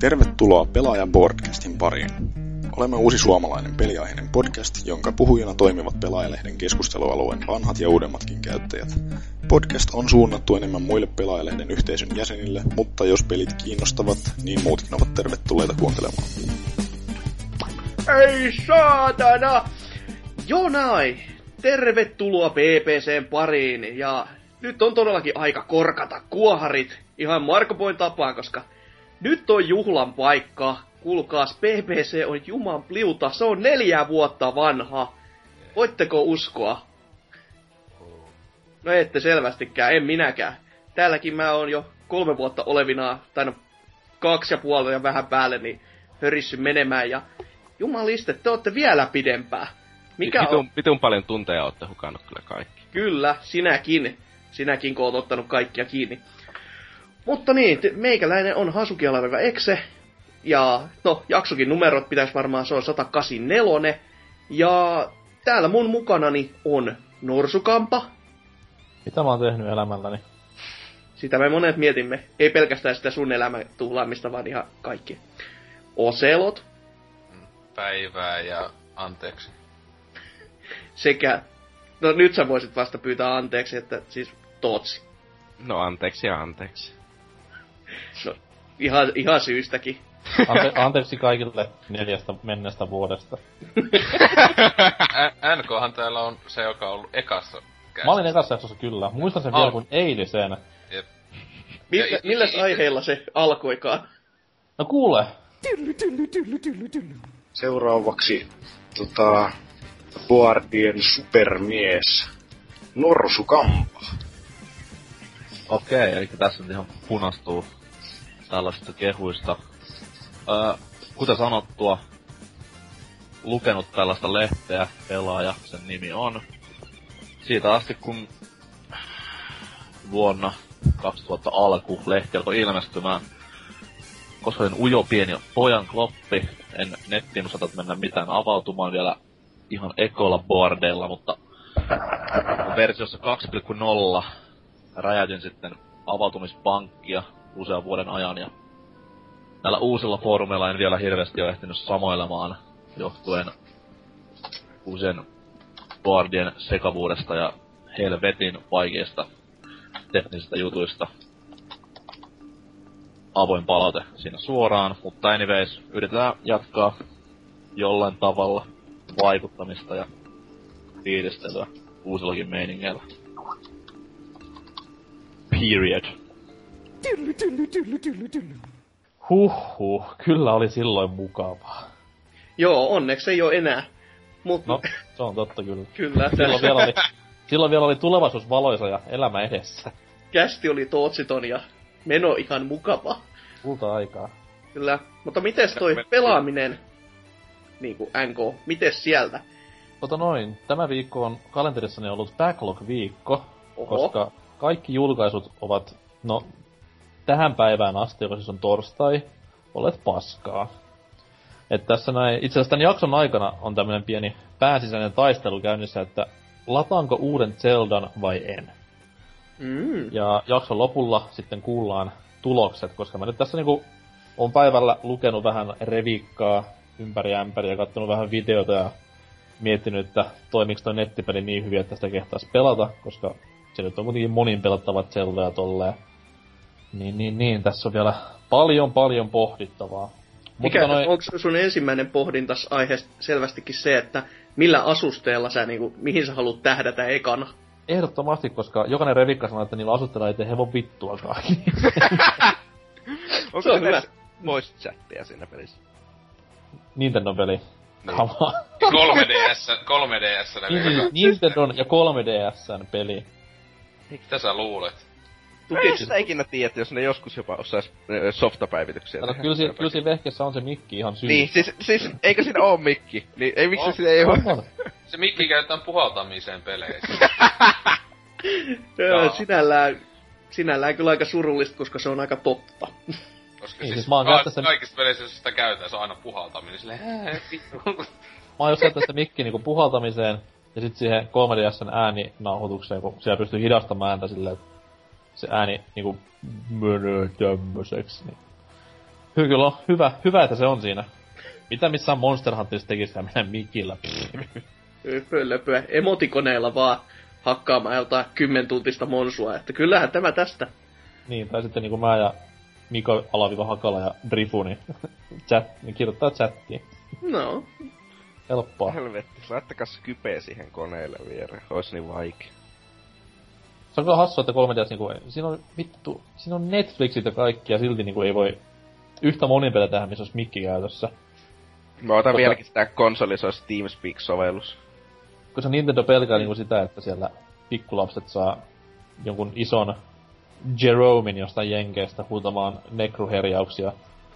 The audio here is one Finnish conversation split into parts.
Tervetuloa Pelaajan Podcastin pariin. Olemme uusi suomalainen peliaiheinen podcast, jonka puhujana toimivat Pelaajalehden keskustelualueen vanhat ja uudemmatkin käyttäjät. Podcast on suunnattu enemmän muille Pelaajalehden yhteisön jäsenille, mutta jos pelit kiinnostavat, niin muutkin ovat tervetulleita kuuntelemaan. Ei saatana! Jonai! Tervetuloa PPCn pariin ja nyt on todellakin aika korkata kuoharit ihan Marko Poin tapaan, koska nyt on juhlan paikka. Kuulkaas, PPC on juman pliuta, se on neljä vuotta vanha. Voitteko uskoa? No ette selvästikään, en minäkään. Täälläkin mä oon jo kolme vuotta olevina, tai no kaksi ja puoli ja vähän päälle, niin hörissy menemään ja jumaliste, te olette vielä pidempää. Mikä vitun, on? vitun paljon tunteja olette hukannut kyllä kaikki. Kyllä, sinäkin. Sinäkin kun oot ottanut kaikkia kiinni. Mutta niin, meikäläinen on Hasukialareva Exe. Ja no, jaksokin numerot pitäisi varmaan, se on 184. Ja täällä mun mukanani on Norsukampa. Mitä mä oon tehnyt elämälläni? Sitä me monet mietimme. Ei pelkästään sitä sun elämän tuhlaamista, vaan ihan kaikki. Oselot. Päivää ja anteeksi. Sekä... No nyt sä voisit vasta pyytää anteeksi, että siis Tootsi. No anteeksi ja anteeksi. No, ihan, ihan syystäkin. Ante, anteeksi kaikille neljästä menneestä vuodesta. NKhan täällä on se, joka on ollut ekassa käsissä. Mä olin ekassa jaksossa kyllä. Muistan sen Al- vielä kuin eilisen. Jep. Millä, milläs aiheella se alkoikaan? No kuule. Seuraavaksi tota, Boardien supermies. Norsukampa. Okei, eli tässä nyt ihan punastuu tällaisista kehuista. Öö, kuten sanottua, lukenut tällaista lehteä, pelaaja, sen nimi on. Siitä asti kun vuonna 2000 alku lehti alkoi ilmestymään, koska olin ujo pieni pojan kloppi, en nettiin osata mennä mitään avautumaan vielä ihan ekolla boardeilla, mutta versiossa 2.0 räjäytin sitten avautumispankkia usean vuoden ajan ja näillä uusilla foorumeilla en vielä hirveästi ole ehtinyt samoilemaan johtuen uusien boardien sekavuudesta ja helvetin vaikeista teknisistä jutuista. Avoin palaute siinä suoraan, mutta anyways, yritetään jatkaa jollain tavalla vaikuttamista ja fiilistelyä uusillakin meiningeillä. Period. Huhhuh, kyllä oli silloin mukavaa. Joo, onneksi ei ole enää. Mut... No, se on totta kyllä. kyllä. Silloin vielä, oli, silloin vielä oli tulevaisuus valoisa ja elämä edessä. Kästi oli tootsiton ja meno ihan mukava. Kulta aikaa. Kyllä. Mutta miten toi pelaaminen, niinku NK, miten sieltä? Tota noin, tämä viikko on kalenterissani ollut backlog-viikko, Oho. koska kaikki julkaisut ovat, no, tähän päivään asti, joka siis on torstai, olet paskaa. Et tässä näin, itse asiassa tämän jakson aikana on tämmönen pieni pääsisäinen taistelu käynnissä, että lataanko uuden Zeldan vai en. Mm. Ja jakson lopulla sitten kuullaan tulokset, koska mä nyt tässä niinku on päivällä lukenut vähän revikkaa ympäri ämpäri ja katsonut vähän videota ja miettinyt, että toimiks toi nettipeli niin hyvin, että sitä kehtaisi pelata, koska se nyt on kuitenkin monin pelattavat Zelda ja tolleen. Niin, niin, niin, tässä on vielä paljon, paljon pohdittavaa. Mikä, Mutta noin... Onko sun ensimmäinen pohdintas aiheesta selvästikin se, että millä asusteella sä, niinku, mihin sä haluat tähdätä ekana? Ehdottomasti, koska jokainen revikka sanoo, että niillä asusteilla ei tee hevon vittuakaan. Onko se hyvä voice chattia siinä pelissä? Nintendo-peli. Niin. 3DS, 3DS. Niin, Nintendon ja 3DSn peli. Mitä sä luulet? Ei sitä ikinä tiedä, jos ne joskus jopa osais softapäivityksiä. No, kyllä, si- kyllä siinä vehkessä on se mikki ihan syy. Niin, siis, siis eikö siinä oo mikki? Niin, ei miksi sitä ei oo? Se mikki käytetään puhaltamiseen peleissä. Joo, sinällään, sinällään kyllä aika surullista, koska se on aika totta. Koska niin, siis, siis mä oon ka- sitä... kaikista peleissä, jos sitä käytetään, se on aina puhaltaminen. Silleen, mä oon just käyttänyt sitä mikki niinku puhaltamiseen, ja sit siihen 3DSn ääninauhoitukseen, kun siellä pystyy hidastamaan ääntä silleen, että se ääni niinku menee tämmöseksi, niin Kyllä on hyvä, hyvä, että se on siinä. Mitä missään Monster Hunterissa tekisikään mennä mikillä? Löpö, löpö. Emotikoneella vaan hakkaamaan jotain kymmentuntista monsua, että kyllähän tämä tästä. Niin, tai sitten niinku mä ja Miko Alaviva Hakala ja Drifu, niin, chat, niin kirjoittaa chattiin. No, Helppoa. Helvetti, laittakas kypeä siihen koneelle viereen. Ois niin vaikea. Se on kyllä hassua, että 3 ds niinku, siinä on vittu, siinä on Netflixit ja kaikki, ja silti niinku ei voi yhtä monin pelejä tähän, missä olisi mikki käytössä. Mä otan Koska- vieläkin sitä konsolissa olisi TeamSpeak-sovellus. Koska Nintendo pelkää niinku sitä, että siellä pikkulapset saa jonkun ison Jeromein jostain jenkeistä huutamaan nekruherjauksia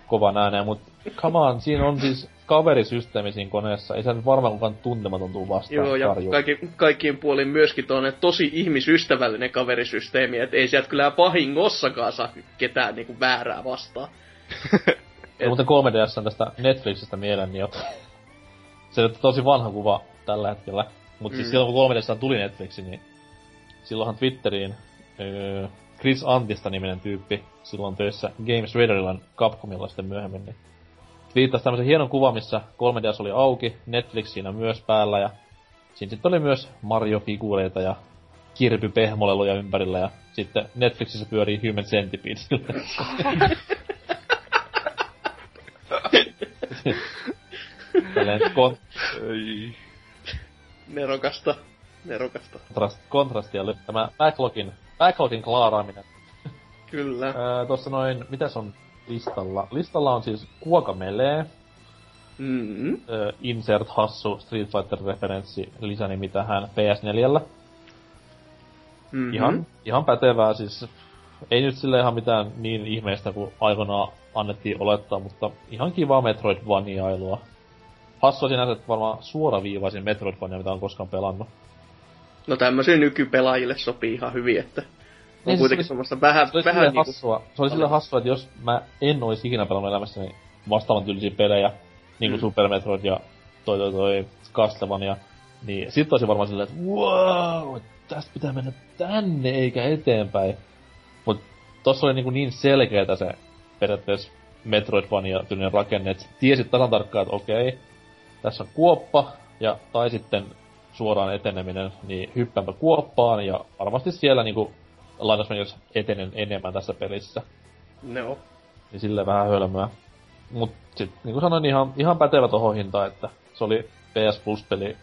kovan ääneen, mut come on, siinä on siis kaverisysteemi siinä koneessa, ei se nyt varmaan kukaan tuntematon tuu vastaan joo, ja kaikki, kaikkiin puolin myöskin tuonne tosi ihmisystävällinen kaverisysteemi, että ei sieltä kyllä vahingossakaan saa ketään niinku väärää vastaan. Ja muuten 3DS on tästä Netflixistä mieleen, niin. Se on tosi vanha kuva tällä hetkellä. Mutta siis Mm. silloin kun 3DS tuli Netflixi, niin silloinhan Twitteriin öö, Chris Antista niminen tyyppi, silloin töissä Games Radarilla Capcomilla sitten myöhemmin, niin twiittasi tämmöisen hienon kuvan, missä 3DS oli auki, Netflix siinä myös päällä ja siinä sitten oli myös Mario-figuureita ja kirpypehmoleluja ympärillä ja sitten Netflixissä pyörii Human Centipede. Tälleen kon- Ei. Nerokasta. Nerokasta. kontrast, kontrastia oli tämä backlogin, backlogin klaaraaminen. Kyllä. Öö, tossa noin, mitäs on listalla? Listalla on siis Kuoka Melee, Mm-hmm. öö, insert hassu Street Fighter-referenssi lisänimi tähän PS4. Mm-hmm. Ihan, ihan pätevää siis. Ei nyt sille ihan mitään niin ihmeistä kuin aikoinaan annettiin olettaa, mutta ihan kivaa Metroidvaniailua. Hassua sinänsä, että varmaan suoraviivaisin Metroidvania, mitä on koskaan pelannut. No tämmöisille nykypelaajille sopii ihan hyvin, että on Niin, kuitenkin se semmoista vähän, Se oli vähän niinku... hassua, se oli silleen hassua, että jos mä en olisi ikinä pelannut elämässäni vastaavan tyylisiä pelejä, niin kuin Mm. Super Metroid ja toi toi toi Castlevania, niin sit olisi varmaan silleen, että wow, tästä pitää mennä tänne eikä eteenpäin. Mut tossa oli niinku niin selkeetä se periaatteessa Metroidvania tyylinen rakenne, että tiesit tasan tarkkaan, että okei, tässä on kuoppa, ja, tai sitten suoraan eteneminen, niin hyppääpä kuoppaan, ja varmasti siellä niinku lainausmerkissä etenen enemmän tässä pelissä. No. Niin silleen vähän hölmöä. Mut sit niinku sanoin, ihan, ihan pätevä tohon hintaan, että se oli PS Plus-peli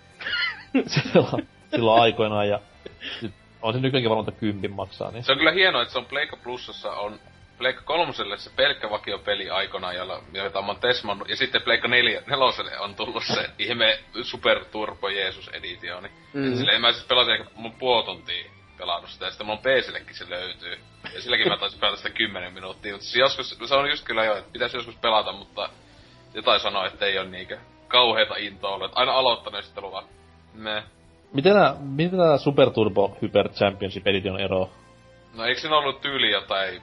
silloin, silloin aikoinaan, ja sit on se nykyäänkin varmaan että kympin maksaa, niin Se on kyllä hienoa, että se on Pleikka Plusassa on Pleikka kolmoselle se pelkkä vakiopeli aikana, jolla, jota mä oon tesmannut, ja sitten Pleikka neljä, neloselle on tullut se ihme Super Turbo Jeesus editioni. Mm. Mm. Sille mä siis pelasin ehkä mun puoli tuntia pelannut sitä, ja sitten mun PCllekin se löytyy. Ja silläkin mä taisin pelata sitä 10 minuuttia, mutta siis joskus, se on just kyllä jo, että pitäisi joskus pelata, mutta jotain sanoa, että ei ole niinkö kauheeta intoa ollut. Aina aloittanut sitten ollut vaan, me. Miten nää, miten nää Super Turbo Hyper Championship Edition ero? No eikö siinä ollut tyyli jotain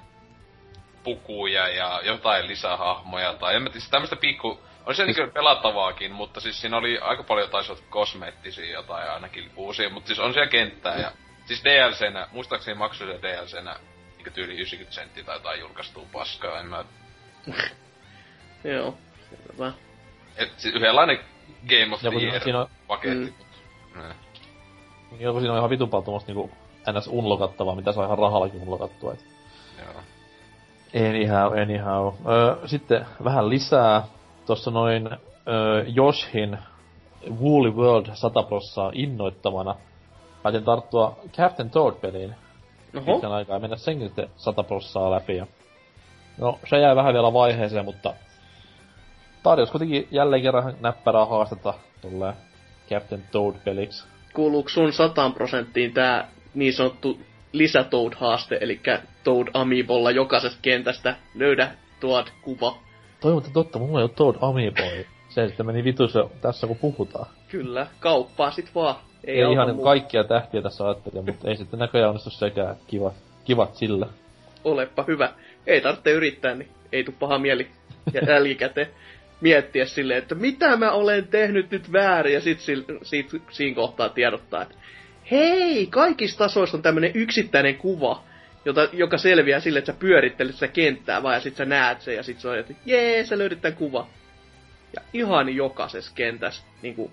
pukuja ja jotain lisähahmoja tai en mä tiedä, siis tämmöstä pikku... On se niinku pelattavaakin, mutta siis siinä oli aika paljon taisi olla kosmeettisia jotain ainakin uusia, mutta siis on siellä kenttää ja... Siis DLCnä, muistaakseni maksoi se DLCnä niinku tyyli 90 senttiä tai jotain julkaistuu paskaa, en mä... Joo. Selvä. Et, siis yhdenlainen Game of Ja the Year siinä on, paketti, Mm. mut... Ne. kun siinä on ihan vitun paljon niinku ns unlokattavaa, mitä saa ihan rahallakin unlokattua. Et Joo. Anyhow, anyhow. Öö, sitten vähän lisää. Tossa noin öö, Joshin Woolly World 100 prossaa innoittamana. Päätin tarttua Captain Toad-peliin Oho. pitkän aikaa mennä senkin sitten 100 prossaa läpi. Ja... No, se jäi vähän vielä vaiheeseen, mutta tarjosi kuitenkin jälleen kerran näppärää haastetta tolleen Captain Toad-peliksi. Kuuluuko sun 100 prosenttiin tää niin sanottu lisätoad-haaste, eli Toad Amiibolla jokaisesta kentästä löydä tuot kuva. Toi mutta totta, mulla ei ole Toad Amiiboi. Se sitten meni vitus jo tässä kun puhutaan. Kyllä, kauppaa sit vaan. Ei, Ei, ihan muu. kaikkia tähtiä tässä ajattelin, mutta ei sitten näköjään onnistu sekään. Kivat, kivat sillä. Olepa hyvä. Ei tarvitse yrittää, niin ei tuu paha mieli ja jälkikäteen miettiä silleen, että mitä mä olen tehnyt nyt väärin, ja sit sil, sit, siinä kohtaa tiedottaa, että hei, kaikissa tasoissa on tämmönen yksittäinen kuva, jota, joka selviää sille, että sä pyörittelet sitä kenttää vaan ja sit sä näet sen ja sit se on, että jee, sä löydät tän kuva. Ja ihan jokaisessa kentässä, niinku,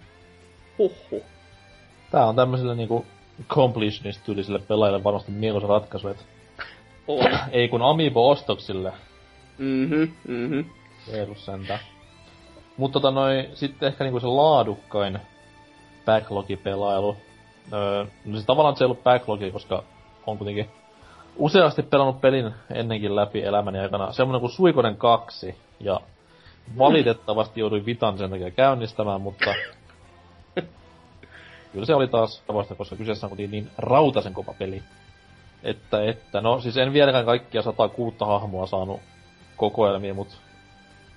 huhhuh. Tää on tämmöiselle niinku completionist-tyyliselle pelaajille varmasti mieluisa ratkaisu, että On. ei kun Amiibo-ostoksille. Mhm, mhm. Jeesus sentään. Mutta tota noin, sitten ehkä niinku se laadukkain backlogipelailu. Öö, no siis tavallaan se ei ollut backlogi, koska on kuitenkin useasti pelannut pelin ennenkin läpi elämäni aikana. Semmonen kuin Suikonen 2. Ja valitettavasti jouduin Vitan sen takia käynnistämään, mutta kyllä se oli taas tavasta, koska kyseessä on kuitenkin niin rautasen kova peli. Että, että, no siis en vieläkään kaikkia 106 hahmoa saanut kokoelmiin, mutta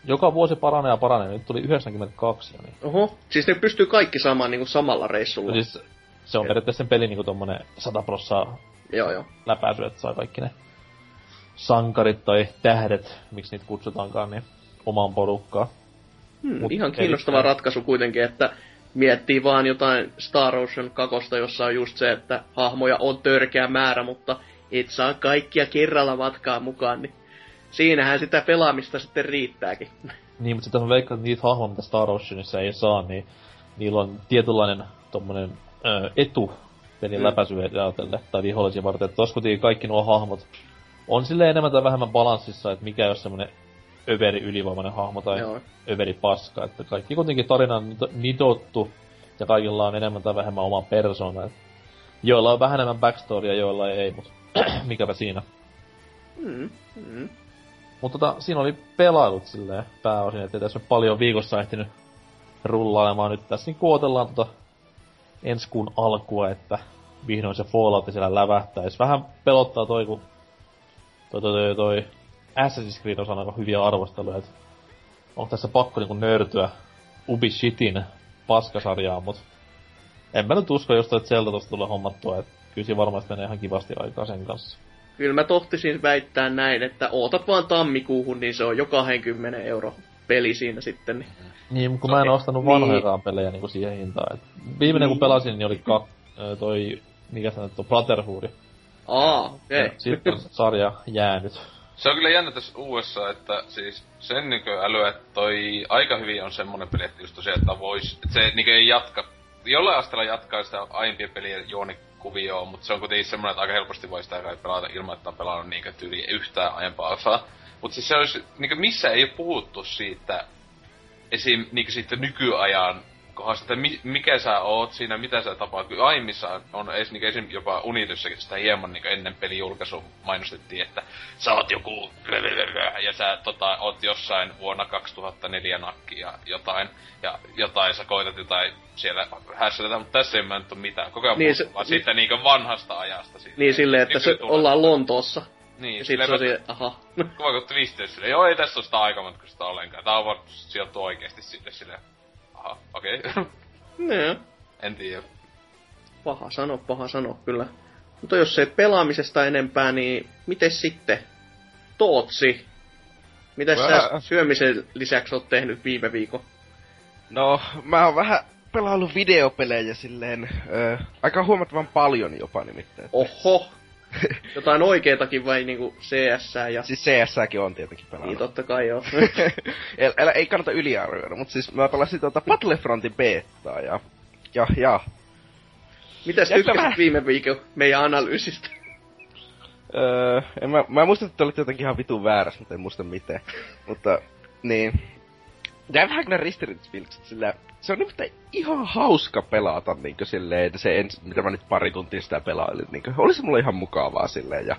joka vuosi paranee ja paranee. Nyt tuli 92 jo, niin. Oho, siis ne pystyy kaikki saamaan niinku samalla reissulla. No siis se on periaatteessa sen pelin niinku tommonen 100 prossaa Joo, joo. läpäisy, että saa kaikki ne sankarit tai tähdet, miksi niitä kutsutaankaan, niin omaan porukkaan. Hmm, Mut ihan kiinnostava erittäin- ratkaisu kuitenkin, että miettii vaan jotain Star Ocean kakosta, jossa on just se, että hahmoja on törkeä määrä, mutta et saa kaikkia kerralla matkaa mukaan, niin siinähän sitä pelaamista sitten riittääkin. Niin, mutta sitten mä veikkaan, että niitä hahmoja, mitä Star Oceanissa ei saa, niin niillä on tietynlainen tommonen ö, etu pelin Mm. läpäisyä tai vihollisia varten. Että kuitenkin kaikki nuo hahmot on silleen enemmän tai vähemmän balanssissa, että mikä ei ole semmonen överi ylivoimainen hahmo tai Joo. överi paska. Että kaikki kuitenkin tarina on nidottu, ja kaikilla on enemmän tai vähemmän oma persona. Joilla on vähän enemmän backstorya, joilla ei, mutta mikäpä siinä. Mm, mm. Mutta tota, siinä oli pelailut silleen pääosin, ettei tässä ole paljon viikossa ehtinyt rullailemaan. Nyt tässä niin kuotellaan tota ensi kuun alkua, että vihdoin se Fallout siellä lävähtäis. Vähän pelottaa toi, kun toi, toi, toi, toi Assassin's Creed on aika hyviä arvosteluja, et on tässä pakko niinku nöyrtyä Ubi Shitin paskasarjaa, mut en mä nyt usko, jos toi Zelda tosta tulee hommattua, et kyllä siinä varmasti menee ihan kivasti aikaa sen kanssa. Kyllä mä tohtisin väittää näin, että ootat vaan tammikuuhun, niin se on jo 20 euro peli siinä sitten. Niin. Niin, kun mä en ostanut Niin. vanhojakaan pelejä niinku siihen hintaan. Et viimeinen kun Niin. pelasin, niin oli kak, toi, mikä se on, Brotherhood. Aa, okei. Ja Sitten on sarja jäänyt. Se on kyllä jännä tässä uudessa, että siis sen niinkö älyä, että toi aika hyvin on semmonen peli, että just tosiaan, että vois, että se niinkö ei jatka, jollain asteella jatkaa sitä aiempien pelien juonikuvioa, mutta se on kuitenkin semmonen, että aika helposti voi sitä kai pelata ilman, että on pelannut niinkö tyyli yhtään aiempaa osaa. Mut siis se olisi, niinkö missä ei ole puhuttu siitä, esim. niinkö siitä nykyajan kohdasta, että mi, mikä sä oot siinä, mitä sä tapaat. Kyllä aiemmissa on edes, niin esim. jopa Unityssäkin sitä hieman niin ennen pelin julkaisu mainostettiin, että sä oot joku ja sä tota, oot jossain vuonna 2004 nakki ja jotain, ja jotain sä koitat jotain siellä hässätä, mutta tässä ei mä nyt ole mitään. Koko ajan Niin niin, se- vaan siitä niin vanhasta ajasta. Silleen. Niin silleen, että se ollaan Lontoossa. Niin, Ja sit se se, aha. Kuva kun twistiä silleen, joo ei tässä ole sitä aikamatkusta ollenkaan. Tää on vaan sijoittu oikeesti sille silleen. Aha, okei. Okay. Joo. en tiedä. Paha sano, paha sano, kyllä. Mutta jos se pelaamisesta enempää, niin miten sitten? Tootsi. Mitä sä syömisen lisäksi oot tehnyt viime viikon? No, mä oon vähän pelaillut videopelejä silleen, ö, aika huomattavan paljon jopa nimittäin. Oho! Jotain oikeetakin vai niinku CS ja... Siis CS-kin on tietenkin pelannut. Niin totta kai joo. El, älä, ei kannata yliarvioida, mutta siis mä pelasin tuota Battlefrontin betaa ja... Ja, ja. Mitäs tykkäsit vähän. viime viikon meidän analyysistä? Öö, en mä, mä muistan, että olit jotenkin ihan vitun väärässä, mutta en muista miten. mutta, niin. Jäi vähän kyllä ristiriitasfiilikset, sillä se on nimittäin ihan hauska pelata niinkö silleen, se ens, mitä mä nyt pari tuntia sitä pelailin, niinkö, oli se mulle ihan mukavaa silleen, ja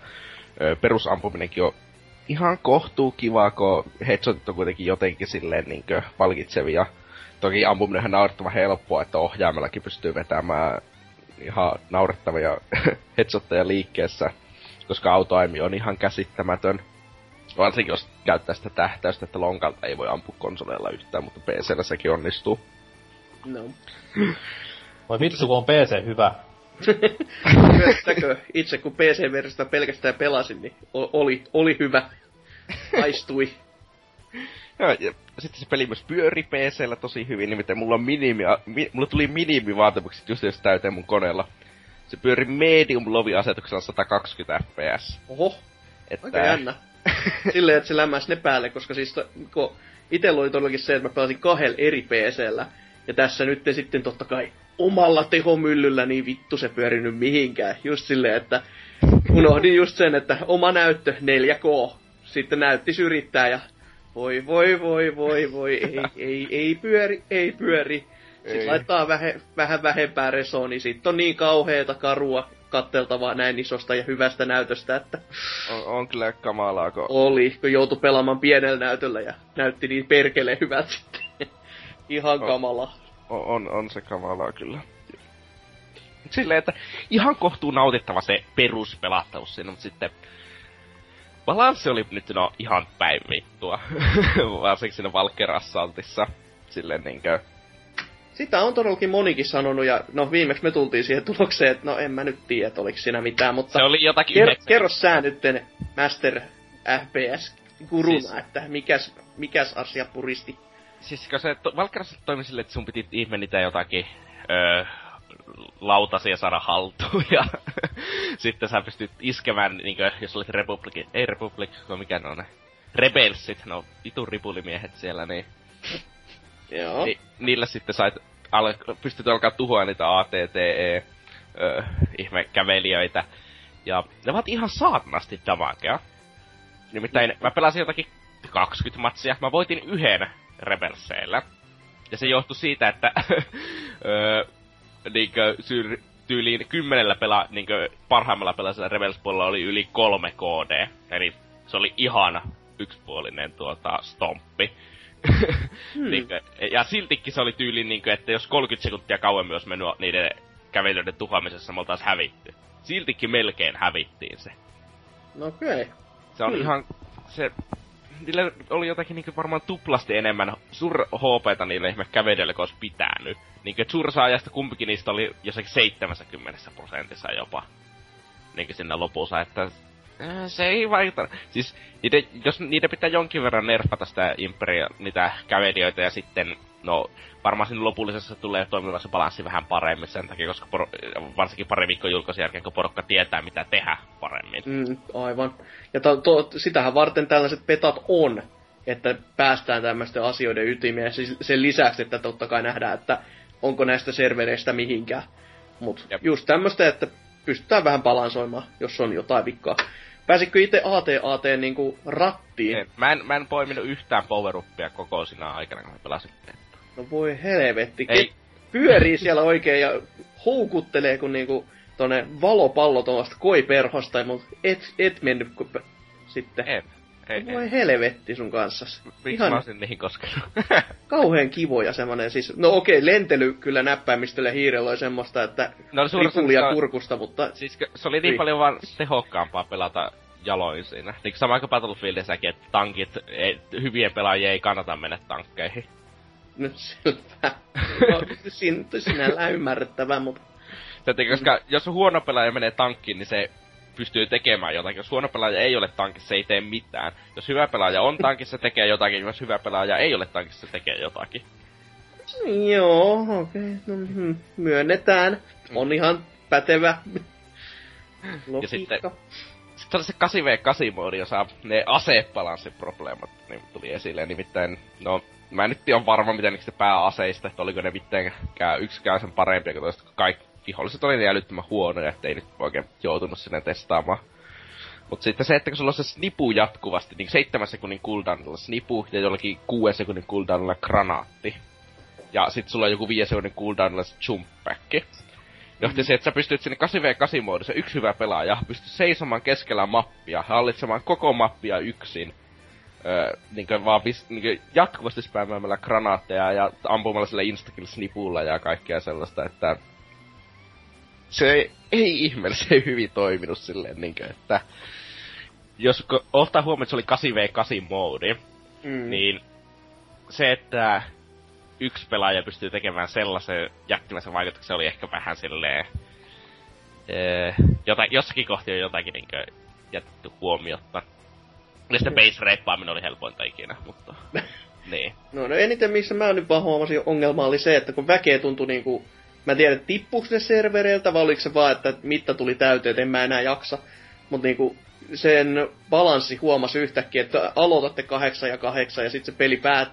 ö, perusampuminenkin on ihan kohtuu kivaa, kun headshotit on kuitenkin jotenkin silleen niinkö palkitsevia. Toki ampuminen on naurettavan helppoa, että ohjaimellakin pystyy vetämään ihan naurettavia headshotteja liikkeessä, koska autoaimi on ihan käsittämätön. Varsinkin jos käyttää sitä tähtäystä, että lonkalta ei voi ampua konsoleilla yhtään, mutta PCllä sekin onnistuu. No. Vai vittu, kun on PC hyvä. Myöstäkö itse kun PC-versiosta pelkästään pelasin, niin oli, oli hyvä. Aistui. Joo, ja sitten se peli myös pyöri PCllä tosi hyvin, nimittäin mulla on minimi, mi, mulla tuli minimivaatimukset just jos täyteen mun koneella. se pyöri medium lovi-asetuksella 120 fps. Oho, Että... aika jännä. Silleen, että se lämmäs ne päälle, koska siis kun itellä oli todellakin se, että mä pelasin kahdella eri PCllä. Ja tässä nyt sitten totta kai omalla tehomyllyllä niin vittu se pyörinyt mihinkään. Just silleen, että unohdin just sen, että oma näyttö 4K. Sitten näytti syrjittää ja voi voi voi voi voi, ei, ei, ei pyöri, ei pyöri. Sitten Ei. laittaa vähe, vähän vähempää resoa, niin sit on niin kauheeta karua katteltavaa näin isosta ja hyvästä näytöstä, että On, on kyllä kamalaa, kun oli, kun joutui pelaamaan pienellä näytöllä ja näytti niin perkele hyvät sitten. Ihan Oh. kamala. on, on, on se kamalaa kyllä. Silleen, että ihan kohtuu nautittava se peruspelattavuus siinä, mutta sitten balanssi oli nyt no ihan päin vittua. Varsinkin siinä Valker Assaultissa. Silleen niinkö... Sitä on todellakin monikin sanonut, ja no viimeksi me tultiin siihen tulokseen, että no en mä nyt tiedä, että oliko siinä mitään, mutta Se oli jotakin ker- yhdeksän- kerro sä nytten Master FPS guruna, Siis- että mikäs, mikäs asia puristi. Siis kun se to, Valker Assault toimi silleen, että sun piti ihme niitä jotakin... Öö, lautasia saada haltuun ja sitten sä pystyt iskemään, niinkö, jos olit Republic, ei Republic, mikä ne on ne, Rebelsit, no vitun ripulimiehet siellä, niin Joo. Ni, niillä sitten sait al, pystyt alkaa tuhoa niitä ATTE ö, ihme kävelijöitä. Ja ne ovat ihan saatanasti damagea. Nimittäin mä pelasin jotakin 20 matsia. Mä voitin yhden Rebelseillä. Ja se johtui siitä, että niinkö, syr, tyyliin kymmenellä pela, niinkö, parhaimmalla pelaisella Rebels-puolella oli yli kolme KD. Eli se oli ihan yksipuolinen tuota stomppi. Hmm. Niinkö, ja siltikin se oli tyyliin niinkö, että jos 30 sekuntia kauemmin olisi mennyt niiden kävelyiden tuhoamisessa, me oltais hävitty. Siltikin melkein hävittiin se. No okei. Okay. Se on Hmm. ihan... Se... Niillä oli jotakin niinku varmaan tuplasti enemmän sur HPtä niille ihme kävelijöille, kun olisi pitänyt. Niinkö, et suurissa ajasta kumpikin niistä oli jossakin 70 prosentissa jopa. Niinkö sinne lopussa, että se ei vaikuta. Siis niiden, jos niiden pitää jonkin verran nerfata sitä Imperia, niitä kävelijöitä ja sitten, no varmaan siinä lopullisessa tulee toimiva se balanssi vähän paremmin sen takia, koska poro, varsinkin pari viikkoa julkaisun jälkeen, kun porukka tietää mitä tehdä paremmin. Mm, aivan. Ja to, to, sitähän varten tällaiset petat on, että päästään tämmöisten asioiden ytimeen. Siis sen lisäksi, että totta kai nähdään, että onko näistä servereistä mihinkään. Mutta just tämmöistä, että pystytään vähän balansoimaan, jos on jotain vikkaa. Pääsitkö itse AT-AT niinku rattiin? En- Mä en, mä en poiminut yhtään power koko sinä aikana, kun mä pelasin. No voi helvetti. Ei. Pyörii siellä oikein ja houkuttelee kuin niinku tonne valopallo tuosta koiperhosta, mutta et, et mennyt ku- p- sitten. En. Ei, Voi ei. helvetti sun kanssa. Miksi Ihan mä olisin niihin koskenut? kauhean kivoja semmonen siis. No okei, lentely kyllä näppäimistöllä hiirellä oli semmoista, että no ripulia osa- kurkusta, mutta Siis se oli niin Niin. paljon vaan tehokkaampaa pelata jaloin siinä. Niin sama kuin Battlefieldissäkin, että tankit, ei, hyvien pelaajien ei kannata mennä tankkeihin. nyt selvä. No, sin, sinällään ymmärrettävä, mutta että koska jos huono pelaaja menee tankkiin, niin se pystyy tekemään jotakin. Jos huono pelaaja ei ole tankissa, ei tee mitään. Jos hyvä pelaaja on tankissa, tekee jotakin. Jos hyvä pelaaja ei ole tankissa, tekee jotakin. joo, okei, no, hmm, myönnetään. On ihan pätevä logiikka. sitten- Sitten oli se 8v8-moodi, jossa ne asebalanssi-probleemat niin tuli esille. Nimittäin, no, mä en nyt ole varma, miten niistä pääaseista, että oliko ne mitenkään yksikään sen parempia kuin toista, kun kaikki viholliset oli niin älyttömän huonoja, ettei nyt oikein joutunut sinne testaamaan. Mutta sitten se, että kun sulla on se snipu jatkuvasti, niin 7 sekunnin cooldownilla snipu ja jollakin 6 sekunnin cooldownilla granaatti. Ja sitten sulla on joku 5 sekunnin cooldownilla se jump back. Johti se, että sä pystyt sinne 8v8-moodissa, yksi hyvä pelaaja, pystyt seisomaan keskellä mappia, hallitsemaan koko mappia yksin. Öö, niinkö vaan pist, niinkö jatkuvasti spämmäämällä granaatteja ja ampumalla sillä instakill-snipulla ja kaikkea sellaista, että se ei, ei ihme, se ei hyvin toiminut silleen niinkö, että jos ottaa huomioon, että se oli 8v8-moodi, Mm. niin se, että yksi pelaaja pystyy tekemään sellaisen jättimäisen vaikutuksen, oli ehkä vähän silleen... Ee, jota, jossakin kohti on jotakin niinkö jätetty huomiotta. Ja sitten base reippaaminen oli helpointa ikinä, mutta... niin. No, no eniten missä mä nyt vaan huomasin ongelma oli se, että kun väkeä tuntui niinku Mä en tiedä, tippuuko ne servereiltä vai oliko se vaan, että mitta tuli täyteen, että en mä enää jaksa. Mutta niinku, sen balanssi huomasi yhtäkkiä, että aloitatte kahdeksan ja kahdeksan ja sitten se peli päät,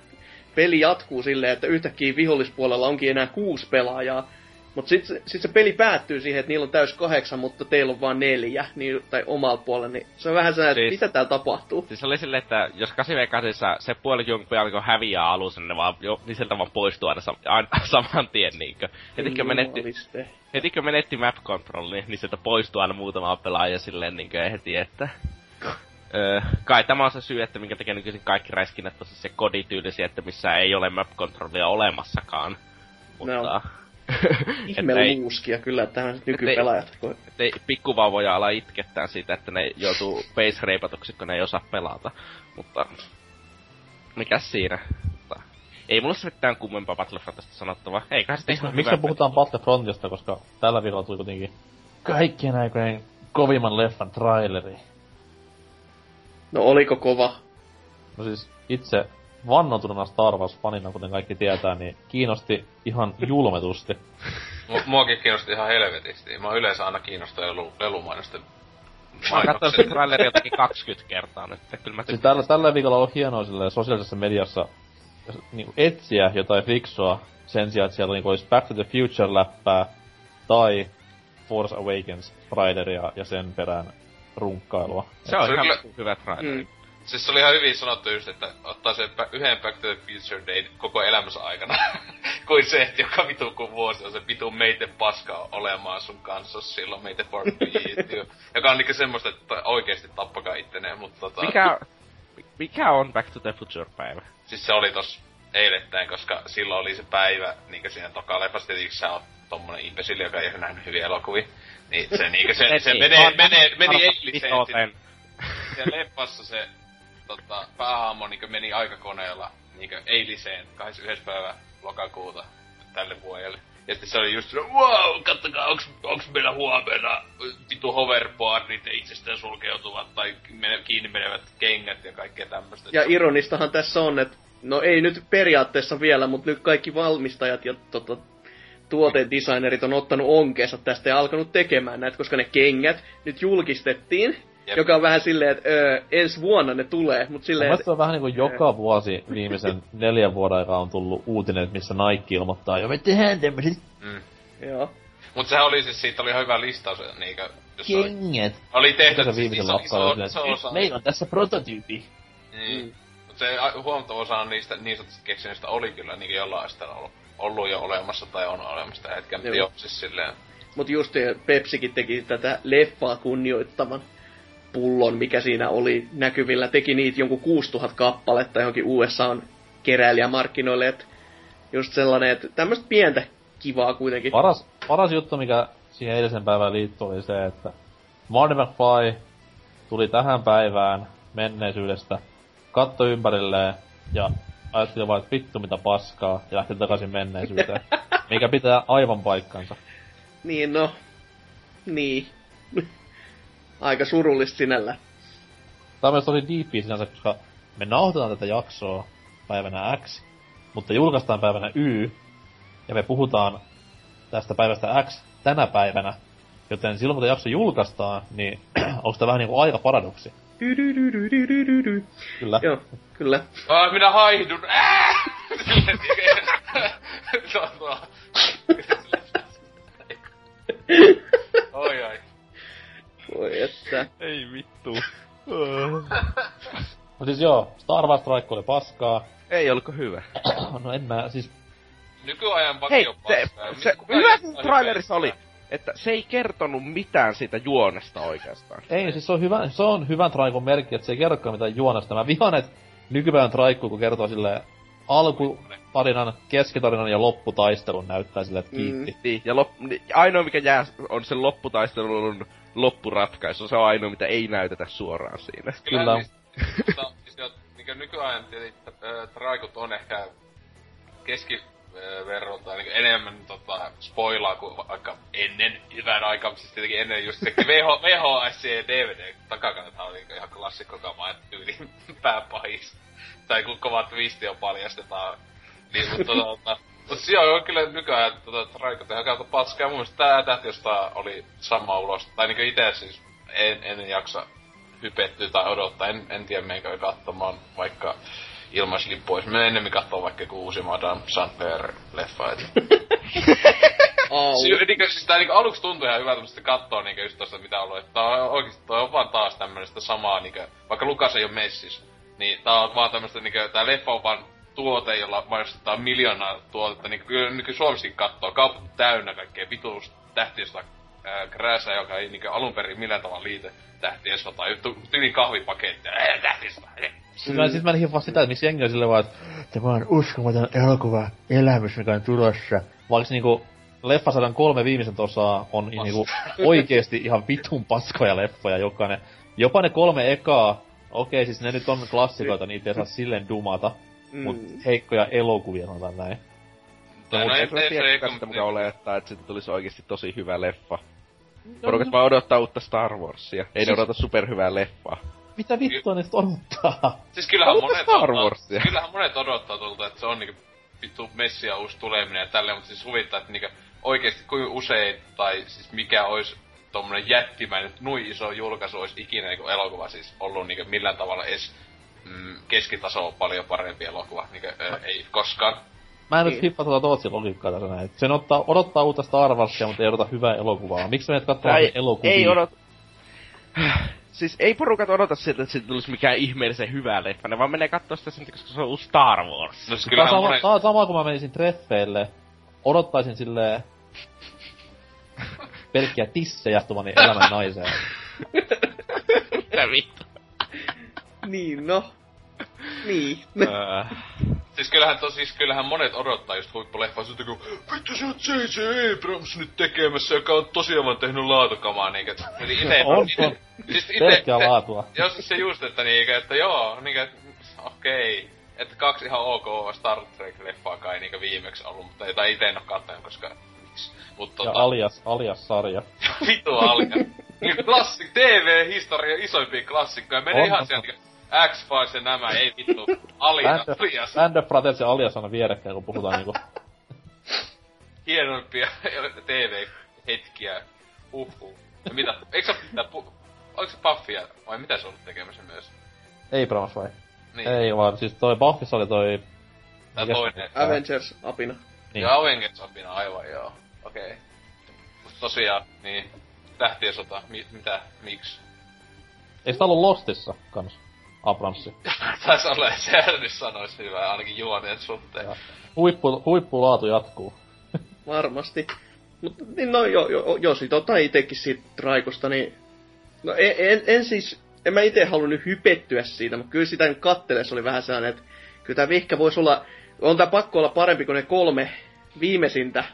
peli jatkuu silleen, että yhtäkkiä vihollispuolella onkin enää kuusi pelaajaa. Mutta sitten sit se peli päättyy siihen, että niillä on täys kahdeksan, mutta teillä on vain neljä, niin, tai omalla puolella, niin se on vähän sellainen, siis, että mitä täällä tapahtuu. Siis oli silleen, että jos 8 se puoli jonkun alkoi häviää alussa, niin, vaan, jo, niin sieltä vaan poistuu aina, sam- aina saman tien niinkö. Heti kun menetti, heti kun menetti map controlli, niin sieltä poistuu aina muutama pelaaja silleen niinkö heti, että... Öö, kai tämä on se syy, että minkä takia nykyisin kaikki räiskinnät on se kodityylisiä, että missä ei ole map controllia olemassakaan. Mutta... No Ihme luuskia kyllä tähän nykypelaajat. Ettei, ettei pikkuvauvoja ala itkettää siitä, että ne joutuu base reipatuksi, kun ne ei osaa pelata. Mutta mikä siinä? Mutta, ei mulla se mitään kummempaa Battlefrontista sanottavaa. Eiköhän sitten ihan Miksi me puhutaan Battlefrontista, koska tällä viikolla tuli kuitenkin kaikkien aikojen kovimman leffan traileri. No oliko kova? No siis itse vannotuna Star Wars-fanina, kuten kaikki tietää, niin kiinnosti ihan julmetusti. Muakin kiinnosti ihan helvetisti. Mä oon yleensä aina kiinnostunut lelu, lelumainosten Mä oon kattonut sen trailerin jotenkin 20 kertaa nyt. Kyllä mä siis tällä, tällä viikolla on hienoa silleen sosiaalisessa mediassa niin etsiä jotain fiksua sen sijaan, että siellä niin olisi Back to the Future-läppää tai Force Awakens traileria ja sen perään runkkailua. Se on ihan hyvä traileri. Mm. Siis se oli ihan hyvin sanottu just, että ottaa sen yhden Back to the Future Day koko elämänsä aikana. kuin se, että joka vitu kun vuosi on se vitu meite paska olemaan sun kanssa silloin meite for Joka on niinku semmoista, että oikeesti tappakaa itteneen, mutta tota... Mikä, mikä on Back to the Future päivä? Siis se oli tos eilettäin, koska silloin oli se päivä, niinkö siinä toka leffassa, tietysti sä oot tommonen imbesilli, joka ei ole nähnyt hyviä elokuvia. Niin se niinkö se, se menee, menee, meni eiliseen. Ja leffassa se tota, päähahmo niin meni aikakoneella niin eiliseen 21. päivä lokakuuta tälle vuodelle. Ja sitten se oli just wow, kattokaa, onks, onks meillä huomenna vitu hoverboardit ja itsestään sulkeutuvat tai mene, kiinni menevät kengät ja kaikkea tämmöistä. Ja ironistahan tässä on, että no ei nyt periaatteessa vielä, mutta nyt kaikki valmistajat ja tota, tuotedesignerit on ottanut onkeensa tästä ja alkanut tekemään näitä, koska ne kengät nyt julkistettiin Jep. Joka on vähän silleen, että öö, ensi vuonna ne tulee, mutta silleen... Mä on vähän niinku joka vuosi viimeisen neljän vuoden aikaa on tullut uutinen, missä Nike ilmoittaa, jo me tehdään tämmöset. Mm. Joo. Mut sehän oli siis, siitä oli ihan hyvä listaus, niinkö... Kengät. Oli, oli tehty se viimeisen iso, iso, iso, osa. Meillä on tässä prototyypi. Niin. Mm. Mut se huomattava osa niistä niin sanotusti keksinnöistä oli kyllä niinkö jollain astella ollut, ollut jo olemassa tai on olemassa tällä hetkellä, mutta joo, siis silleen... Mut just Pepsikin teki tätä leffaa kunnioittavan pullon, mikä siinä oli näkyvillä, teki niitä jonkun 6000 kappaletta johonkin on keräilijämarkkinoille, että just sellainen, että tämmöistä pientä kivaa kuitenkin. Paras, paras juttu, mikä siihen eilisen päivän liittyy, oli se, että Marty McFly tuli tähän päivään menneisyydestä, katto ympärilleen ja ajatteli vaan, että vittu mitä paskaa, ja lähti takaisin menneisyyteen. mikä pitää aivan paikkansa. Niin no, niin aika surullista sinällä. Tämä on myös tosi diippiä sinänsä, koska me nauhoitetaan tätä jaksoa päivänä X, mutta julkaistaan päivänä Y, ja me puhutaan tästä päivästä X tänä päivänä, joten silloin kun tämä jakso julkaistaan, niin onko tämä vähän niinku aika paradoksi? Kyllä. Joo, kyllä. Ah, minä haihdun. Oi ai. Voi että. Ei vittu. no siis joo, Star Wars Strike oli paskaa. Ei olko hyvä? no en mä, siis... Nykyajan Hei, se, se, se hyvä trailerissa oli, että se ei kertonut mitään siitä juonesta oikeastaan. Ei, siis se on hyvä, se on hyvän traikun merkki, että se ei kerrokaan mitään juonesta. Mä vihaan, että nykypäivän traikku, kun kertoo silleen alkutarinan, keskitarinan ja lopputaistelun näyttää silleen, että kiitti. Mm. Niin, ja lop, niin, ainoa mikä jää on sen lopputaistelun loppuratkaisu. Se on ainoa, mitä ei näytetä suoraan siinä. Kyllä. Kyllä. Niin, mutta, siis, niin nykyajan tietysti traikut on ehkä keskiverrolta niin enemmän tota, spoilaa kuin vaikka ennen hyvän aikaa, siis tietenkin ennen just se VH, VHS ja DVD takakannathan oli ihan klassikko kama, että tyyli pääpahis. Tai kun kova twisti on paljastetaan. Niin, mutta tota, Mut siellä on kyllä nykyään, että tota, Raiko tehdään kautta paskaa. Mun mielestä tää tähti, josta oli sama ulos. Tai niinku ite siis en, en jaksa hypettyä tai odottaa. En, en tiedä meikä katsomaan vaikka ilmaislippu olisi. Mä ennemmin katsoa vaikka joku uusi Madame. Au. Si- niinku, siis tää niinku aluksi tuntui ihan hyvältä, mutta kattoo niinku just tosta mitä on ollut. Että tää on oikeesti, toi on vaan taas tämmöistä samaa niinku, vaikka Lukas ei oo messis. Niin tää on vaan tämmöstä niinku, tää leffa on vaan tuote, jolla mainostetaan miljoonaa tuotetta. Niin kyllä nyky Suomessakin kattoo, kaupat täynnä kaikkea vituus tähtiöstä ää, krääsää, joka ei niinku alun perin millään tavalla liite tähtiöstä tai juttu tyylin kahvipakettia. Ää, tähtiöstä. Siis mä, siis mä en hiffaa sitä, että miksi jengi on silleen vaan, että tämä on uskomaton elokuva elämys, mikä on tulossa. Vaikka niinku leffasadan kolme viimeisen osaa on niinku oikeesti ihan vitun paskoja leffoja jokainen. Jopa ne kolme ekaa, okei siis ne nyt on klassikoita, niitä ei saa silleen dumata. Mm. Mut heikkoja elokuvia sanotaan näin. Tai no Ei ei, ei, tiedä, sitä mukaan olettaa, että siitä tulisi oikeesti tosi hyvä leffa. Porukat vaan odottaa uutta Star Warsia. Ei ne odota superhyvää leffaa. Mitä vittua ne sit odottaa? Siis kyllähän monet, Star Warsia? siis kyllähän monet odottaa tulta, että se on niinku vittu messia uusi tuleminen ja tälleen, mutta siis huvittaa, että niinku oikeesti kuinka usein, tai siis mikä olisi tommonen jättimäinen, nui iso julkaisu olisi ikinä niinku elokuva siis ollut niinku millään tavalla edes mm, keskitaso paljon parempi elokuva, niinku ö, ei koskaan. Mä en nyt Niin. hiffaa tuota Tootsin logiikkaa tässä näin. Sen ottaa, odottaa uutta Star Warsia, mutta ei odota hyvää elokuvaa. Miksi menet katsomaan Tai elokuvia? ei odot... Siis ei porukat odota siltä, että siitä tulisi mikään ihmeellisen hyvä leffa, ne vaan menee kattoo sitä sen, koska se on uusi Star Wars. No siis on, kyllähän sama, tää on sama, kun mä menisin treffeille. Odottaisin silleen... pelkkiä tissejä tuvani elämän naiseen. Mitä vittu? Niin, no. Niin. Siis kyllähän, to, siis kyllähän monet odottaa just huippuleffaa siltä, kun vittu se on J.J. Abrams nyt tekemässä, joka on tosiaan vaan tehnyt laatukamaa, niinkö. Eli ite, On, ite, on. siis ite, Pelkkää laatua. Jos se just, että niinkö, että joo, niinkö, okei. Että kaksi ihan ok Star Trek-leffaa kai niinkö viimeksi ollut, mutta jota ite en oo kattanut, koska miksi. Mut Ja tota, alias, alias-sarja. vitu alka. Niin klassik, TV-historia isoimpia klassikkoja. Menee On, ihan sieltä X-Files ja nämä, ei vittu. Alias, Band of- alias. Band of Brothers ja alias on vierekkäin, kun puhutaan niinku... hienoimpia TV-hetkiä. Uhu. Ja mitä? Eikö se pitää pu... Oliko se Buffia vai mitä se on ollut tekemässä myös? Abrams vai? Niin. Ei vaan, siis toi Buffissa oli toi... Tää toinen. Avengers apina. Niin. Niin. Ja Avengers opina aivan joo. Okei. Okay. Mut tosiaan, niin. Tähtien sota, mi- mitä, miksi? Eikö tää ollut Lostissa kans? Abramsi. Taisi olla, että sehän nyt sanois hyvää, ainakin juoneen suhteen. Joo. Huippu, huippulaatu jatkuu. Varmasti. Mutta niin no, jo, jo, jos sit ottaa itekin siitä Raikosta, niin... No en, en, en siis... En mä ite halunnut hypettyä siitä, mutta kyllä sitä nyt katteles oli vähän sellainen, että kyllä tää vihkä voisi olla... On tää pakko olla parempi kuin ne kolme viimeisintä,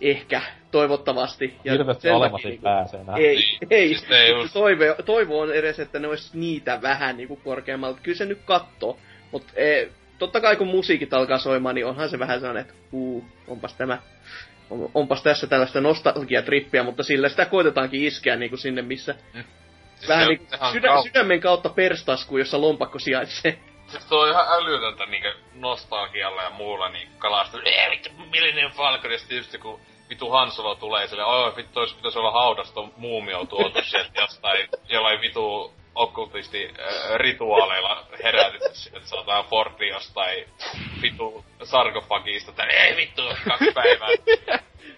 ehkä, toivottavasti. Hirveästi sen alemmas ei pääse enää. Ei, Niin, ei. siis ne just- Toivo, toivo on edes, että ne olisi niitä vähän niinku korkeammalta. Kyllä se nyt kattoo. Mutta e, totta kai kun musiikit alkaa soimaan, niin onhan se vähän sellainen, että uu, onpas tämä, on, onpas tässä tällaista nostalgiatrippiä, mutta sillä sitä koitetaankin iskeä niinku sinne, missä Siis vähän niinku on sydä, kau- sydämen kautta perstasku, jossa lompakko sijaitsee. Siis tuo on ihan älytöntä niinkö nostalgialla ja muulla niin kalasta. Ee vittu, Millennium Falcon, ja sitten just kun vitu Han Solo tulee sille, oi vittu, olisi pitäisi olla haudas ton muumio tuotu sieltä jostain, jollain vitu okkultisti äh, rituaaleilla herätetty sieltä, saadaan Fordi jostain vitu sarkofagista, ei vittu, kaksi päivää.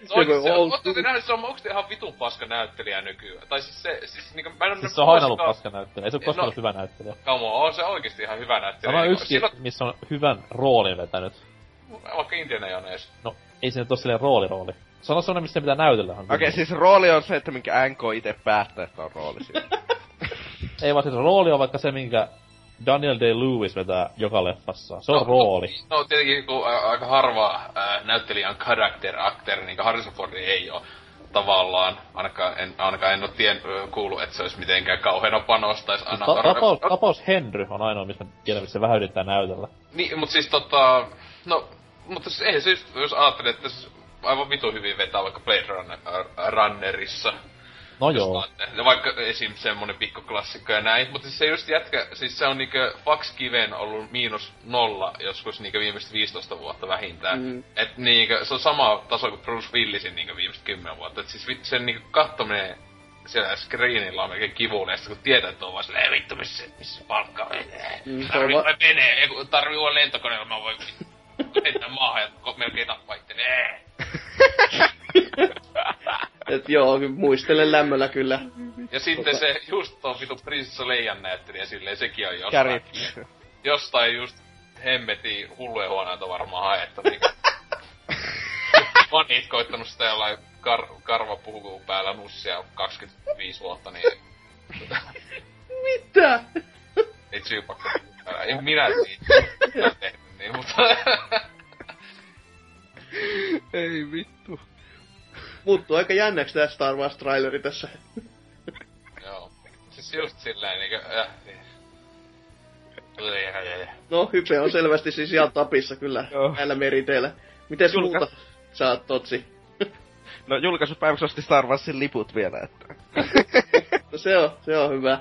Se on, se, on, se, nähdä, se on ihan vitun paska näyttelijä nykyään. Tai siis se, siis niinku, mä en Siis se on aina ollut paska näyttelijä. Ei se ole koskaan No. ollut hyvä näyttelijä. Come on, on se oikeesti ihan hyvä näyttelijä. Sano yksi, silloin- missä on hyvän roolin vetänyt. Vaikka Indiana Jones. No, ei se nyt oo silleen rooli rooli. Sano semmonen, missä pitää näytellä. Okei, okay, siis rooli on se, että minkä NK itse päättää, että on rooli siinä. Ei vaan siis rooli on vaikka se, minkä Daniel Day-Lewis vetää joka leffassa. Se on rooli. No tietenkin kun ä, aika harva ä, näyttelijä on character actor, niin kuin Harrison Ford ei oo tavallaan, ainakaan en, ainakaan en oo tien, ö, kuullut, että se olisi mitenkään kauheena panostais Siis aina. ta- tapaus, tapaus Henry on ainoa, missä mä tiedän, missä se vähän yrittää näytellä. Niin, mut siis tota, no, mutta siis ei se just, jos ajattelee, että se aivan vitu hyvin vetää vaikka Blade Runner, äh, Runnerissa, No joo. Ja vaikka esim. semmonen pikkuklassikko ja näin, mutta siis se just jätkä, siis se on niinkö Fax Kiven ollut miinus nolla joskus niinkö viimeiset 15 vuotta vähintään. Mm. Et niinkö, se on sama taso kuin Bruce Willisin niinkö viimeiset 10 vuotta. Et siis vit- sen niinkö kattominen siellä screenillä on melkein kivuliasta, kun tietää, että on vaan silleen, "Ei vittu, missä, missä palkka on. Mm, se on Tarvii va- menee, ei kun tarvii olla lentokoneella, mä voin heittää maahan ja melkein tappaa itteni. Et joo, muistelen lämmöllä kyllä. Ja sitten Tota- se just tuo vitu Prinsessa Leijan näyttelijä silleen, sekin on jostain. Kärit. jostain just hemmetin hullujen huoneelta varmaan haettu. Niin. Fanit koittanut sitä jollain kar- karvapuhukuu päällä nussia 25 vuotta, niin Mitä? ei syypakka. En minä tehnyt niin, mutta Ei vittu. Muuttuu aika jännäksi tää Star Wars traileri tässä. joo. Siis just silleen niinkö, äh, niin. No, hype on selvästi siis ihan tapissa kyllä Joo. näillä meriteillä. Mites Julka- muuta sä oot totsi? No julkaisupäiväksi osti Star Warsin liput vielä, että... No se on, se on hyvä.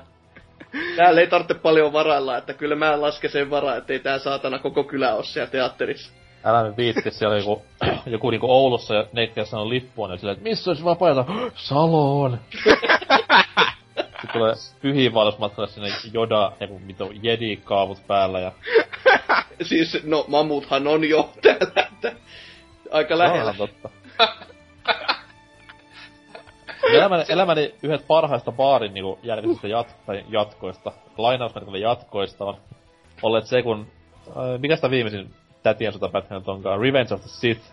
Täällä ei tarvitse paljon varailla, että kyllä mä lasken sen varaa, ettei tää saatana koko kylä oo siellä teatterissa. Älä nyt viitti, siellä oli joku, joku niinku Oulussa ja neikkiä sanoi lippuun, ja silleen, että missä olisi vapaata? Saloon! Sitten tulee pyhiinvaellusmatkalle sinne Joda, joku mitä Jedi-kaavut päällä ja... Siis, no mamuthan on jo täällä, että aika lähellä. No, totta. Elämäni, elämäni yhdet parhaista baarin niinku jälkeisistä jat, tai jatkoista, lainausmerkillä jatkoista on olleet se, kun... Äh, mikä sitä viimeisin tätien sotapätkä nyt onkaan? Revenge of the Sith.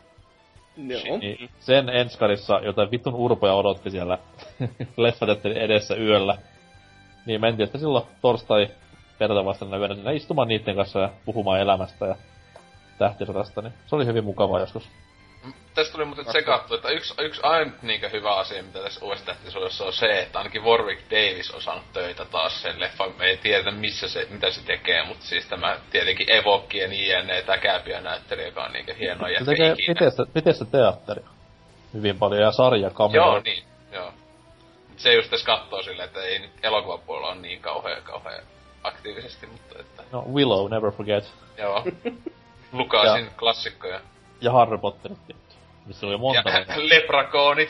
Joo. Niin sen enskarissa, jota vitun urpoja odotti siellä leffatettelin edessä yöllä. Niin mentiin, että silloin torstai perjantai vastaana yönä sinne istumaan niitten kanssa ja puhumaan elämästä ja tähtisodasta, niin se oli hyvin mukavaa joskus. Tästä tuli muuten tsekattu, että yksi, yksi ainut niinkö hyvä asia, mitä tässä uudessa tähtisodassa on se, että ainakin Warwick Davis on saanut töitä taas sen leffan. Me ei tiedetä missä se, mitä se tekee, mutta siis tämä tietenkin Evokkien INE täkäpiä näyttelijä, joka on niinkö hieno Se jätkä tekee ikinä. miten se, miten se teatteri. Hyvin paljon ja sarja Joo, niin. Joo. Se just tässä kattoo silleen, että ei nyt elokuvapuolella ole niin kauhean, kauhean aktiivisesti, mutta että... No, Willow, never forget. Joo. Lukasin klassikkoja. Ja Harry Potterit tietty. Missä oli monta. Ja leprakoonit.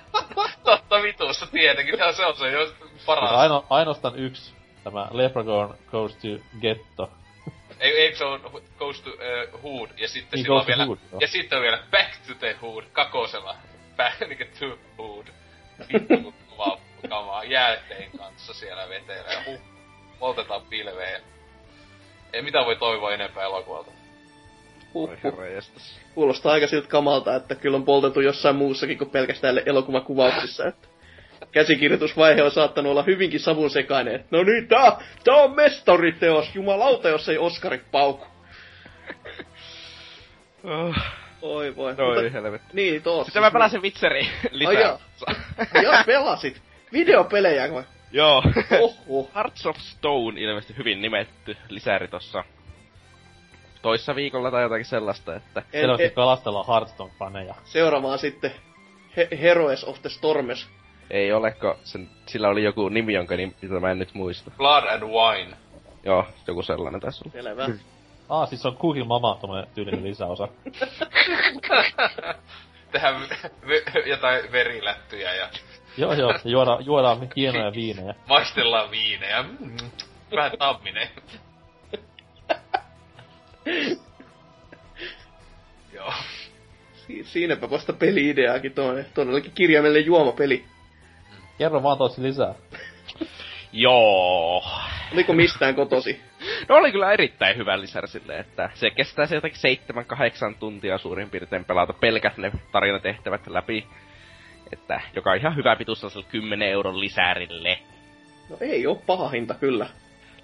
Totta vitussa tietenkin, ja se on se jo paras. Aino, ainoastaan yksi. Tämä Leprechaun Goes to Ghetto. Ei, eikö se on Goes to uh, Hood, ja sitten Niin, on vielä, Hood, ja sitten on vielä Back to the Hood, kakosella. Back to Hood. Vittu kuvaa kamaa jääteen kanssa siellä veteellä, ja huh, poltetaan pilveen. Ei mitä voi toivoa enempää elokuvalta. Huh, Oi huh. herra jestas. Kuulostaa aika siltä kamalta, että kyllä on poltettu jossain muussakin kuin pelkästään elokuvakuvauksissa. Että käsikirjoitusvaihe on saattanut olla hyvinkin savun sekainen. No niin, tää, tää on mestariteos, jumalauta, jos ei Oskarit pauku. Oh, Oi voi. Oi helvetti. niin, tossa. Sitten mä pelasin Witcheria lisää. Ai joo. Joo, pelasit. Videopelejä vai? Joo. Oho. Hearts of Stone ilmeisesti hyvin nimetty lisäri tossa toissa viikolla tai jotakin sellaista, että En, Selvästi en, kalastellaan Hearthstone-faneja. seuraavaan sitten He- Heroes of the Stormes. ei oleko, sen, sillä oli joku nimi, jonka nimi, mitä mä en nyt muista. Blood and Wine. Joo, joku sellainen tässä on. Selvä. Ah, siis se on Cooking Mama, tommonen tyylinen lisäosa. Tehdään ve- jotain verilättyjä ja joo joo, juodaan, juodaan hienoja viinejä. maistellaan viinejä. Mm, vähän tamminen. Joo. Si- siinäpä vasta peli-ideaakin toinen. Todellakin kirjaimellinen juomapeli. Kerro vaan tosi lisää. Joo. Oliko mistään kotosi? No oli kyllä erittäin hyvä lisäri silleen, että se kestää se jotakin 7-8 tuntia suurin piirtein pelata pelkät ne tarinatehtävät läpi. Että joka on ihan hyvä pituus sellaiselle 10 euron lisärille. No ei oo paha hinta kyllä.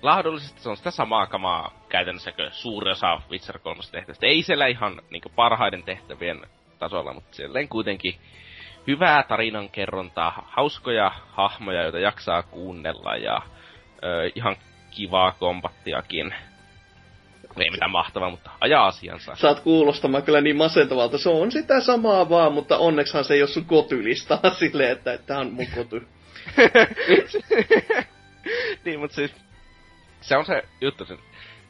Laadullisesti se on sitä samaa kamaa käytännössä kuin suuri osa Witcher 3 tehtävistä. Ei siellä ihan niin parhaiden tehtävien tasolla, mutta silleen kuitenkin hyvää tarinankerrontaa, hauskoja hahmoja, joita jaksaa kuunnella ja ö, ihan kivaa kombattiakin. Ei mitään mahtavaa, mutta ajaa asiansa. Saat kuulostamaan kyllä niin masentavalta. Se on sitä samaa vaan, mutta onnekshan se ei oo sun kotylistaa silleen, että tää on mun koty. niin, mutta siis se on se juttu, se,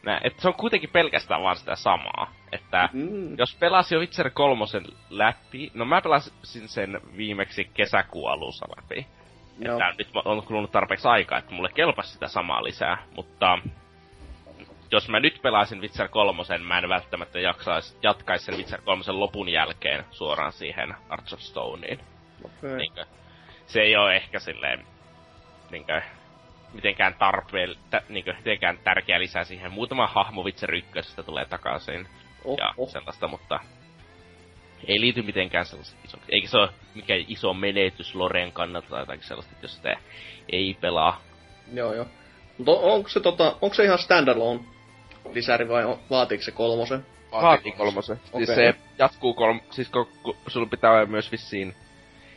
nää, että se on kuitenkin pelkästään vaan sitä samaa. Että Mm. jos pelasi jo Witcher kolmosen läpi, no mä pelasin sen viimeksi kesäkuun alussa läpi. Joo. Että nyt on kulunut tarpeeksi aikaa, että mulle kelpasi sitä samaa lisää, mutta jos mä nyt pelaisin Witcher kolmosen, mä en välttämättä jaksais, jatkais sen Witcher kolmosen lopun jälkeen suoraan siihen Arts of Stoneen. Okei. Niinkö, se ei ole ehkä silleen niinkö, mitenkään tarpeen, tä, niinkö, mitenkään tärkeä lisää siihen. Muutama hahmo Witcher ykkösestä tulee takaisin Oh, ja oh. sellaista, mutta ei liity mitenkään sellaista isoksi. Eikä se ole mikään iso menetys Loren kannalta tai jotakin sellaista, jos sitä ei pelaa. Joo, joo. Mutta onko se, tota, onko se ihan standalone lisäri vai on- vaatiiko se kolmosen? Vaatii kolmosen. Siis Okei. se jatkuu kolm... Siis kun, kun sulla pitää olla myös vissiin...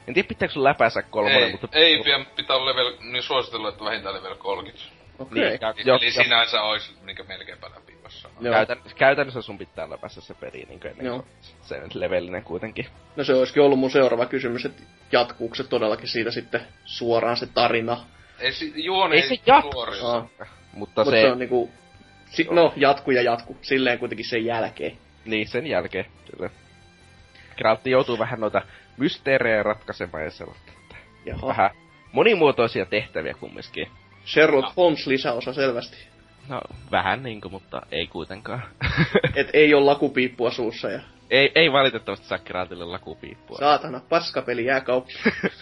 En tiedä pitääkö sun läpänsä kolmonen, Ei, mutta... ei vielä pitää olla level, niin suositellut, että vähintään level 30. Okei. Niin, kä- Eli jo, Eli jo, sinänsä olisi niinkö melkeinpä läpi, käytän, käytännössä sun pitää läpässä se peli niin ennen Joo. se nyt levelinen kuitenkin. No se olisikin ollut mun seuraava kysymys, että jatkuuko se todellakin siitä sitten suoraan se tarina? Ei si- juoni Ei se jatku. Aa, Mutta Mutta se, se on niinku... Si- no, jatku ja jatku. Silleen kuitenkin sen jälkeen. niin sen jälkeen, kyllä. Kraltti joutuu vähän noita mysteerejä ratkaisemaan ja sellaista. Jaha. vähän monimuotoisia tehtäviä kumminkin. Sherlock Holmes lisäosa selvästi. No, vähän niinku, mutta ei kuitenkaan. Et ei ole lakupiippua suussa ja... ei, ei valitettavasti saa Kraltille lakupiippua. Saatana, paskapeli jää kauppaan.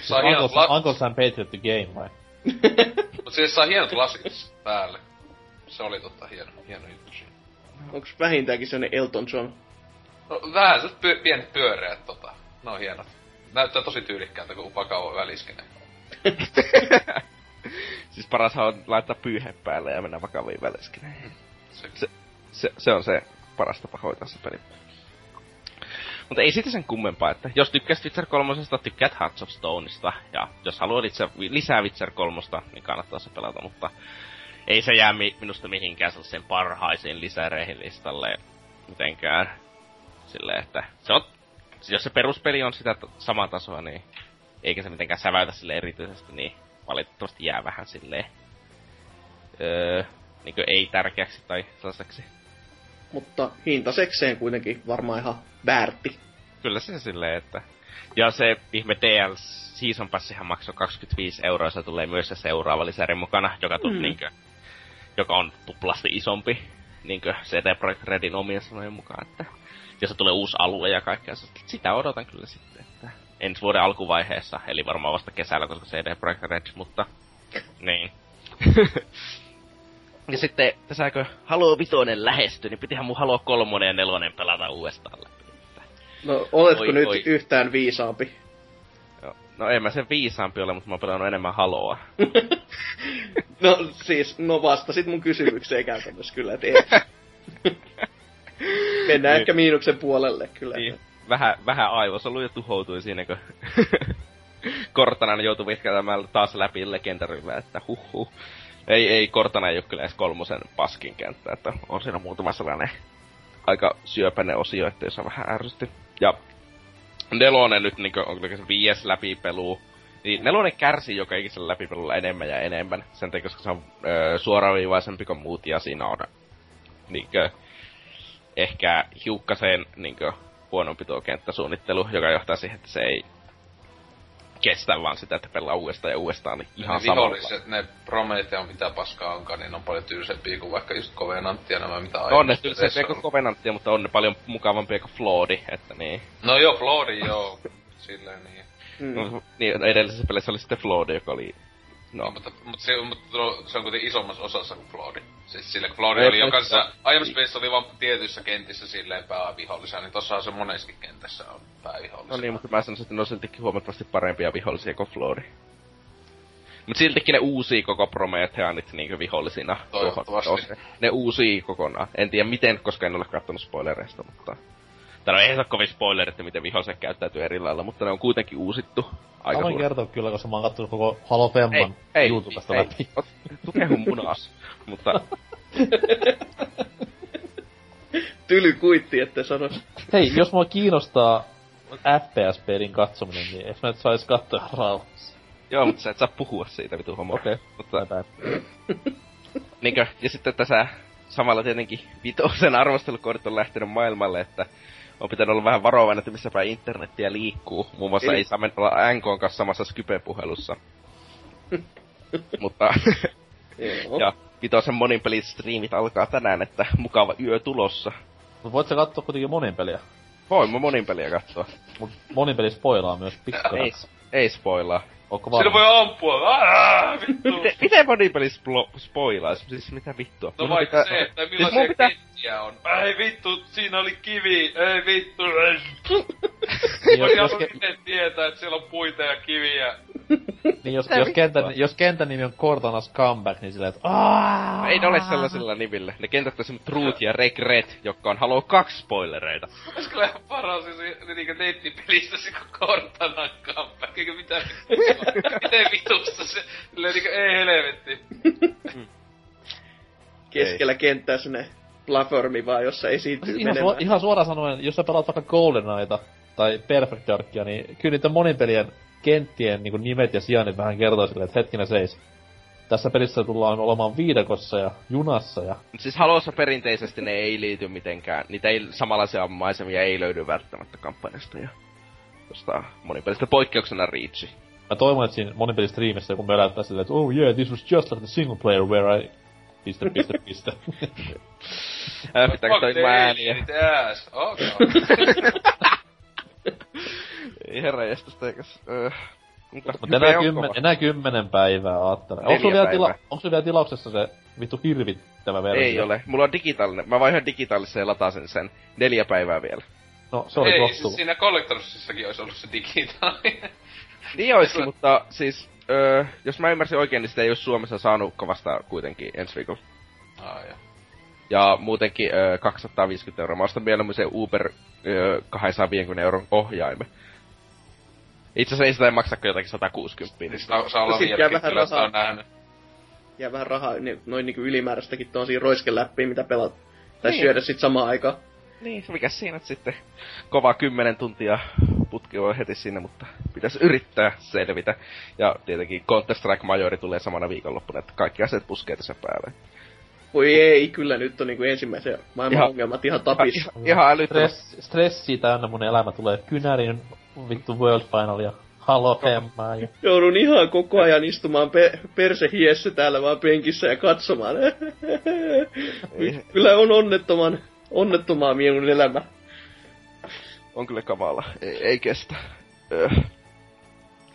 Saa hienot, Uncle, la- Uncle Sam Patriot the Game vai? mut siis saa hienot lasit päälle. Se oli totta hieno, hieno juttu siinä. Onks vähintäänkin sellainen Elton John? No, vähän se py- pienet pyöreät tota. Ne on hienot. Näyttää tosi tyylikkäältä, kun upakauva väliskene. Siis paras on laittaa pyyhe päälle ja mennä vakaviin väliskeneihin. Se, Se- Se, se on se paras tapa hoitaa se peli. Mutta ei siitä sen kummempaa, että jos tykkäsit Witcher 3, tykkäät Hearts of Stoneista, ja jos haluat itse lisää Witcher 3, niin kannattaa se pelata, mutta ei se jää mi- minusta mihinkään sellaiseen parhaisiin lisäreihin listalle mitenkään. Silleen, että se on, jos se peruspeli on sitä samaa tasoa, niin eikä se mitenkään säväytä sille erityisesti, niin valitettavasti jää vähän silleen öö, niin ei tärkeäksi tai sellaiseksi. Mutta hintasekseen kuitenkin varmaan ihan väärti. Kyllä se silleen, että... Ja se ihme DL Season Passihan maksoi 25 euroa, se tulee myös se seuraava lisäri mukana, joka, tuli, Mm. mm. niinkö, joka on tuplasti isompi, niinkö CD Projekt Redin omien sanojen mukaan, että ja se tulee uusi alue ja kaikkea, sitä odotan kyllä sitten, että ensi vuoden alkuvaiheessa, eli varmaan vasta kesällä, koska CD Projekt Red, mutta niin. ja sitten, tässäkö Halo Vitoinen lähestyi, niin pitihän mun Halo kolmonen ja nelonen pelata uudestaan läpi. No, oletko Oi, nyt oi. yhtään viisaampi? No en mä sen viisaampi ole, mutta mä oon pelannut enemmän Haloa. No siis, no vastasit mun kysymykseen käytännössä kyllä, ei. Mennään Niin. ehkä miinuksen puolelle kyllä. Niin, vähän, vähän aivosolu ja tuhoutui siinä, kun Kortanan joutui vihkäämään taas läpi legendaryllä, että huhhuh. Ei, ei Kortana ei ole kyllä edes kolmosen paskin kenttä, että on siinä muutama sellainen aika syöpäinen osio, että se vähän ärsytti. Ja nelonen nyt niin on kyllä se viides läpipelu. Niin nelonen kärsii joka ikisellä läpipelulla enemmän ja enemmän. Sen takia, koska se on öö, suoraviivaisempi kuin muut ja siinä on niinkö, ehkä hiukkaseen niinkö, huonompi tuo kenttäsuunnittelu, joka johtaa siihen, että se ei kestä vaan sitä, että pelaa uudestaan ja uudestaan niin ihan ne samalla. viholliset, ne Promethean mitä paskaa onkaan, niin on paljon tylsempiä kuin vaikka just Covenant ja nämä mitä On ne tylsempiä kuin. Covenantia, mutta on ne paljon mukavampia kuin Floodi, että niin. No joo, Floodi joo. Silleen niin. Mm. No, niin edellisessä pelissä oli sitten Floodi, joka oli... No. Mutta, mutta, se, mutta se on kuitenkin isommassa osassa kuin Floodi. Siis sille Floodi Ei, oli jokaisessa, aiemmassa pelissä oli vaan tietyissä kentissä silleen päävihollisia, niin tossahan se moneskin kentässä on päävihollisia. no niin, mutta mä sanoisin, että ne on siltikin huomattavasti parempia vihollisia kuin Floodi. Mut siltikin ne uusii koko Prometheanit niinkö vihollisina. Toivottavasti. tuohon- Ne uusii kokonaan. En tiedä miten, koska en ole kattonut spoilereista, mutta... No ei ole kovin spoilerit, että miten viholliset käyttäytyy eri lailla, mutta ne on kuitenkin uusittu. Aika Mä voin kertoa kyllä, koska mä oon kattonut koko Halo Femman ei, YouTubesta ei, läpi. ot- Tukehu munas. mutta Tyly kuitti, että sanois. Hei, jos mua kiinnostaa FPS-pelin katsominen, niin eikö mä nyt sais katsoa rauhassa? Joo, mutta sä et saa puhua siitä vitu homo. Okei. Mutta, Bye niinkö, ja sitten tässä samalla tietenkin vitosen arvostelukoodit on lähtenyt maailmalle, että on pitänyt olla vähän varovainen, että missä päin internettiä liikkuu. Muun muassa Eli- ei saa mennä olla NK kanssa samassa Skype-puhelussa. Mutta, ja vitosen monin striimit alkaa tänään, että mukava yö tulossa. Mut voit sä katsoa kuitenkin monin peliä. Voin mä monin peliä katsoa. Mut monin peli spoilaa myös Ei, pikkusen. ei spoilaa. Onko varma? voi ampua. Vittu. Miten, miten monin peli splo- spoilais? Siis mitä vittua? No vaikka pitää- se, että siis millaisia mun pitää... kenttiä on. Ei vittu, siinä oli kivi. Ei vittu. Ei. Niin, jos, Voi jos, ke- miten tietää, että siellä on puita ja kiviä. niin jos, jos, kentän, jos kentän nimi on Cortanas Comeback, niin silleen, että! Ei ne ole sellaisilla nimillä. Ne kentät on esimerkiksi Truth ja Regret, jotka on Halo 2 spoilereita. Ois kyllä ihan paras, jos se niinku nettipelistä se Cortanan comeback, eikä mitään. Miten vitusta se, silleen niinku, ei helvetti. Keskellä kenttää sinne platformi vaan, jossa esiintyy ihan, menemään. su- ihan suoraan sanoen, jos sä pelaat vaikka GoldenEyeta tai Perfect Darkia, niin kyllä niiden monipelien kenttien niin nimet ja sijainnit vähän kertoo silleen, että hetkinen seis. Tässä pelissä tullaan olemaan viidakossa ja junassa ja... Siis Halossa perinteisesti ne ei liity mitenkään. Niitä ei, samanlaisia maisemia ei löydy välttämättä kampanjasta ja tosta monipelistä poikkeuksena Reachi. Mä toivon, että siinä monipelistriimissä joku möläyttää silleen, että oh yeah, this was just like the single player where I... Piste, piste, piste. Ää, pitääkö toi Fuck ääniä? the ass. Okay. Ei herra jestas teikäs. Öö. Mutta enää, kymmen, enää kymmenen päivää. Neljä Onko sulla, vielä tila, onko vielä tilauksessa se vittu hirvittävä versio? Ei ole. Mulla on digitaalinen. Mä vaihoin digitaaliseen ja latasin sen. Neljä päivää vielä. No, se oli Ei, kohtuu. siis siinä Collectorsissakin olisi ollut se digitaalinen. Niin olisi, mutta siis... Öö, jos mä ymmärsin oikein, niin sitä ei ole Suomessa saanut vasta kuitenkin ensi viikolla. Ai joo. Ja muutenkin öö, 250 euroa. Mä ostan mieluummin sen Uber öö, 250 euron ohjaimen. Itse asiassa ei sitä maksa kuin jotakin 160. Niin Siis saa, olla vieläkin, vähän sitä rahaa. on nähnyt. Jää vähän rahaa, niin, noin niinku ylimääräistäkin tuollaisia roiskeläppiä, mitä pelaat. Tai Niin. syödä sit samaan aikaan. Niin, mikä siinä sitten kova 10 tuntia putki on heti sinne, mutta pitäisi yrittää selvitä. Ja tietenkin Counter-Strike Majori tulee samana viikonloppuna, että kaikki asiat puskee tässä päälle. Voi ei, kyllä nyt on niinku ensimmäisen maailman Ihan- ongelmat ihan tapissa. Ihan, ihan älyttömästi. Stress, stressi täynnä mun elämä tulee kynärin vittu World Final ja Halo hemmaa ja... Joudun ihan koko ajan istumaan pe- persehiessä täällä vaan penkissä ja katsomaan. Kyllä on onnettoman, onnettomaa minun elämä. On kyllä kamala. Ei, ei kestä. Öö.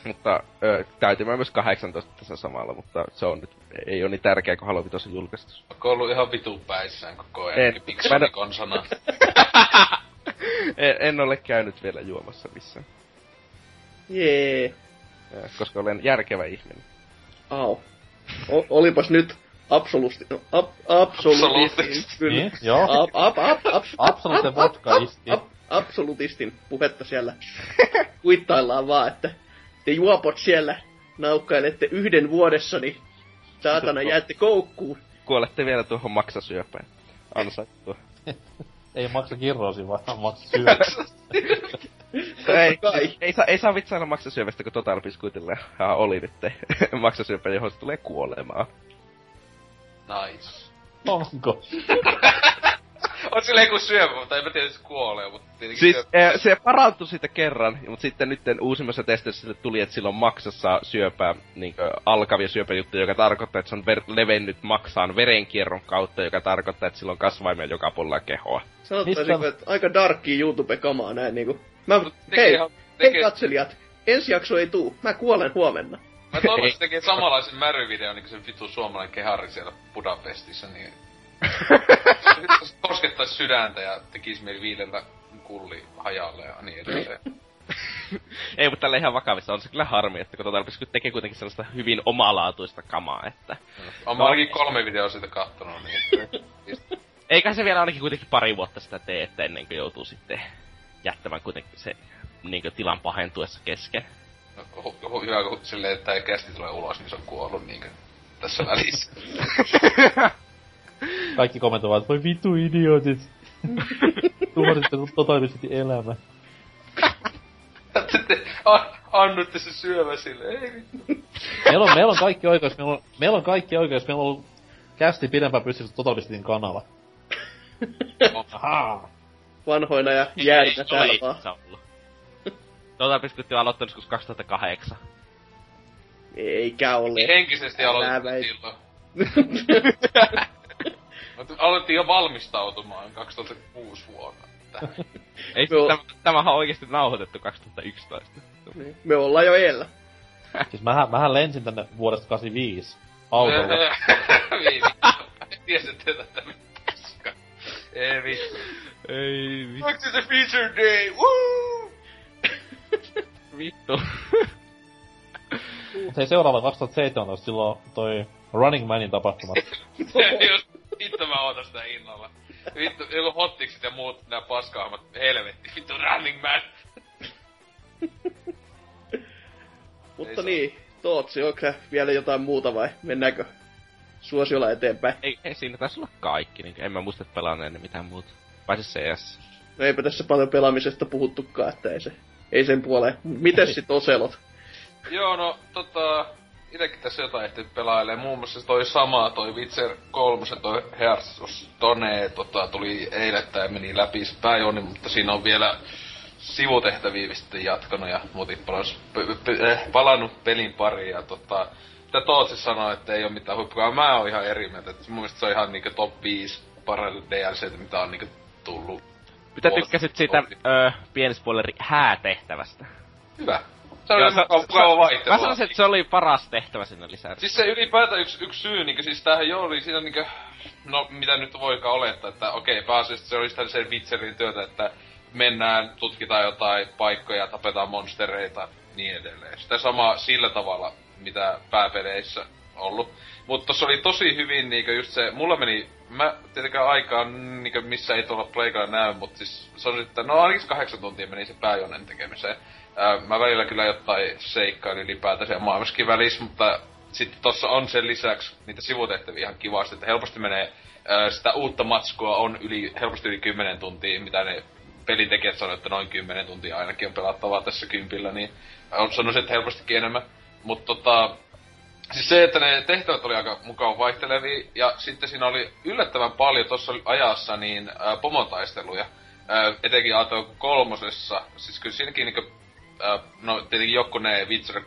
Mutta öö, täytyy myös 18 tässä samalla, mutta se on nyt, ei ole niin tärkeä kuin Halo 5 julkaistus. Onko ollut ihan vitun päissään koko En. ajan? Piksoni konsana. En, en ole käynyt vielä juomassa missään, Jee. öö, koska olen järkevä ihminen. Au. O- olipas nyt absolusti... No, ab, absolutisti. Absolutisti. Kyllä. Niin, joo. Ab, ab, ab, ab, Absoluutten vodkaisti. ab, absolutistin puhetta siellä. Kuittaillaan vaan, että te juopot siellä naukkailette yhden vuodessa, niin saatana jäätte koukkuun. Kuolette vielä tuohon maksasyöpään. Ansaittua. Ei maksa kirroosi, vaan maksa syödä. ei, kai. ei, saa, ei saa vitsailla maksasyövästä, kun Total Biscuitilla ja oli nyt maksasyöpä, johon se tulee kuolemaan. Nice. Onko? On silleen kun syöpä, mutta en mä tiedä, se kuolee, mutta tietenkin Siis syöpä. eh, se parantui siitä kerran, mutta sitten nyt uusimmassa testissä sille tuli, että sillä on maksassa syöpää, niin alkavia syöpäjuttuja, joka tarkoittaa, että se on ver- levennyt maksaan verenkierron kautta, joka tarkoittaa, että sillä on kasvaimia joka puolella kehoa. Sanottaisinko, Mistä- että aika darkki YouTube-kamaa näin niinku. Mä, hei, ihan- hei tekee- katselijat, ensi jakso ei tuu, mä kuolen huomenna. Mä toivon, että se tekee samanlaisen märyvideon, niin kuin se vitu suomalainen kehari siellä Budapestissa, niin... Se koskettais sydäntä ja tekis mieli viidellä kulli hajalle ja niin edelleen. Ei, mutta tällä ihan vakavissa on se kyllä harmi, että kun Total Biscuit tekee kuitenkin sellaista hyvin omalaatuista kamaa, että... Oon mä ainakin kolme videoa siitä kattonut, niin... Eikä se vielä ainakin kuitenkin pari vuotta sitä tee, että ennen kuin joutuu sitten jättämään kuitenkin se niin tilan pahentuessa kesken. No, hyvä, kun silleen, että tää kästi tulee ulos, niin se on kuollut niinkö tässä välissä. Kaikki kommentoivat, että voi vittu idiotit. Tuhositte totaalisesti elämä. Annutte se syövä sille, ei vittu. Meillä on, meillä on kaikki oikeus, meillä on, meillä on kaikki oikeus, meillä on ollut kästi pidempään pystyssä Total Biscuitin kanava. Ahaa. Vanhoina ja ei, täällä vaan. Biscuit on aloittanut joskus 2008. Eikä ole. Henkisesti aloitettiin silloin. Alettiin jo valmistautumaan 2006 vuonna. Ei, Joo. tämä, tämähän on oikeesti nauhoitettu 2011. Niin. Me ollaan jo eellä. Siis mähän, mähän lensin tänne vuodesta 85 autolla. Ei vittu. Tiesitte tätä paska. Ei vittu. Ei vi- Back to the feature day! Woo! vittu. Mut hei seuraava 2017 silloin toi Running Manin tapahtumat. Vittu mä ootan sitä innolla. Vittu, joku hottikset ja muut nää paskahmat. Helvetti, vittu running man. Mutta Ei niin, Tootsi, onko sä vielä jotain muuta vai mennäänkö suosiolla eteenpäin? ei, ei, siinä taisi olla kaikki, niin en mä muista että pelaaneeni mitään muuta. Paitsi CS. No eipä tässä paljon pelaamisesta puhuttukaan, että ei se, ei sen puoleen. Mites sit Oselot? Joo, no tota... Itekin tässä jotain ehti pelailee. Muun muassa toi sama, toi Witcher 3, toi Hearts of Stone, tota, tuli eilettäin meni läpi se pääjuoni, mutta siinä on vielä sivutehtäviä sitten jatkanut ja muutin palas, p- p- eh, palannut pelin pariin ja tota, mitä Tootsi sanoi, että ei ole mitään huippukaa. Mä oon ihan eri mieltä, että mun mielestä se on ihan niinku top 5 parhaita DLC, mitä on niinku tullut. Mitä tykkäsit siitä, öö, pieni spoileri, häätehtävästä? Hyvä. Se on Joo, ihan mukava- vaihtelua. Mä sanoisin, että se oli paras tehtävä sinne lisää. Siis se ylipäätään yksi, yksi syy, niin siis tämähän jo oli siinä niinku, no mitä nyt voikaan olettaa, että okei, pääasiassa se oli sitä sen Witcherin työtä, että mennään, tutkitaan jotain paikkoja, tapetaan monstereita, niin edelleen. Sitä sama sillä tavalla, mitä pääpeleissä ollut. Mutta tossa oli tosi hyvin niinku just se, mulla meni, mä tietenkään aikaan niinku missä ei tuolla pleikalla näy, mutta siis se on että no ainakin kahdeksan tuntia meni se pääjonen tekemiseen. Ää, mä välillä kyllä jotain seikkailin ylipäätään siellä maailmaskin välissä, mutta sitten tossa on sen lisäksi niitä sivutehtäviä ihan kivasti, että helposti menee ää, sitä uutta matskua on yli, helposti yli 10 tuntia, mitä ne pelintekijät sanoo, että noin 10 tuntia ainakin on pelattavaa tässä kympillä, niin on sanoisin, että helpostikin enemmän. Mutta tota, Siis se, että ne tehtävät oli aika mukaan vaihtelevia, ja sitten siinä oli yllättävän paljon tuossa ajassa niin ää, pomotaisteluja. Ää, etenkin Aato kolmosessa, siis kyllä siinäkin niinku, ää, no tietenkin joku ne Witcher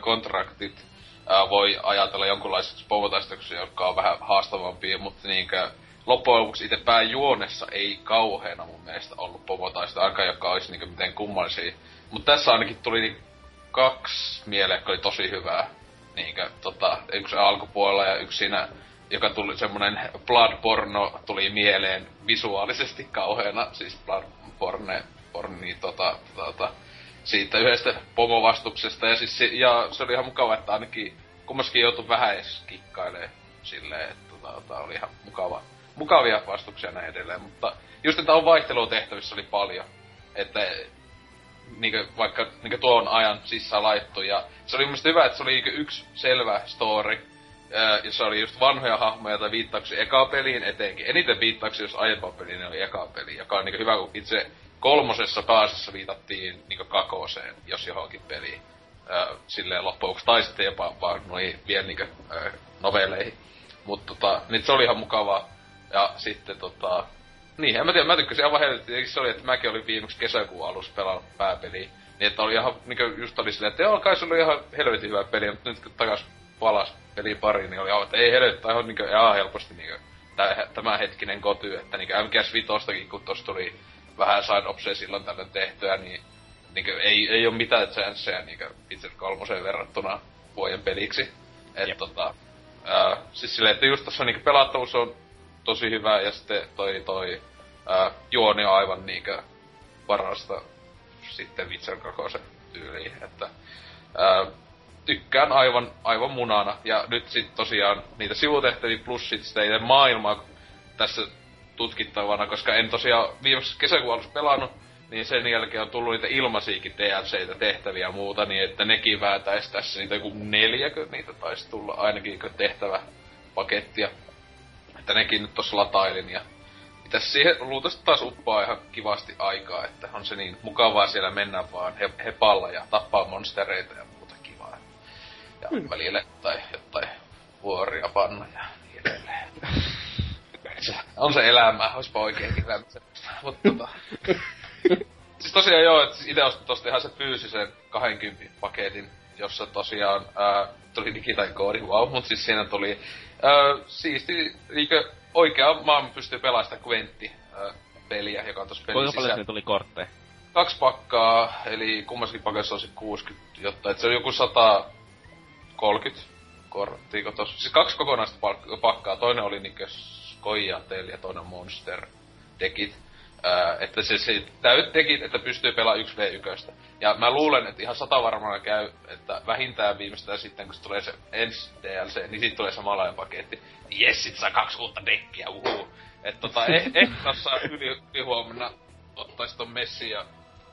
kontraktit ää, voi ajatella jonkunlaiseksi pomotaisteluksi, jotka on vähän haastavampia, mutta niinkö loppujen lopuksi itse pääjuonessa ei kauheena mun mielestä ollut pomotaista, ainakaan joka olisi niinku miten kummallisia. Mutta tässä ainakin tuli niinku kaksi mieleen, jotka oli tosi hyvää niinkö, tota, yksi alkupuolella ja yksi siinä, joka tuli semmonen blood porno tuli mieleen visuaalisesti kauheena, siis blood porne, porni, tota, tota, siitä yhdestä pomovastuksesta ja siis ja se oli ihan mukava, että ainakin kummaskin joutui vähän edes kikkailee silleen, että tota, tota, oli ihan mukava, mukavia vastuksia näin edelleen, mutta just että on vaihtelutehtävissä oli paljon, että niinkö, vaikka niinkö tuon ajan sisään laittu. Ja se oli mun mielestä hyvä, että se oli yksi selvä story. Ja se oli just vanhoja hahmoja tai viittauksia eka peliin etenkin. Eniten viittauksia jos aiempaan peliin niin oli eka peli, joka on niinkö hyvä, kun itse kolmosessa pääasiassa viitattiin niinkö kakoseen, jos johonkin peliin. Ää, silleen loppujen lopuksi, tai sitten jopa vaan noihin vielä niinkö ää, novelleihin. Mutta tota, niin se oli ihan mukavaa. Ja sitten tota, niin, en mä tiedä, mä tykkäsin aivan. Tietenkin se oli, että mäkin olin viimeksi kesäkuun alussa pelannut pääpeliä. Niin että oli ihan, niinku just oli silleen, että joo, kai se oli ihan helvetin hyvä peli, mutta nyt kun takas palas peli pariin, niin oli aivan, että ei helvetti, tää on niinku ihan helposti niinku tämä hetkinen koty, että niinku MGS Vitostakin, kun tossa tuli vähän side opseja silloin tällöin tehtyä, niin niinku ei, ei oo mitään chanceja niinku Witcher 3 verrattuna vuoden peliksi. Et Jep. tota, ää, siis silleen, että just tossa niinku pelattavuus on tosi hyvä ja sitten toi, toi ää, juoni on aivan niinkö parasta sitten Witcher 2 tyyliin, että ää, tykkään aivan, aivan munana. Ja nyt sit tosiaan niitä sivutehtäviä plus sit sitä itse maailmaa tässä tutkittavana, koska en tosiaan viimeksi kesäkuun alussa pelannut, niin sen jälkeen on tullut niitä ilmaisiakin DLCitä tehtäviä ja muuta, niin että nekin väätäis tässä niitä joku neljäkö niitä taisi tulla ainakin tehtävä pakettia. Että nekin nyt tossa latailin ja mitäs siihen luultavasti taas uppaa ihan kivasti aikaa, että on se niin mukavaa siellä mennä vaan he, hepalla ja tappaa monstereita ja muuta kivaa. Ja hmm. välillä tai jotain vuoria panna ja. Se, on se elämää, olisipa oikeinkin lämmin Mutta tota... siis tosiaan joo, että itse ostin tosta ihan se fyysisen 20 paketin, jossa tosiaan ää, tuli digitaikoodi, wow, mutta siis siinä tuli ää, siisti, niinkö oikea maan pystyy pelaamaan sitä Quentti peliä, joka on tossa pelin Kuinka paljon tuli kortteja? Kaksi pakkaa, eli kummassakin pakassa on se 60 jotta, että se on joku 130 korttia, tossa. Siis kaksi kokonaista pakkaa, toinen oli niinkö Skojatel ja toinen Monster dekit. Ää, että se, se täyt dekit, että pystyy pelaamaan 1v1. Ja mä luulen, että ihan sata varmaan käy, että vähintään viimeistään sitten, kun se tulee se ensi DLC, niin siitä tulee samanlainen paketti. Jes, sit saa kaksi uutta dekkiä, uhu. Että tota, eh, ehkä tossa yli, yli huomenna ottais ton Messi ja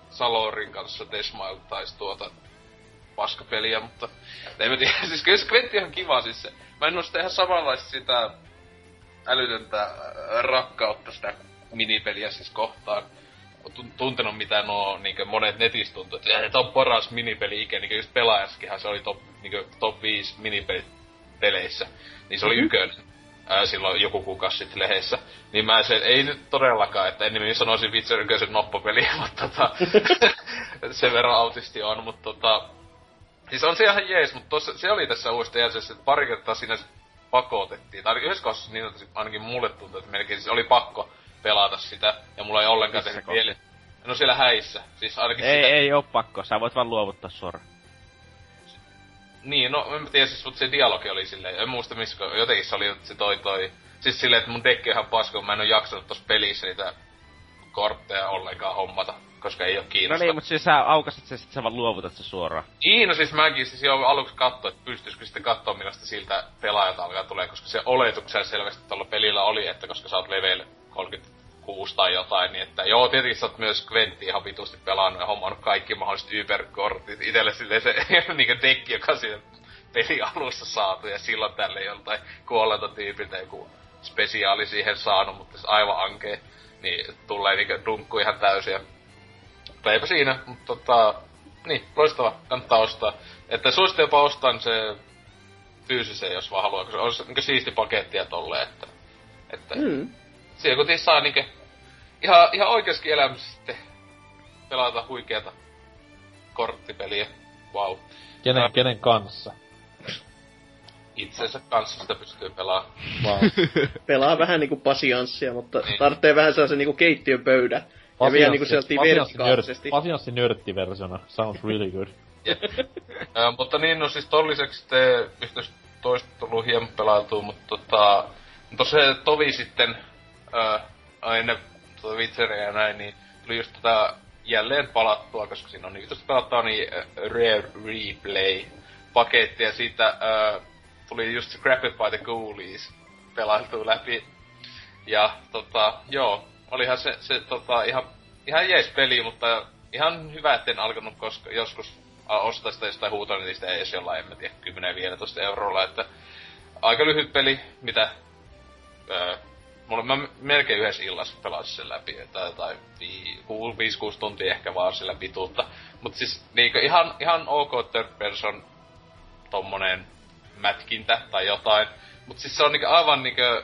Salorin kanssa desmailtais tuota paskapeliä, mutta en mä tiedä, siis kyllä Skventti on kiva siis se. Mä en oo sitä ihan samanlaista sitä älytöntä äh, rakkautta sitä minipeliä siis kohtaan tuntenut mitä nuo niin monet netissä tuntuu, että tämä on paras minipeli ikinä, niin just pelaajassakinhan se oli top, niin top 5 minipelit peleissä, niin se oli mm-hmm. ykönen ää, silloin joku kuukausi sitten lehdessä. Niin mä se, ei nyt todellakaan, että ennemmin sanoisin Witcher yköisen noppopeli, mutta tota, sen verran autisti on, mutta tota, siis on se ihan jees, mutta tossa, se oli tässä uudesta jäljessä, että pari kertaa siinä pakotettiin, tai yhdessä kohdassa niin, ainakin mulle tuntui, että melkein siis oli pakko pelata sitä, ja mulla ei ollenkaan tehnyt mieli. No siellä häissä, siis ainakin Ei, sitä... ei oo pakko, sä voit vaan luovuttaa suoraan. Niin, no en tiedä siis, mutta se dialogi oli silleen, en muista missä, jotenkin se oli, että se toi toi... Siis silleen, että mun dekki on ihan paska, mä en oo jaksanut tossa pelissä niitä kortteja ollenkaan hommata, koska ei oo kiinnostaa. No niin, mutta siis sä aukasit se sit sä vaan luovutat se suoraan. Niin, no siis mäkin siis jo aluksi katsoin, että pystyisikö sitten katsoa millaista siltä pelaajalta alkaa tulee, koska se oletuksella selvästi tuolla pelillä oli, että koska sä oot level 30 kuusi tai jotain, niin että joo, tietenkin sä oot myös Quentti ihan vitusti pelannut ja hommannut kaikki mahdolliset Uber-kortit itelle silleen se niinku dekki, joka siinä peli alussa saatu ja silloin tälle joltain kuolleelta tyypiltä joku spesiaali siihen saanut, mutta se aivan ankee, niin tulee niinku dunkku ihan täysiä. Mutta eipä siinä, mutta tota, niin, loistava, kannattaa ostaa. Että suosittelen jopa ostaa se fyysisen, jos vaan haluaa, koska on se niin siisti pakettia tolleen, että, että mm. siellä kun saa niinku ihan, ihan oikeaskin elämässä sitten pelata huikeata korttipeliä. Wow. Kenen, äh, kenen kanssa? Itsensä kanssa sitä pystyy pelaamaan. Wow. Pelaa vähän niinku pasianssia, mutta niin. tarvitsee vähän sellaisen niinku keittiön pöydän. Ja vielä niinku sieltä vertikaalisesti. Pasianssi nörttiversiona. Sounds really good. äh, mutta niin, no siis tolliseksi te yhtä toista tullut hieman pelailtua, mutta tota... Mutta se tovi sitten äh, aina tuota Witcheria ja näin, niin tuli just tätä jälleen palattua, koska siinä on niin just pelattua niin uh, Rare Replay paketti ja siitä uh, tuli just Scrapped by the Ghoulies pelailtua läpi. Ja tota, joo, olihan se, se tota, ihan, ihan jees peli, mutta ihan hyvä, etten alkanut koska joskus ostaa sitä jostain huutonetista edes jollain, en mä tiedä, 10-15 eurolla, että aika lyhyt peli, mitä Mulla mä melkein yhdessä illassa pelasin sen läpi, tai, tai 5-6 tuntia ehkä vaan sillä vituutta. Mut siis niinkö ihan, ihan ok third person tommonen mätkintä tai jotain. Mut siis se on niinkö aivan niinkö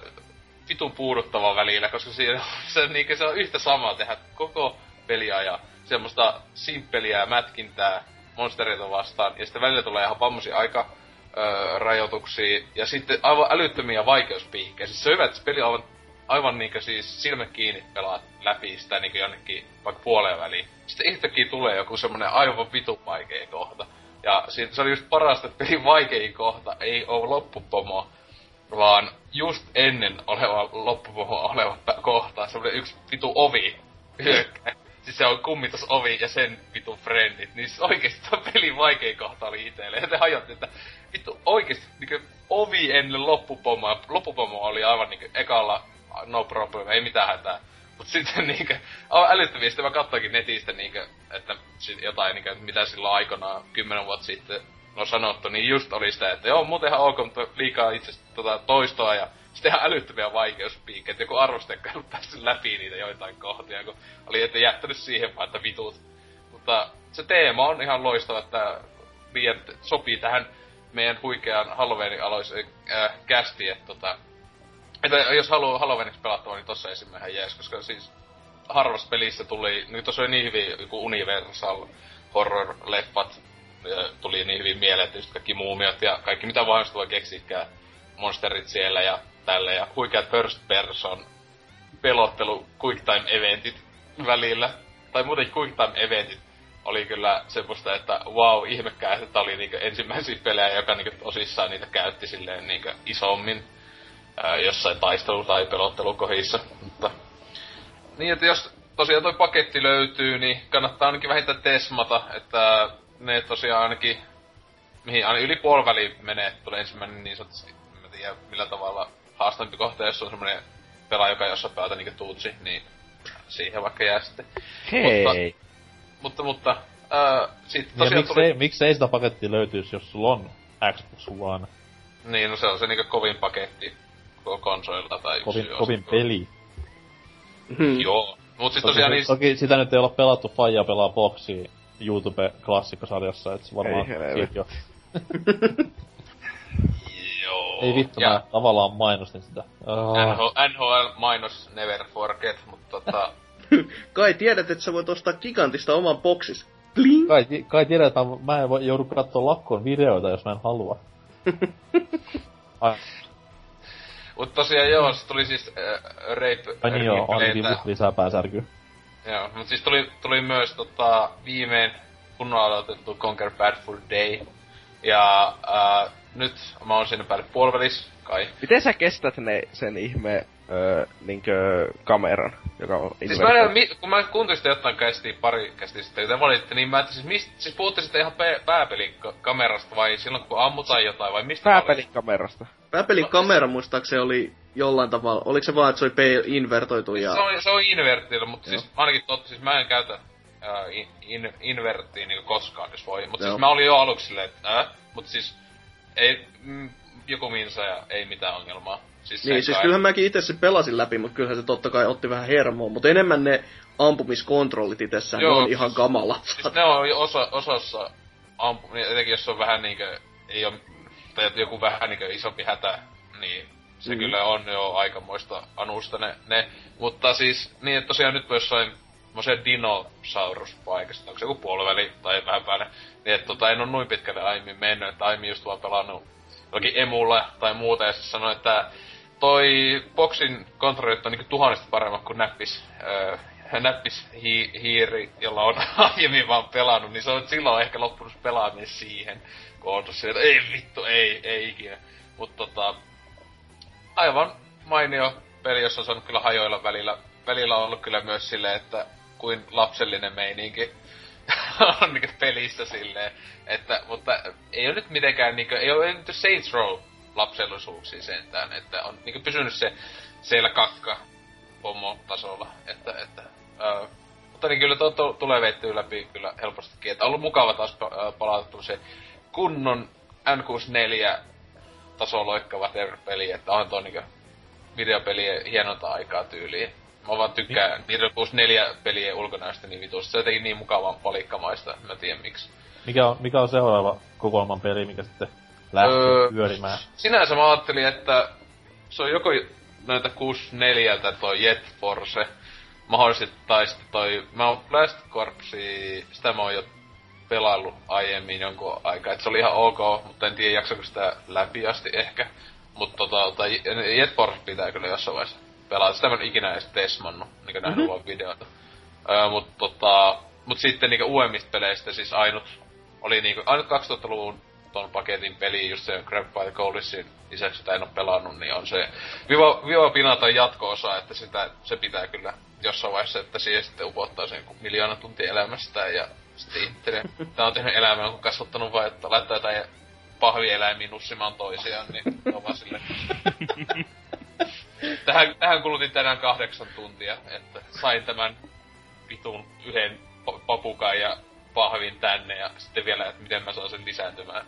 vitun puuduttava välillä, koska se, se, niinkö, se on yhtä samaa tehdä koko peliä semmoista simppeliä mätkintää monstereita vastaan, ja sitten välillä tulee ihan pammosia aika öö, rajoituksia, ja sitten aivan älyttömiä vaikeuspiikkejä. Siis se on hyvä, että se peli on aivan aivan niinkö siis silmät kiinni pelaat läpi sitä niinkö jonnekin vaikka puoleen väliin. Sitten yhtäkkiä tulee joku semmonen aivan vitu vaikea kohta. Ja se oli just parasta, että pelin vaikein kohta ei oo loppupomo, vaan just ennen oleva loppupomo oleva kohta, semmonen yksi vitu ovi hyökkää. siis se on kummitus ovi ja sen vitu frendit. Niin siis oikeesti tuo pelin vaikein kohta oli itelle. Ja te hajotti, että vittu oikeesti niinku ovi ennen loppupomoa. Loppupomo oli aivan niinku ekalla no problem, ei mitään hätää. Mut sitten niinkö, älyttäviä, sitten mä katsoinkin netistä niinkö, että jotain niinkö, mitä silloin aikanaan, kymmenen vuotta sitten no sanottu, niin just oli sitä, että joo, muuten ihan ok, mutta liikaa itse tota, toistoa ja sitten ihan älyttömiä vaikeuspiikkejä, joku arvosteekka ei päässyt läpi niitä joitain kohtia, kun oli että jättänyt siihen vaan, että vitut. Mutta se teema on ihan loistava, että liian sopii tähän meidän huikean Halloweenin alois äh, kästi, että tota, että jos haluaa Halloweeniksi pelattavaa, niin tossa esim. ihan jees, koska siis harvassa pelissä tuli, niin tossa oli niin hyvin joku Universal horror-leffat, tuli niin hyvin mieleen, että just kaikki muumiot ja kaikki mitä vaan voi keksikään, monsterit siellä ja tälle, ja huikeat first person pelottelu quick time eventit välillä, tai muuten quick time eventit oli kyllä semmoista, että wow, ihmekää, että oli niinku ensimmäisiä pelejä, joka niinku tosissaan niitä käytti silleen niinku isommin ää, jossain taistelu- tai pelottelukohissa. Mutta, niin, että jos tosiaan toi paketti löytyy, niin kannattaa ainakin vähintään tesmata, että ne tosiaan ainakin, mihin aina yli puoliväli menee, tulee ensimmäinen niin sanotusti, en tiedä millä tavalla haastavampi kohta, jos on semmoinen pelaaja, joka jossain päätä niinku tuutsi, niin siihen vaikka jää sitten. Hei! Mutta, mutta, ää, sit Ja tosiaan miksei, tuli... miksei sitä pakettia löytyisi, jos sulla on Xbox One? Niin, no se on se niinku kovin paketti koko konsolilla tai yksi Kovin, kovin peli. Hmm. Joo. Mut siis Toki, tosiaan niin... toki sitä nyt ei olla pelattu Faija pelaa boxia YouTube-klassikkosarjassa, et se varmaan Ei jo. Joo. Ei vittu, ja mä tavallaan mainostin sitä. Oh. NHL, NHL mainos Never Forget, mutta tota... Kai tiedät, että sä voit ostaa gigantista oman boksis. Bling! Kai, kai tiedät, että mä, en voi joudu katsoa lakkoon videoita, jos mä en halua. Ai, Mut tosiaan joo, se tuli siis äh, Rape ai niin joo, on lisää pääsärkyä. Joo, mut siis tuli, tuli myös tota, viimein kunnolla aloitettu Conquer Bad Fur Day. Ja äh, nyt mä oon siinä päälle puolivälis, kai. Miten sä kestät ne, sen ihme öö, niinkö kameran, joka on Siis mä en, mi- kun mä kuuntelin sitä jotain kästiä pari kästiä sitten, joten valittiin, niin mä että siis, mist, siis puhutte sitten ihan pe- pääpelin ka- kamerasta vai silloin kun ammutaan jotain vai mistä pääpelin kamerasta. Pääpelin kamera muistaakseni oli jollain tavalla, oliko se vaan, että se oli pe- invertoitu ja... Se on, se on invertillä, mutta Joo. siis ainakin totta, siis mä en käytä äh, in, in, inverttiä niinku koskaan, jos voi. Mutta siis mä olin jo aluksi silleen, että äh, mutta siis ei, mm, joku minsa ja ei mitään ongelmaa. Siis Niin, siis kai- kyllähän mäkin itse sen pelasin läpi, mutta kyllähän se totta kai otti vähän hermoa. Mutta enemmän ne ampumiskontrollit itsessään, ne Joo, on ihan kamalat. Siis ne on osa, osassa ampu, niin etenkin jos on vähän niinkö, ei oo, tai joku vähän niinkö isompi hätä, niin se mm. kyllä on jo aikamoista anusta ne, ne. Mutta siis, niin että tosiaan nyt jossain semmoisen dinosauruspaikassa, onko se joku puoliväli tai vähän päälle, niin että tota, en ole noin pitkälle aiemmin mennyt, että aiemmin just vaan pelannut jollakin emulla tai muuta, ja se sanoi, että toi boksin kontrollit on niinku tuhannesta paremmat kuin näppis, öö, näppis hi- hiiri, jolla on aiemmin vaan pelannut, niin se on silloin ehkä loppunut pelaaminen siihen, kun on se, että ei vittu, ei, ei ikinä. Mutta tota, aivan mainio peli, jossa on kyllä hajoilla välillä. Välillä on ollut kyllä myös silleen, että kuin lapsellinen meininki on niinku pelissä silleen, että, mutta ei ole nyt mitenkään niinku, ei ole nyt Saints Row lapsellisuuksia sentään, että on niinku pysynyt se siellä kakka pomo-tasolla, että, että ää, mutta niin kyllä to, to, tulee veittyä läpi kyllä helpostikin, että on ollut mukava taas palata tämmöiseen kunnon N64 tasoloikkava peli, että on tuo niinku videopelien hienonta aikaa tyyliin. Mä vaan tykkään Nintendo 64 pelien ulkonäöstä niin vitusti. Se jotenkin niin mukavaa palikkamaista, mä tiedän miksi. Mikä on, mikä on seuraava kokoelman peli, mikä sitten lähtee Öö, pyörimään? Sinänsä mä ajattelin, että se on joko näitä 64 toi Jet Force, mahdollisesti tai sitten toi Mount Blast Corpsi, sitä mä oon jo pelaillut aiemmin jonkun aikaa, että se oli ihan ok, mutta en tiedä jaksako sitä läpi asti ehkä. Mutta tota, tai Jet Force pitää kyllä jossain vaiheessa pelata, sitä mä en ikinä edes tesmannut, niin nähnyt mm-hmm. vaan videoita. Öö, mut tota, mut sitten niinku uudemmista peleistä siis ainut, oli niinku, ainut 2000-luvun ton paketin peli, just se Grab by Goalisin lisäksi, sitä en oo pelannut, niin on se Viva, Viva Pinatan jatko-osa, että sitä, se pitää kyllä jossain vaiheessa, että siihen sitten upottaa sen miljoona tuntia elämästään ja sitten ihmettelee, tää on tehnyt elämää, kun kasvattanut vai, että laittaa jotain pahvieläimiä nussimaan toisiaan, niin on vaan silleen. tähän, tähän kulutin tänään kahdeksan tuntia, että sain tämän vitun yhden pa- papukan ja pahvin tänne ja sitten vielä, että miten mä saan sen lisääntymään.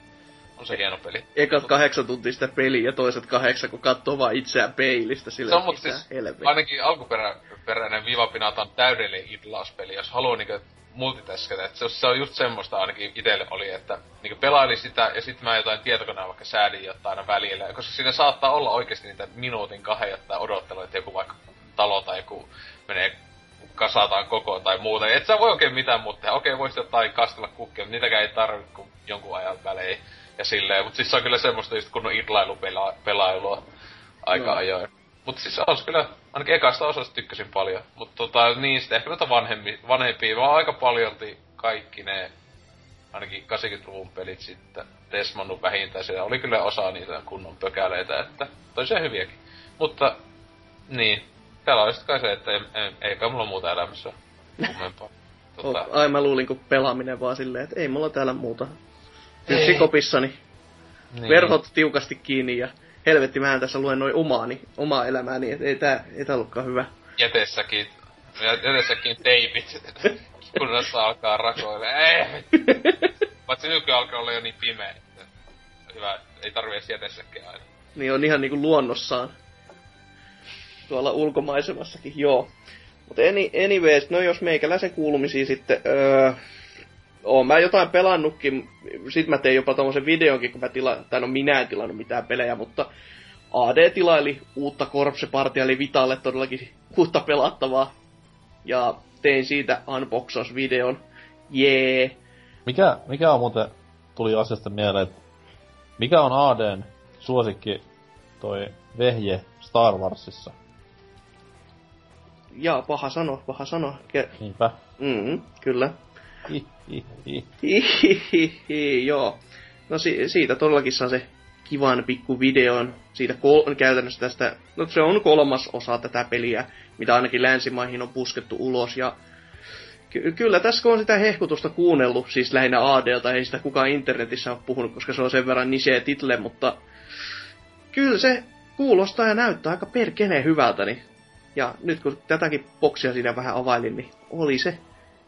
On se hieno peli. Ekat kahdeksan tuntia sitä peliä ja toiset kahdeksan, kun katsoo vaan itseään peilistä sille, Se on siis, helvetti. ainakin alkuperäinen Viva Pinata on täydellinen idlauspeli, jos haluaa niinku multitaskata. Et se, se on just semmoista ainakin itselle oli, että niinku pelaili sitä ja sitten mä jotain tietokonea vaikka säädin jotain aina välillä. Koska siinä saattaa olla oikeasti niitä minuutin kahden jotain odottelua, että joku vaikka talo tai joku menee kasataan koko tai muuta. Et sä voi oikein mitään muuta tehdä. Okei, voisit jotain kastella kukkia, mutta niitäkään ei tarvitse kuin jonkun ajan välein. Ja silleen, mutta siis se on kyllä semmoista just kunnon idlailupelailua aika no. ajoin. Mutta siis on kyllä, ainakin ekasta osasta tykkäsin paljon. Mutta tota, niin sitten ehkä noita vanhempi, vanhempia, vaan aika paljolti kaikki ne, ainakin 80-luvun pelit sitten, Desmonnut vähintään. Siellä oli kyllä osa niitä kunnon pökäleitä, että toisia hyviäkin. Mutta, niin, täällä on kai se, että ei, ei, eikä mulla muuta elämässä kummempaa. Tota... Ai mä luulin, kun pelaaminen vaan silleen, että ei mulla täällä muuta. Kopissani. Niin. Verhot tiukasti kiinni ja helvetti, mä tässä luen noin omaani, omaa elämääni, et ei tää, ei tää ollutkaan hyvä. Jätessäkin, jätessäkin teipit, kun tässä alkaa rakoille. Ei! Paitsi nykyään alkaa olla jo niin pimeä, että hyvä, ei tarvi edes jätessäkin aina. Niin on ihan niinku luonnossaan. Tuolla ulkomaisemassakin, joo. Mutta anyways, no jos meikäläisen kuulumisia sitten, öö, oon mä jotain pelannutkin, sit mä tein jopa tommosen videonkin, kun mä tila, tai no minä en tilannut mitään pelejä, mutta AD tilaili uutta Corpse Party, eli Vitalle todellakin uutta pelattavaa. Ja tein siitä unboxaus-videon. Jee. Yeah. Mikä, mikä on muuten, tuli asiasta mieleen, että mikä on ADn suosikki toi vehje Star Warsissa? Jaa, paha sano, paha sano. Ke- Niinpä. Mm, kyllä. Joo. No si- siitä todellakin saa se kivan pikku videon. Siitä kol- käytännössä tästä, no se on kolmas osa tätä peliä, mitä ainakin länsimaihin on puskettu ulos. Ja ky- kyllä tässä kun on sitä hehkutusta kuunnellut, siis lähinnä ADlta, ei sitä kukaan internetissä ole puhunut, koska se on sen verran nisee title, mutta kyllä se kuulostaa ja näyttää aika perkeneen hyvältä, niin ja nyt kun tätäkin boksia siinä vähän availin, niin oli se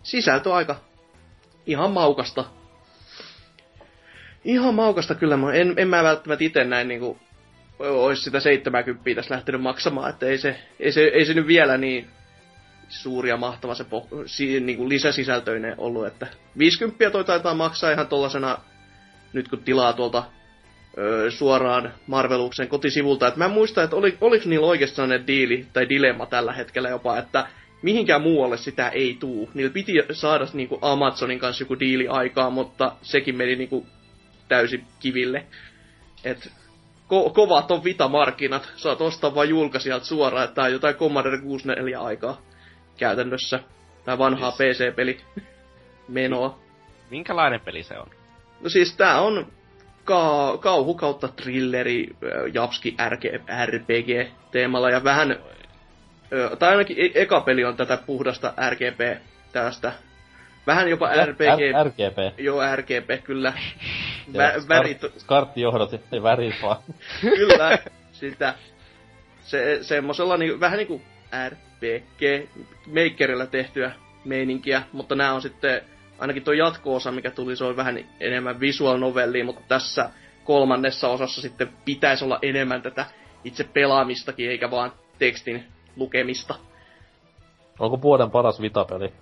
sisältö aika ihan maukasta. Ihan maukasta kyllä. Mä en, en mä välttämättä itse näin niinku olisi sitä 70 tässä lähtenyt maksamaan, että ei se, ei se, ei se nyt vielä niin suuri ja mahtava se po, si, niinku lisäsisältöinen ollut, että 50 toi taitaa maksaa ihan tollasena, nyt kun tilaa tuolta ö, suoraan Marveluksen kotisivulta, että mä en muista, että oli, oliko niillä oikeastaan sellainen diili tai dilemma tällä hetkellä jopa, että mihinkään muualle sitä ei tuu. Niillä piti saada niinku Amazonin kanssa joku diili aikaa, mutta sekin meni niinku täysin kiville. Et ko- kovat on Vita-markkinat. Saat ostaa vain julkaisijat suoraan, että tää on jotain Commodore 64 aikaa käytännössä. Tää vanhaa yes. PC-peli menoa. Minkälainen peli se on? No siis tää on ka- kauhu kautta thrilleri, japski RPG teemalla ja vähän tai ainakin e- eka peli on tätä puhdasta RGP tästä. Vähän jopa RPG. R- RGP. Joo, RGP, kyllä. Vä- värit... Skarttijohdot, ei värit vaan. kyllä, sitä. Se, semmosella niin, vähän niinku RPG Makerilla tehtyä meininkiä, mutta nämä on sitten, ainakin tuo jatko-osa, mikä tuli, se on vähän enemmän visual novellia, mutta tässä kolmannessa osassa sitten pitäisi olla enemmän tätä itse pelaamistakin, eikä vaan tekstin lukemista. Onko vuoden paras vitapeli?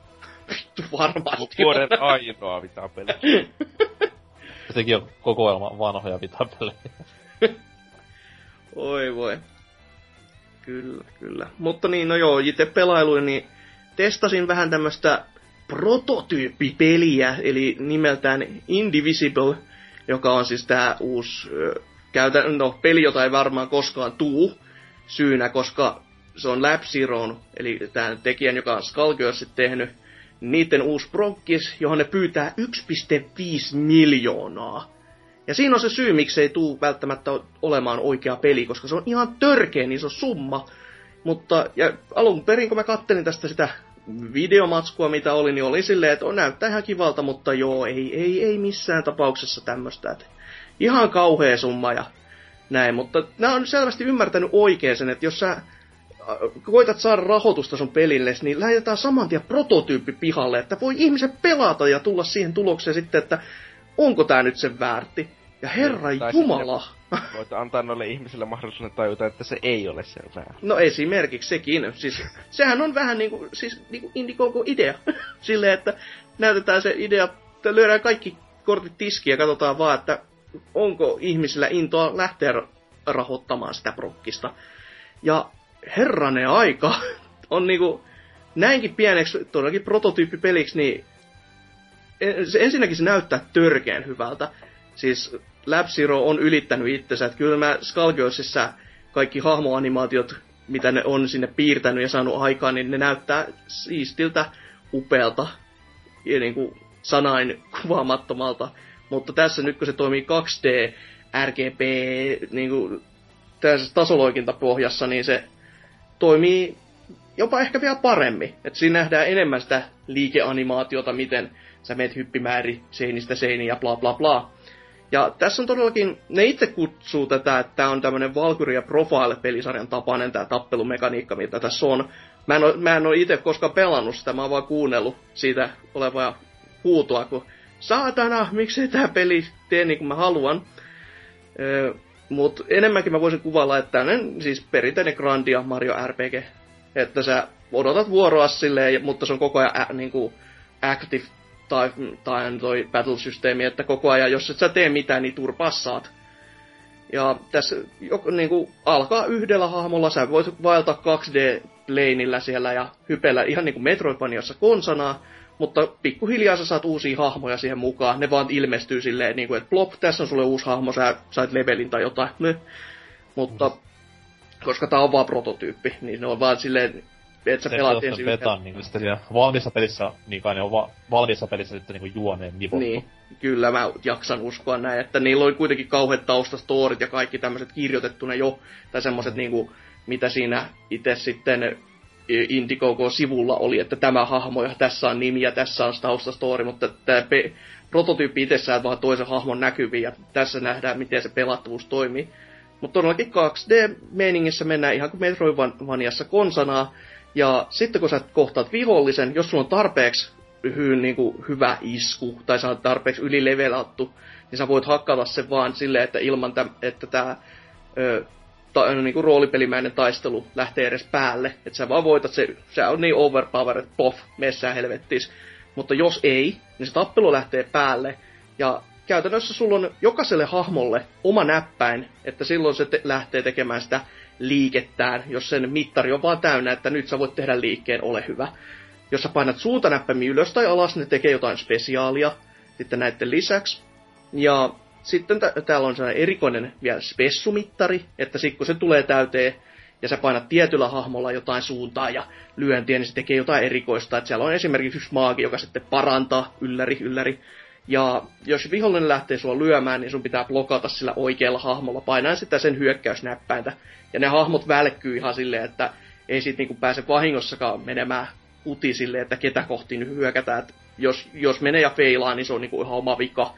Varmasti. Vuoden ainoa vitapeli. Sekin on kokoelma vanhoja vitapelejä. Oi voi. Kyllä, kyllä. Mutta niin, no joo, itse pelailuin, niin testasin vähän tämmöstä prototyyppipeliä, eli nimeltään Indivisible, joka on siis tää uusi käytä, no, peli, jota ei varmaan koskaan tuu syynä, koska se on Lab Zero, eli tämän tekijän, joka on Skullgirlsit tehnyt, niiden uusi prokkis, johon ne pyytää 1,5 miljoonaa. Ja siinä on se syy, miksi ei tule välttämättä olemaan oikea peli, koska se on ihan törkeä iso summa. Mutta ja alun perin, kun mä kattelin tästä sitä videomatskua, mitä oli, niin oli silleen, että on näyttää ihan kivalta, mutta joo, ei, ei, ei missään tapauksessa tämmöistä. Että ihan kauhea summa ja näin, mutta nämä on selvästi ymmärtänyt oikein sen, että jos sä koitat saada rahoitusta sun pelille, niin lähetetään saman tien prototyyppi pihalle, että voi ihmiset pelata ja tulla siihen tulokseen sitten, että onko tämä nyt sen väärti. Ja herra niin, Jumala! Voit antaa noille ihmisille mahdollisuuden tajuta, että se ei ole selvää. No esimerkiksi sekin. Siis, sehän on vähän niinku, siis niinku Indiegogo idea. Silleen, että näytetään se idea, että lyödään kaikki kortit tiskiin ja katsotaan vaan, että onko ihmisillä intoa lähteä ra- rahoittamaan sitä prokkista. Ja herranen aika on niinku näinkin pieneksi todellakin prototyyppipeliksi, niin ensinnäkin se näyttää törkeän hyvältä. Siis Lab Zero on ylittänyt itsensä, että kyllä mä Skullgirlsissa kaikki hahmoanimaatiot, mitä ne on sinne piirtänyt ja saanut aikaan, niin ne näyttää siistiltä, upealta ja niin kuin sanain kuvaamattomalta. Mutta tässä nyt kun se toimii 2D, RGB, niin kuin tässä tasoloikintapohjassa, niin se toimii jopa ehkä vielä paremmin. Että siinä nähdään enemmän sitä liikeanimaatiota, miten sä meet hyppimääri seinistä seiniin ja bla bla bla. Ja tässä on todellakin, ne itse kutsuu tätä, että tämä on tämmöinen Valkyria Profile-pelisarjan tapainen tämä tappelumekaniikka, mitä tässä on. Mä en, oo, mä en ole itse koskaan pelannut sitä, mä oon vaan kuunnellut siitä olevaa huutoa, kun saatana, miksei tämä peli tee niin kuin mä haluan. Öö, Mutta enemmänkin mä voisin kuvailla, että tämmöinen siis perinteinen Grandia Mario RPG. Että sä odotat vuoroa silleen, mutta se on koko ajan ä, niin kuin active tai, tai toi battle-systeemi, että koko ajan, jos et sä tee mitään, niin turpaa saat. Ja tässä joko, niin kuin, alkaa yhdellä hahmolla, sä voit vaeltaa 2D-leinillä siellä ja hypellä ihan niin kuin Metroidvaniassa konsanaa, mutta pikkuhiljaa sä saat uusia hahmoja siihen mukaan. Ne vaan ilmestyy silleen, niin kuin, että plop, tässä on sulle uusi hahmo, sä sait levelin tai jotain. Ne. Mutta koska tää on vaan prototyyppi, niin ne on vaan silleen, että sä pelaat ensin betan, niin sitten siellä valmiissa pelissä, niin kai ne on va- valmiissa pelissä sitten niinku juoneen nivottu. Niin, kyllä mä jaksan uskoa näin, että niillä oli kuitenkin kauheat taustastoorit ja kaikki tämmöiset kirjoitettuna jo, tai semmoiset niinku, mitä siinä itse sitten Indiegogo-sivulla oli, että tämä hahmo ja tässä on nimi ja tässä on taustastory, mutta tämä pe- prototyyppi itsessään vaan toisen hahmon näkyviin ja tässä nähdään, miten se pelattavuus toimii. Mutta todellakin 2D-meiningissä mennään ihan kuin Metroidvaniassa konsanaa, ja sitten kun sä kohtaat vihollisen, jos sulla on tarpeeksi hy, niin kuin hyvä isku, tai sä oot tarpeeksi ylilevelattu, niin sä voit hakata sen vaan silleen, että ilman, täm, että tämä ta, niin kuin roolipelimäinen taistelu lähtee edes päälle. Että sä vaan voitat se, se on niin overpowered, pof, messään helvettis. Mutta jos ei, niin se tappelu lähtee päälle, ja käytännössä sulla on jokaiselle hahmolle oma näppäin, että silloin se te- lähtee tekemään sitä liikettään, jos sen mittari on vaan täynnä, että nyt sä voit tehdä liikkeen, ole hyvä. Jos sä painat suuntanäppäimiä ylös tai alas, ne tekee jotain spesiaalia sitten näiden lisäksi. Ja sitten tä- täällä on sellainen erikoinen vielä spessumittari, että sit kun se tulee täyteen ja sä painat tietyllä hahmolla jotain suuntaa ja lyöntiä, niin se tekee jotain erikoista. Että siellä on esimerkiksi yksi maagi, joka sitten parantaa ylläri, ylläri. Ja jos vihollinen lähtee sua lyömään, niin sun pitää blokata sillä oikealla hahmolla, painaen sitä sen hyökkäysnäppäintä. Ja ne hahmot välkkyy ihan silleen, että ei siitä niinku pääse vahingossakaan menemään uti silleen, että ketä kohti nyt hyökätään. Et jos, jos menee ja feilaa, niin se on niinku ihan oma vika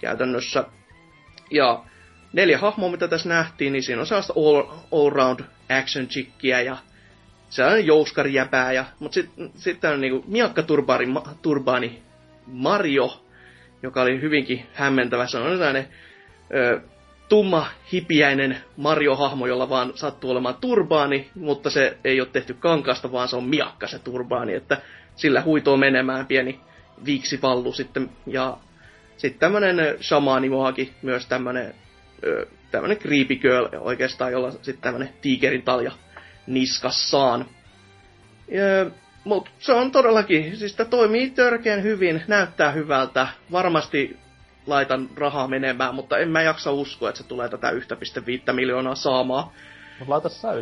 käytännössä. Ja neljä hahmoa, mitä tässä nähtiin, niin siinä on sellaista all, all round action chickiä ja sellainen jouskarijäpää. Ja, mutta sitten sit on niinku miakka turbaani, ma, turbaani Mario, joka oli hyvinkin hämmentävä. Se on sellainen ö, tumma, hipiäinen Mario-hahmo, jolla vaan sattuu olemaan turbaani, mutta se ei ole tehty kankaasta, vaan se on miakka se turbaani, että sillä huitoo menemään pieni viiksipallu sitten. Ja sitten tämmönen shamaanimohaki, myös tämmönen, ö, tämmönen creepy girl oikeastaan, jolla sitten tämmönen tiikerin talja niskassaan. Ja, mutta se on todellakin, siis tämä toimii törkeän hyvin, näyttää hyvältä. Varmasti laitan rahaa menemään, mutta en mä jaksa uskoa, että se tulee tätä 1,5 miljoonaa saamaan. Mut laita sä 1,5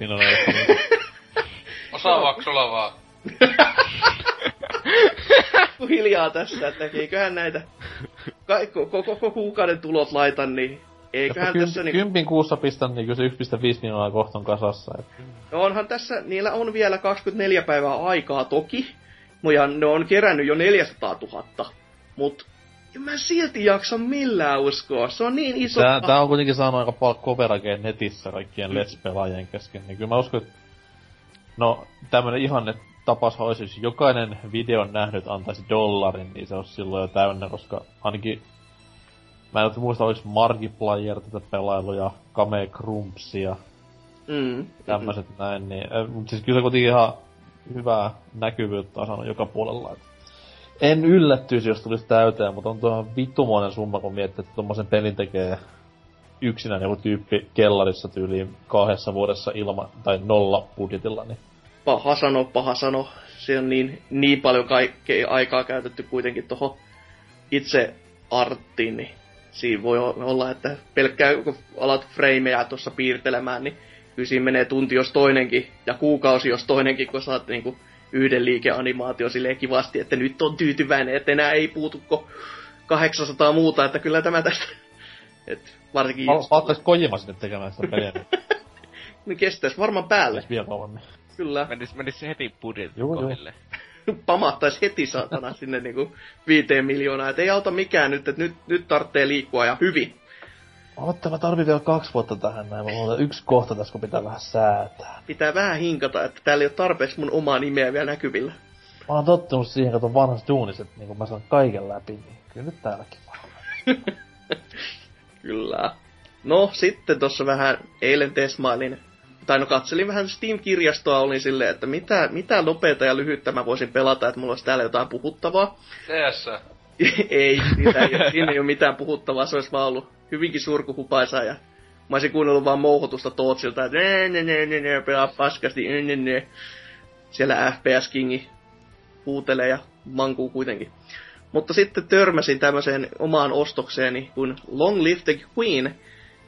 miljoonaa, Osaavaako sulla vaan? hiljaa tässä, että eiköhän näitä ka- koko, koko kuukauden tulot laitan, niin eiköhän Kym, tässä niinku... kympin kuussa pistän niin se 1,5 miljoonaa kohta on kasassa. Et. No onhan tässä, niillä on vielä 24 päivää aikaa toki, ja ne on kerännyt jo 400 000, mut en mä silti jaksa millään uskoa, se on niin iso... Tää, tää on kuitenkin saanut aika paljon coveragea netissä kaikkien Let's Pelaajien kesken, niin kyllä mä uskon, että no tämmönen ihanne tapas olisi, jos jokainen videon nähnyt antaisi dollarin, niin se olisi silloin jo täynnä, koska ainakin Mä en muista, oliko Markiplier tätä pelailuja, Kame Krumpsia, Mm. tämmöiset mm. näin, niin, äh, mut siis kyllä se kuitenkin ihan hyvää näkyvyyttä on saanut joka puolella. Et en yllättyisi, jos tulisi täyteen, mutta on tuo vittumoinen summa, kun miettii, että tuommoisen pelin tekee yksinään joku tyyppi kellarissa tyyliin kahdessa vuodessa ilman, tai nolla budjetilla, niin Paha sano, paha sano. Se on niin, niin paljon kaikkea aikaa käytetty kuitenkin tuohon itse arttiin, niin siinä voi olla, että pelkkää kun alat frameja tuossa piirtelemään, niin kyllä siinä menee tunti jos toinenkin, ja kuukausi jos toinenkin, kun saat niinku yhden liikeanimaatio silleen kivasti, että nyt on tyytyväinen, että enää ei puutu ko 800 muuta, että kyllä tämä tästä... Et varsinkin Mä ottais Kojima sinne tekemään sitä peliä, niin ne kestäis varmaan päälle, olisi vielä kauemmin. Kyllä. Menis, menis se heti budjetin Joo, joo. kohdille. pamahtaisi heti saatana sinne niinku viiteen miljoonaa. Et ei auta mikään nyt, että nyt, nyt tarvitsee liikkua ja hyvin. Otta, mä tarvin vielä kaksi vuotta tähän näin. Mulla on yksi kohta tässä, kun pitää vähän säätää. Pitää vähän hinkata, että täällä ei ole tarpeeksi mun omaa nimeä vielä näkyvillä. Mä oon tottunut siihen, kato vanhassa duunissa, että niin mä saan kaiken läpi, niin kyllä nyt täälläkin vaan. Kyllä. No, sitten tuossa vähän eilen tesmailin, tai no katselin vähän Steam-kirjastoa, olin silleen, että mitä, mitä nopeata ja lyhyttä mä voisin pelata, että mulla olisi täällä jotain puhuttavaa. CS. ei, siinä ei, siinä ei ole mitään puhuttavaa, se olisi vaan ollut hyvinkin surkuhupaisaa ja mä olisin kuunnellut vaan mouhotusta Tootsilta, että ne, ne, ne, ne, ne, pelaa paskasti, ne, ne, ne. Siellä FPS Kingi huutelee ja mankuu kuitenkin. Mutta sitten törmäsin tämmöiseen omaan ostokseeni kuin Long Live the Queen,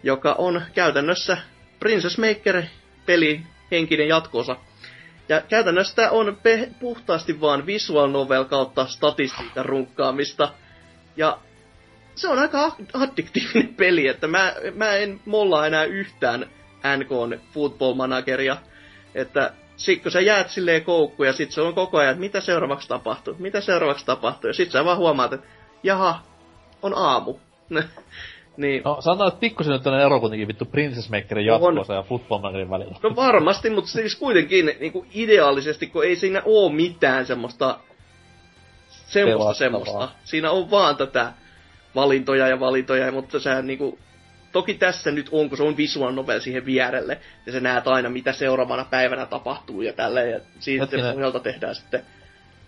joka on käytännössä Princess Maker peli henkinen jatkoosa. Ja käytännössä tää on pe- puhtaasti vaan visual novel kautta statistiikan runkkaamista. Ja se on aika addiktiivinen peli, että mä, mä en mollaa enää yhtään NKn football manageria. Että sit kun sä jäät silleen koukkuun ja sit se on koko ajan, että mitä seuraavaksi tapahtuu, mitä seuraavaksi tapahtuu. Ja sit sä vaan huomaat, että jaha, on aamu. niin, No sanotaan, että pikkusen nyt on ero kuitenkin vittu Princess Makerin jatkoosa ja Football Managerin välillä. No varmasti, mutta siis kuitenkin niin kuin ideaalisesti, kun ei siinä oo mitään semmoista semmoista semmoista. Siinä on vaan tätä valintoja ja valintoja, mutta sä niinku, toki tässä nyt on, kun se on visual novel siihen vierelle, ja sä näet aina, mitä seuraavana päivänä tapahtuu ja tälleen, ja siitä Hetkinen. pohjalta tehdään sitten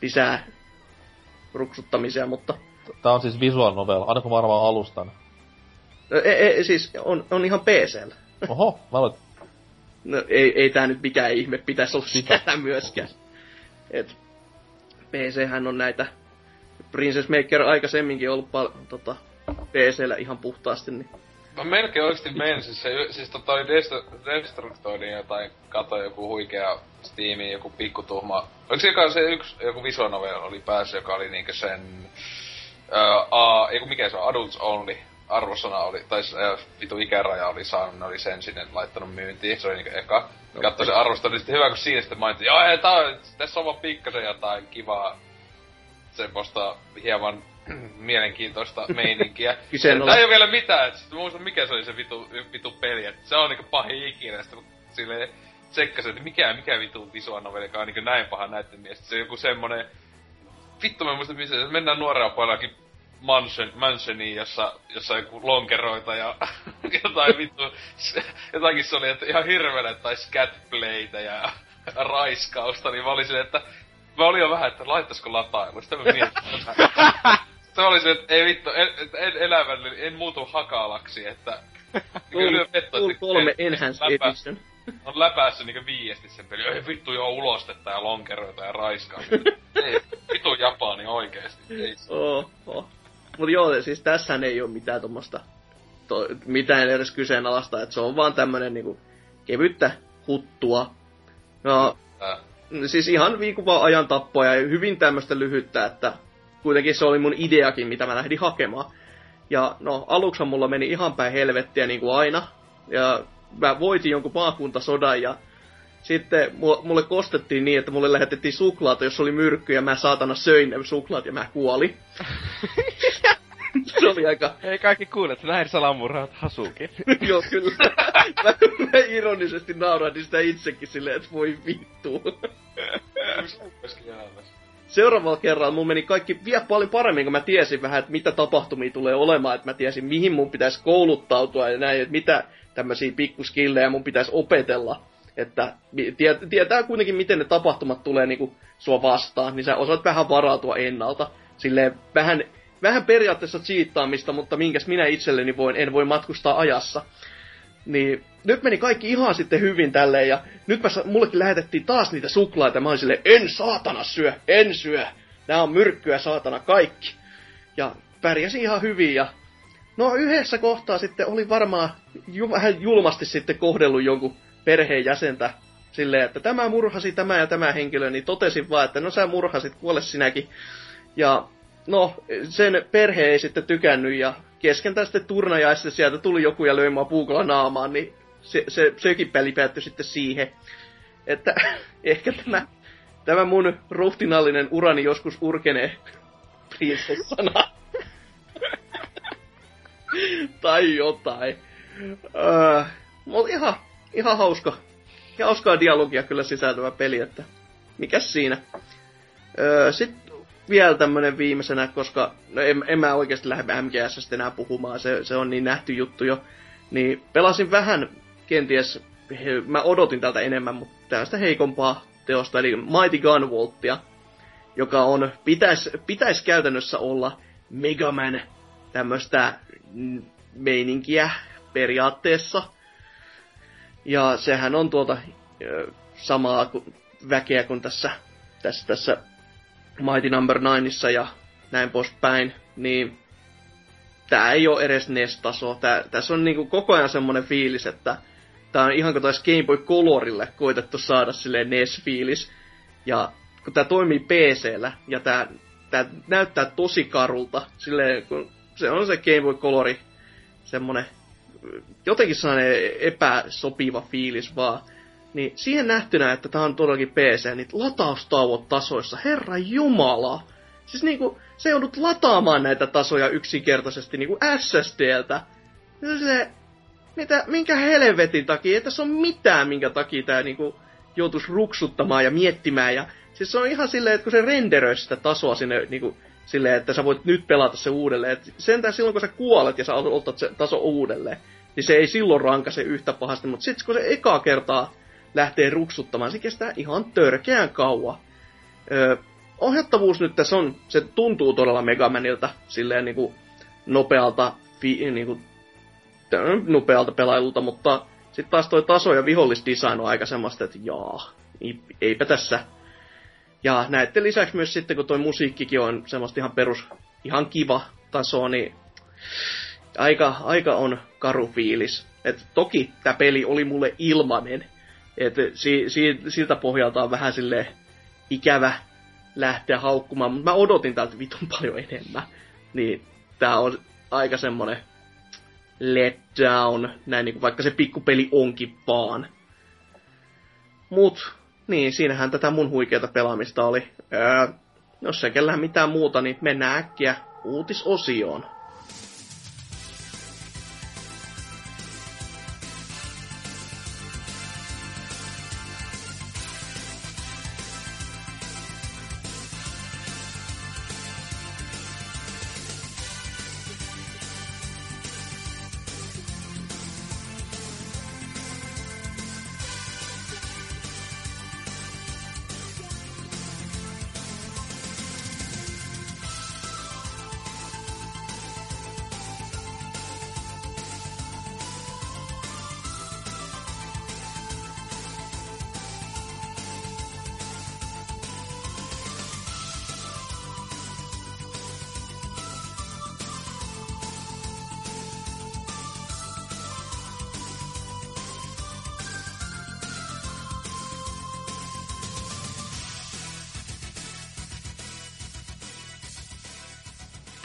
lisää ruksuttamisia, mutta Tää on siis visual novel, aina kun mä arvaan alustan. E, e, siis on, on ihan PCllä. Oho, mä No, ei, ei tää nyt mikään ihme pitäisi olla Sitä. siellä myöskään. Et PC-hän on näitä Princess Maker aikaisemminkin ollut pal- tota, PCllä ihan puhtaasti, niin Mä melkein oikeesti menin, siis, se, siis tota oli Dest- Destructoidin jotain, katsoin joku huikea Steamin, joku pikkutuhma. Oliko se joka se yksi, joku visual novel oli päässyt, joka oli niinkö sen, ää, a, eiku mikä se on, Adults Only, arvosana oli, tai ää, vitu ikäraja oli saanut, ne oli sen sinne laittanut myyntiin, se oli niinkö eka. Katsoin sen arvostelun, niin sitten hyvä kun siinä sitten mainittiin, joo, ei, tää on, tässä on vaan pikkasen jotain kivaa, semmoista hieman mielenkiintoista meininkiä. Tää ei oo vielä mitään, et sit mä muistan mikä se oli se vitu, vitu peli, et se on niinku pahin ikinä, sitten silleen tsekkasin, että mikä, mikä vitu visual noveli, joka on niinku näin paha näitten mielestä. Se on joku semmonen, vittu mä en muista missä, mennään nuorella pojallakin mansion, mansioniin, jossa, jossa on joku lonkeroita ja jotain vittu, jotakin se oli, että ihan hirveellä, tai scatplaytä ja raiskausta, niin mä olin silleen, että mä olin jo vähän, että laittaisiko latailu, sitten mä mietin, se oli se, että ei vittu, en, en elävälle, en muutu hakalaksi, että... Full, vettä, että- 3 että Enhanced läpä- Edition. On läpässä niinku viiesti sen peli. Ei vittu joo ulostetta ja lonkeroita ja raiskaa. ei, vittu Japani oikeesti. Ei. Oh, oh. Mut joo, siis tässähän ei oo mitään tommosta, to, mitään edes kyseenalaista, että se on vaan tämmönen niinku kevyttä huttua. No, siis ihan viikuva ajan tappoa ja hyvin tämmöistä lyhyttä, että kuitenkin se oli mun ideakin, mitä mä lähdin hakemaan. Ja no, aluksi mulla meni ihan päin helvettiä niin kuin aina. Ja mä voitin jonkun maakuntasodan ja sitten mu- mulle kostettiin niin, että mulle lähetettiin suklaata, jos oli myrkky ja mä saatana söin ne suklaat ja mä kuolin. se oli aika Ei kaikki kuule, että näin salamurhaat Hasuki. Joo, kyllä. mä, mä ironisesti naurahdin sitä itsekin silleen, että voi vittu. Seuraavalla kerralla mun meni kaikki vielä paljon paremmin, kun mä tiesin vähän, että mitä tapahtumia tulee olemaan, että mä tiesin, mihin mun pitäisi kouluttautua ja näin, että mitä tämmöisiä pikkuskillejä mun pitäisi opetella. Että tietää kuitenkin, miten ne tapahtumat tulee niinku sua vastaan, niin sä osaat vähän varautua ennalta. Silleen vähän, vähän periaatteessa cheattaamista, mutta minkäs minä itselleni voin, en voi matkustaa ajassa. Niin nyt meni kaikki ihan sitten hyvin tälleen, ja nyt mä, mullekin lähetettiin taas niitä suklaita, mä olin silleen, en saatana syö, en syö. Nää on myrkkyä saatana kaikki. Ja pärjäsin ihan hyvin, ja no yhdessä kohtaa sitten oli varmaan ju, vähän julmasti sitten kohdellut jonkun perheenjäsentä silleen, että tämä murhasi tämä ja tämä henkilö, niin totesin vaan, että no sä murhasit, kuole sinäkin. Ja no, sen perhe ei sitten tykännyt ja kesken tästä turnajaista sieltä tuli joku ja löi mua puukolla naamaan, niin se, se, sekin peli päättyi sitten siihen. Että ehkä tämä, tämä mun ruhtinallinen urani joskus urkenee prinsessana. tai jotain. Uh, mutta ihan, ihan hauska. Ja hauskaa dialogia kyllä sisältävä peli, että mikäs siinä. Öö, Sitten vielä tämmönen viimeisenä, koska no en, en mä oikeasti lähde MGS enää puhumaan, se, se on niin nähty juttu jo. Niin pelasin vähän kenties, mä odotin tältä enemmän, mutta tästä heikompaa teosta, eli Mighty Gunvoltia, joka on, pitäisi pitäis käytännössä olla Megaman tämmöistä meininkiä periaatteessa. Ja sehän on tuota samaa väkeä kuin tässä, tässä, tässä Mighty Number no. 9 ja näin poispäin, niin tää ei ole edes NES-taso. Tää, tässä on niinku koko ajan semmonen fiilis, että tää on ihan kuin taisi Game Boy Colorille koitettu saada silleen NES-fiilis. Ja kun tää toimii PC-llä ja tää, tää näyttää tosi karulta, silleen kun se on se Game Boy Colori semmonen jotenkin sellainen epäsopiva fiilis vaan. Niin siihen nähtynä, että tämä on todellakin PC, niin lataustauot tasoissa, herra jumala. Siis niinku, se joudut lataamaan näitä tasoja yksinkertaisesti niinku SSDltä. Se, mitä, minkä helvetin takia, että se on mitään, minkä takia tää niinku joutuisi ruksuttamaan ja miettimään. Ja, siis se on ihan silleen, että kun se renderöi sitä tasoa sinne niinku, silleen, että sä voit nyt pelata se uudelleen. Et sentään silloin, kun sä kuolet ja sä otat se taso uudelleen, niin se ei silloin rankase yhtä pahasti, mutta sitten kun se ekaa kertaa lähtee ruksuttamaan, se kestää ihan törkeän kauan. Öö, ohjattavuus nyt tässä on, se tuntuu todella Megamanilta, silleen niinku nopealta, fi, niinku, nopealta pelailulta, mutta sitten taas toi taso ja vihollisdesign on aika semmoista, että jaa, eipä tässä. Ja näette lisäksi myös sitten, kun toi musiikkikin on semmoista ihan perus, ihan kiva taso, niin aika, aika on karu fiilis. Et toki tämä peli oli mulle ilmanen. Et si, si, siltä pohjalta on vähän sille ikävä lähteä haukkumaan, mutta mä odotin tältä vitun paljon enemmän. Niin tää on aika semmonen letdown, näin niinku, vaikka se pikkupeli onkin vaan. Mut, niin, siinähän tätä mun huikeata pelaamista oli. Öö, jos ei kellään mitään muuta, niin mennään äkkiä uutisosioon.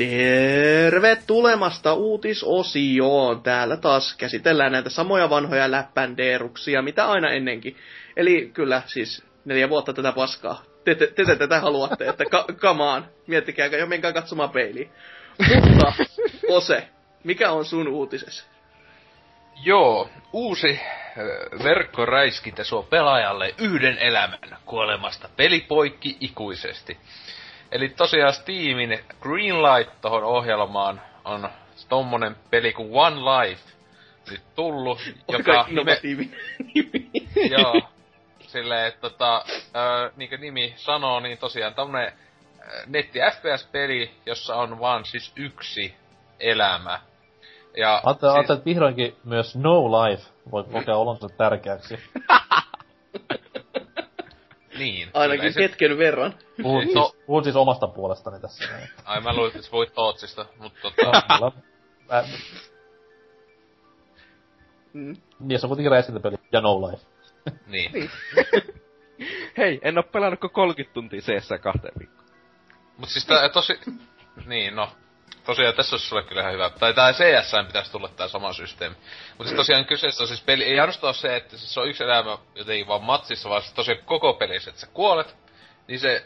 Tervetulemasta uutisosioon. Täällä taas käsitellään näitä samoja vanhoja läppändeeruksia, mitä aina ennenkin. Eli kyllä, siis neljä vuotta tätä paskaa. Te, te, te, te tätä haluatte, että ka, kamaan. Miettikääkö jo, menkää katsomaan peiliin. Mutta, Ose, mikä on sun uutisesi? Joo, uusi ö, verkkoräiskintä suo pelaajalle yhden elämän kuolemasta pelipoikki ikuisesti. Eli tosiaan Steamin Greenlight tohon ohjelmaan on tommonen peli kuin One Life nyt tullut, joka innovatiivinen nimi. Joo. Silleen, että tota, ö, niin kuin nimi sanoo, niin tosiaan tämmönen netti FPS-peli, jossa on vaan siis yksi elämä. Ja Ajattelin, siis, että vihdoinkin myös No Life voi kokea olonsa tärkeäksi. niin. Ainakin se- hetken verran. Puhun, No. siis, puhun siis omasta puolestani tässä. Ai mä luulin, että sä puhuit Tootsista, mutta No, tota, mulla, mä, Mm. niin, se on kuitenkin räiskintäpeli ja No Life. niin. Hei, en oo pelannut kuin 30 tuntia CS kahteen viikkoon. Mut siis tää tosi... Niin, no. Tosiaan tässä olisi sulle kyllä ihan hyvä. Tai tää CS pitäisi tulla tää sama systeemi. Mutta siis tosiaan kyseessä on siis peli, ei ainoastaan se, että siis se on yksi elämä jotenkin vaan matsissa, vaan tosiaan koko pelissä, että sä kuolet, niin se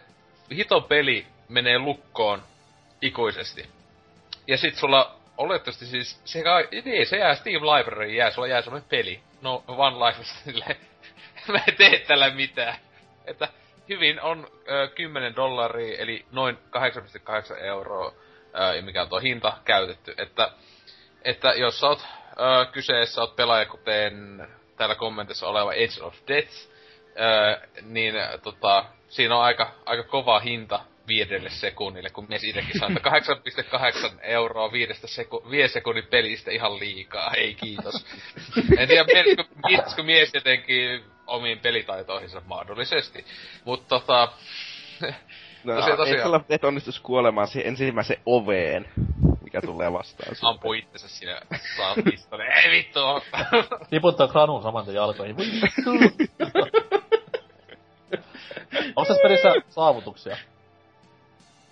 hito peli menee lukkoon ikuisesti. Ja sit sulla oletettavasti siis, se, niin, se jää Steam Library jää, sulla jää semmonen peli. No, One Life silleen, mä en tee tällä mitään. Että hyvin on ö, 10 dollaria, eli noin 8,8 euroa, ö, mikä on tuo hinta käytetty. Että, että jos sä oot ö, kyseessä, oot pelaaja kuten täällä kommentissa oleva Edge of Death, ö, niin tota, siinä on aika, aika kova hinta viidelle sekunnille, kun mies itsekin sanoo, että 8,8 euroa viidestä seku- viiden sekunnin pelistä ihan liikaa, ei kiitos. En tiedä, mietisikö mies jotenkin omiin pelitaitoihinsa mahdollisesti. Mutta tota, No, Tosiaan, tosiaan. ei sulla et onnistus kuolemaan siihen ensimmäiseen oveen, mikä tulee vastaan. ampuu itsensä sinne saa pistolle. Ei vittu! Tiputtaa granun saman tien jalkoihin. Onko tässä pelissä saavutuksia?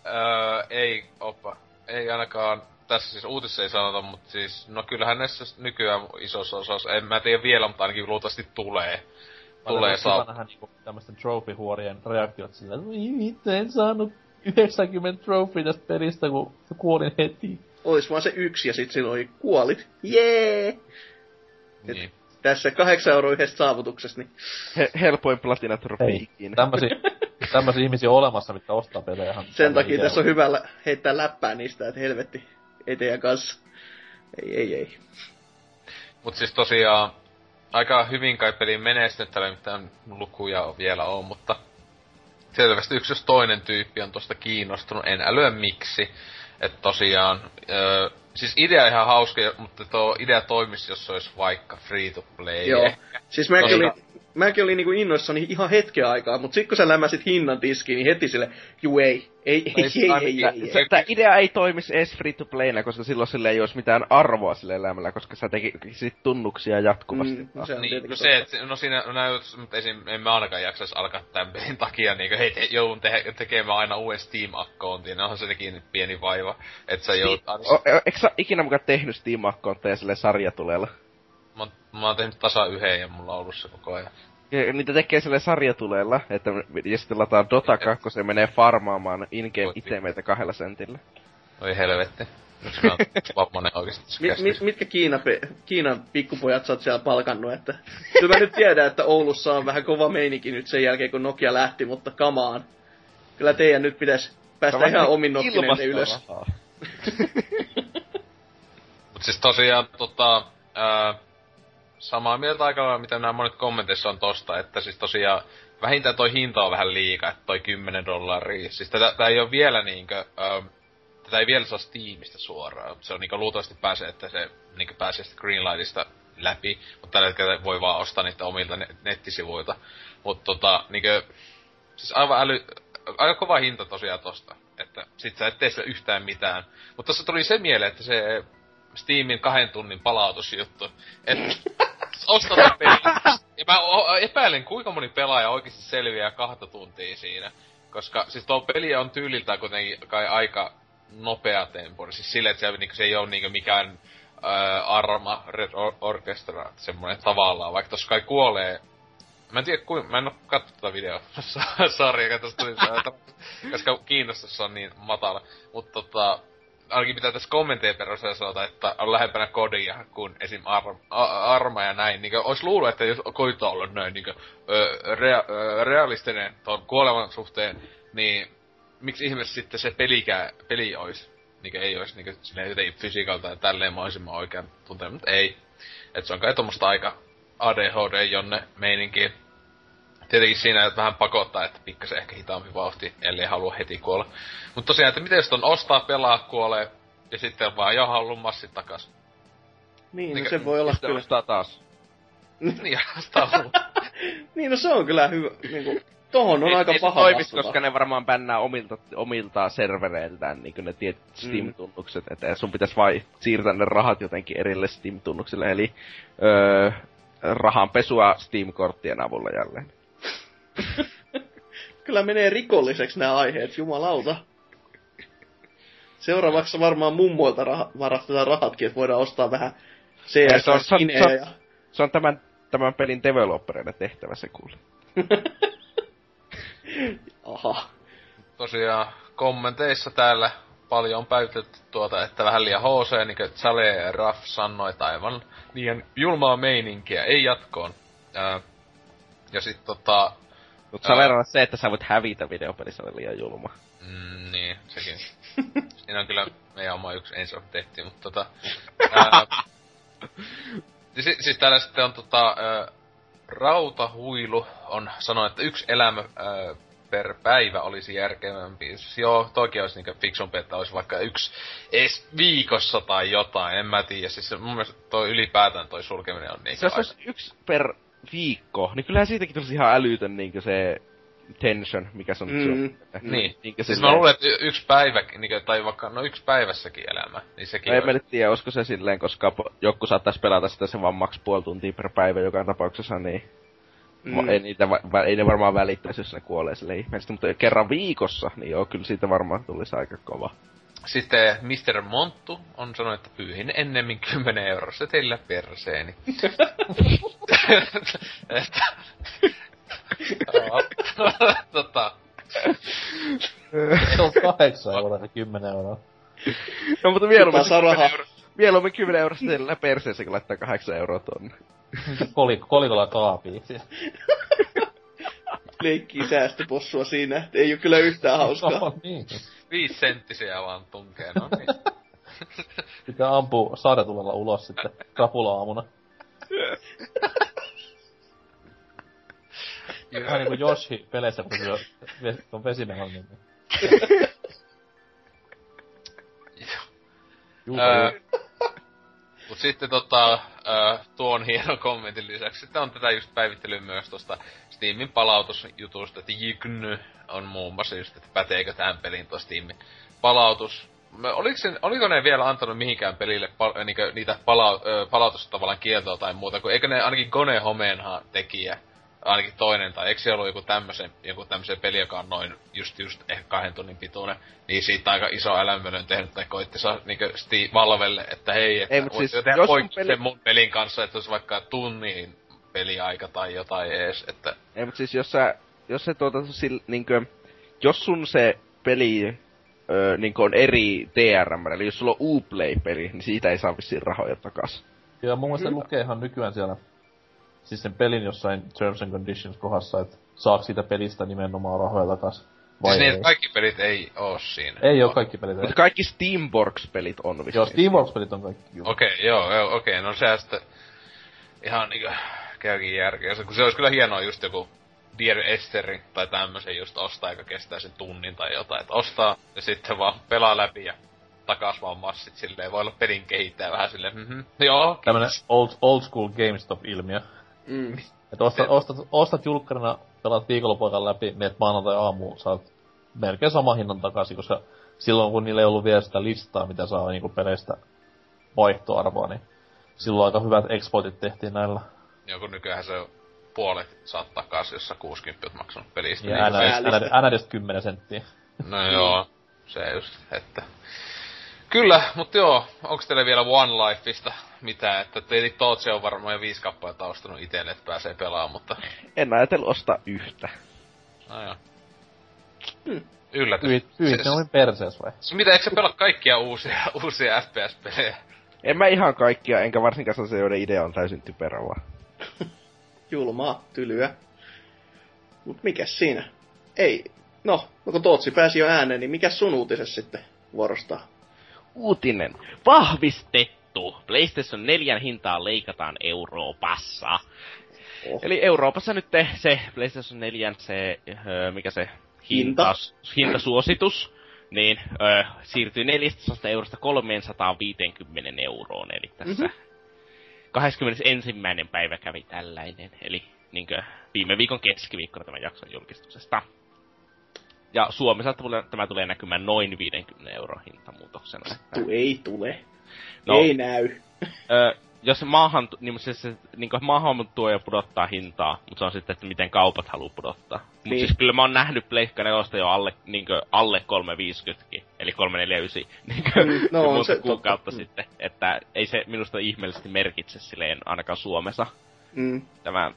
öö, ei oppa. Ei ainakaan tässä siis uutisissa ei sanota, mutta siis, no kyllähän näissä nykyään isossa osassa, en mä tiedä vielä, mutta ainakin luultavasti tulee. Tulee saa. nähdä niinku tämmösten trophy-huorien reaktiot sillä, että voi vittu, en saanut 90 trophy tästä pelistä, kun kuolin heti. Ois vaan se yksi ja sit silloin kuolit. Jee! Niin. Tässä kahdeksan euroa yhdestä saavutuksesta, niin He, helpoin platina ikinä. tämmösiä, tämmösiä ihmisiä on olemassa, mitkä ostaa pelejä ihan sen takia tässä on hyvä lä- heittää läppää niistä, että helvetti, ei teidän kanssa. Ei, ei, ei. Mut siis tosiaan, aika hyvin kai peli menestynyt, täällä ei mitään lukuja vielä on, mutta selvästi yksi jos toinen tyyppi on tosta kiinnostunut, en älyä miksi. Että tosiaan, öö, siis idea ihan hauska, mutta tuo idea toimisi, jos se olisi vaikka free to play. Joo. Siis mäkin Koska- olin, mäkin olin niinku innoissani ihan hetken aikaa, mutta sit kun sä lämmäsit hinnan diskiin, niin heti sille, juu ei, ei, ei, ei, ei, ei, ei. Tää- Tää idea ei toimisi edes free to playna, koska silloin sille ei olisi mitään arvoa sille elämällä, koska sä tekisit tunnuksia jatkuvasti. Mm, no se on Niin, no se, totta. et, no siinä, no näytös, mutta esim, en mä ainakaan jaksaisi alkaa tämän pelin takia, niinku, hei, te, joudun te, tekemään aina uuden Steam-accountin, no on sekin pieni vaiva, että sä joudut aina, O, o, eikö sä ikinä mukaan tehnyt steam accountteja sille sarjatulella? Mä, oon- tehnyt tasa yhden ja mulla on ollut se koko ajan. Ja niitä tekee sille sarjatulella, että ja sitten lataa Dota 2 ja menee farmaamaan in-game itemeitä kahdella sentillä. Oi helvetti. Vammanen oikeesti tässä Mi- mi- kästissä? mitkä Kiina pe- Kiinan pikkupojat sä oot siellä palkannut, että... Kyllä mä nyt tiedän, että Oulussa on vähän kova meininki nyt sen jälkeen, kun Nokia lähti, mutta kamaan. Kyllä teidän nyt pitäisi päästä ihan omin nokkineen ylös. Mut siis tosiaan tota, ää, samaa mieltä aika lailla, mitä nämä monet kommenteissa on tosta, että siis tosiaan vähintään toi hinta on vähän liikaa, että toi 10 dollaria. Siis tätä, tää ei ole vielä niinkö, ää, tätä ei vielä saa Steamista suoraan. Se on niinkö luultavasti pääsee, että se niinkö pääsee sitten Greenlightista läpi, mutta tällä hetkellä voi vaan ostaa niitä omilta ne- nettisivuilta. Mutta tota, niinkö, siis aivan äly, aika kova hinta tosiaan tosta, että sit sä et tee sille yhtään mitään. Mutta tossa tuli se mieleen, että se Steamin kahden tunnin palautusjuttu, että ostat sen pelin. Ja mä epäilen, kuinka moni pelaaja oikeasti selviää kahta tuntia siinä. Koska siis tuo peli on tyyliltään kuitenkin kai aika nopea tempo. Siis silleen, että se, niinku, se ei ole niinku mikään ää, Arma Red Or- Orchestra, semmonen tavallaan, vaikka tossa kai kuolee Mä en tiedä, kuin, mä en oo kattonut tätä videosarjaa, koska tuli koska kiinnostus on niin matala. Mutta tota, ainakin mitä tässä kommenttien perusteella sanotaan, että on lähempänä kodia kuin esim. Arma, arma ja näin. Niin olisi luullut, että jos koittaa olla näin niin kuin, ö, rea, ö, realistinen tuon kuoleman suhteen, niin miksi ihmeessä sitten se pelikää, peli olisi, niin ei olisi niin silleen jotenkin fysiikalta ja tälleen mahdollisimman oikean tunteen, mutta ei. Että se on kai tuommoista aika ADHD jonne meininkiä. Tietenkin siinä että vähän pakottaa, että pikkasen ehkä hitaampi vauhti, ellei halua heti kuolla. Mutta tosiaan, että miten jos ton ostaa, pelaa, kuolee, ja sitten vaan jo haluan massit takas. Niin, Niinkö- no se voi olla kyllä. ostaa taas. niin, ostaa Niin, no se on kyllä hyvä. Niinku, tohon on ei, aika ei paha toimisi, vastata. koska ne varmaan bännää omilta, omilta servereiltään niin ne tiet Mm. Steam-tunnukset, että sun pitäisi vai siirtää ne rahat jotenkin erille Steam-tunnuksille, eli öö, rahanpesua Steam-korttien avulla jälleen. Kyllä menee rikolliseksi nämä aiheet, jumalauta. Seuraavaksi varmaan mummoilta rah- varastetaan rahatkin, että voidaan ostaa vähän se on- CS se on- skinejä se on- ja... Se on tämän, tämän pelin developereiden tehtävä se kuule. Aha. tosiaan kommenteissa täällä paljon on päivitetty tuota, että vähän liian HC, niin kuin Chale ja Raff sanoi, että aivan liian julmaa meininkiä, ei jatkoon. Ää, ja sit tota, Mutta verrata se, että sä voit hävitä videopelissä oli liian julma. mm, niin, sekin. Siinä on kyllä meidän oma yksi ensi tehty, mutta tota... Ää, si- siis täällä sitten on tota, ää, Rautahuilu on sanonut, että yksi elämä ää, per päivä olisi järkevämpi. Siis Joo, toki olisi niinku fiksumpi, että olisi vaikka yksi edes viikossa tai jotain, en mä tiedä. Siis mun mielestä toi ylipäätään toi sulkeminen on niinku Se olisi yksi per viikko, niin kyllähän siitäkin tulisi ihan älytön niinkö se tension, mikä se on Mm. nyt Niin. Niinkö Siis mä luulen, että yksi päivä, niinku, tai vaikka no yksi päivässäkin elämä, niin sekin No, olisi- mä nyt tiedä, olisiko se silleen, koska joku saattaisi pelata sitä se vaan maks puoli tuntia per päivä joka tapauksessa, niin Mm. ei, niitä, ei ne varmaan välittäisi, jos ne kuolee sille ihmeellisesti, mutta kerran viikossa, niin joo, kyllä siitä varmaan tulisi aika kova. Sitten Mr. Monttu on sanonut, että pyyhin ennemmin 10 eurossa teillä perseeni. tota, Se on kahdeksan euroa ja kymmenen euroa. No mutta mieluummin, Tasa raha. 10 euro, mieluummin 10 eurosta teillä perseessä, kun laittaa 8 euroa tonne. Kolik- kolikolla kaapiin. Leikkii säästöpossua siinä. Ei oo kyllä yhtään hauskaa. No niin. Viisi senttisiä vaan tunkee, no niin. Pitää ampua sarjatulella ulos sitten krapula-aamuna. Vähän niinku Yoshi peleissä, kun se on-. Juu, Ää, juu. Mut sitten tota, ää, tuon hienon kommentin lisäksi sitten on tätä just päivittelyä myös tosta Steamin palautusjutusta, että Jigny on muun muassa just, että päteekö tähän peliin tuo Steamin palautus. Oliko, se, oliko ne vielä antanut mihinkään pelille pal, niitä pala, palautusta tavallaan kieltoa tai muuta, kun eikö ne ainakin Gone Homeenhan tekijä, ainakin toinen, tai eikö se ollut joku tämmösen, joku tämmösen peli, joka on noin just just ehkä kahden tunnin pituinen, niin siitä aika iso älämölön tehnyt, tai koitti saa niinkö Steve Valvelle, että hei, että Ei, siis, tehdä jos peli- sen mun pelin kanssa, että olisi vaikka tunnin peliaika tai jotain ees, että Ei, mutta siis jos sä, jos se tuota, sil, niinkö, jos sun se peli öö, niinkö on eri DRM, eli jos sulla on Uplay-peli, niin siitä ei saa vissiin rahoja takas. Ja mun mielestä lukee ihan nykyään siellä, siis sen pelin jossain Terms and Conditions kohdassa, että saako siitä pelistä nimenomaan rahoja takas. Vai siis niin, ei. että kaikki pelit ei oo siinä. Ei oo kaikki pelit. Mutta kaikki Steamworks-pelit on vissiin. Joo, Steamworks-pelit on kaikki. Okei, okay, joo, joo okei, okay, no sehän sitten ihan niinku käykin järkeä. Se- Kun se olisi kyllä hienoa just joku Dear Esteri tai tämmösen just ostaa, joka kestää sen tunnin tai jotain. Että ostaa ja sitten vaan pelaa läpi ja takas vaan massit silleen. Voi olla pelin kehittää vähän silleen, mhm, joo. Tämmönen old, old school GameStop-ilmiö. Mm. Et ostat, ostat, ostat julkkarina, pelaat viikonlopuikan läpi, meet maanantai aamuun, saat melkein sama hinnan takaisin, koska silloin kun niillä ei ollut vielä sitä listaa, mitä saa niinku peleistä vaihtoarvoa, niin silloin aika hyvät exportit tehtiin näillä. Joku nykyään se on puolet saat takas, jos sä 60 oot maksanut pelistä. Ja niin se- säällistä. NRistä 10 senttiä. No joo, se just, että... Kyllä, mutta joo, onko teillä vielä One Lifeista mitään, että tietenkin Tootsi on varmaan jo viisi kappaletta ostanut itelle, että pääsee pelaamaan, mutta... En ajatellut ostaa yhtä. No joo. Yllätys. Pyit, pyit ne olin persees vai? Se mitä, eikö sä pelaa kaikkia uusia, uusia FPS-pelejä? En mä ihan kaikkia, enkä varsinkaan sellaisia, joiden idea on täysin typerä vaan. Julmaa, tylyä. Mut mikäs siinä? Ei. No, no kun Tootsi pääsi jo ääneen, niin mikä sun uutises sitten vuorostaa? Uutinen. Vahvistettu. PlayStation 4 hintaa leikataan Euroopassa. Oh. Eli Euroopassa nyt se PlayStation 4, se, öö, mikä se Hinta. hinta, hintasuositus, niin öö, siirtyy 400 eurosta 350 euroon. Eli tässä Mhm. mm-hmm. 21. päivä kävi tällainen. Eli niinkö, viime viikon keskiviikkona tämän jakson julkistuksesta. Ja Suomessa tulee, tämä tulee näkymään noin 50 euron hintamuutoksena. Tu ei tule. No. Ei näy. Ö, jos se maahan, niin se, se niin maahan tuo ja pudottaa hintaa, mutta se on sitten, että miten kaupat haluaa pudottaa. Mutta Niin. siis kyllä mä oon nähnyt Pleikka 4 jo alle, niin alle 350 eli 349, niin Mm, no on se totta. kuukautta Mm. sitten. Että ei se minusta ihmeellisesti merkitse silleen ainakaan Suomessa Mm. tämä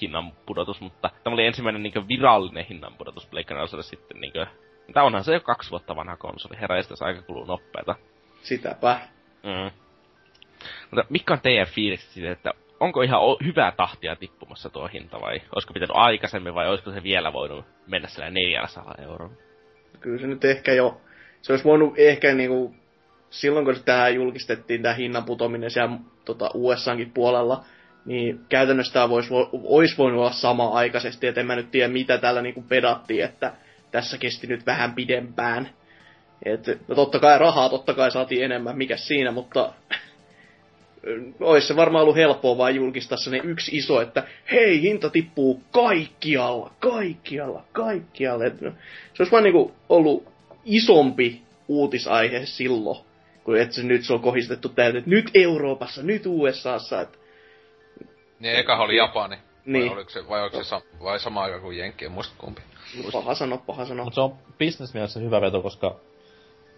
hinnan pudotus, mutta tämä oli ensimmäinen niin virallinen hinnan pudotus 4 sitten niin kuin, Tämä onhan se jo kaksi vuotta vanha konsoli, herra se aika kuluu nopeeta. Sitäpä. Mm. Mutta mikä on teidän fiilikset siitä, että onko ihan o- hyvää tahtia tippumassa tuo hinta vai olisiko pitänyt aikaisemmin vai olisiko se vielä voinut mennä sillä 400 eurolla? Kyllä se nyt ehkä jo, se olisi voinut ehkä niinku, silloin kun tämä julkistettiin, tämä hinnan putominen siellä tota, USAnkin puolella, niin käytännössä tämä vois, vo, olisi voinut olla sama aikaisesti, että en mä nyt tiedä mitä täällä niinku pedattiin, että tässä kesti nyt vähän pidempään. Et, no totta kai rahaa, totta kai saatiin enemmän, mikä siinä, mutta olisi se varmaan ollut helppoa vaan julkistaa se yksi iso, että hei, hinta tippuu kaikkialla, kaikkialla. Et, no, se olisi vaan niinku ollut isompi uutisaihe silloin, kun et se nyt se on kohistettu täältä, että nyt Euroopassa, nyt USAssa, että Niin eka oli Japani. Niin. Vai, oliko se, vai, onko se sa- vai sama aika kuin Jenkki, en muista kumpi. paha sano, paha sano. Mutta se on bisnesmielessä hyvä veto, koska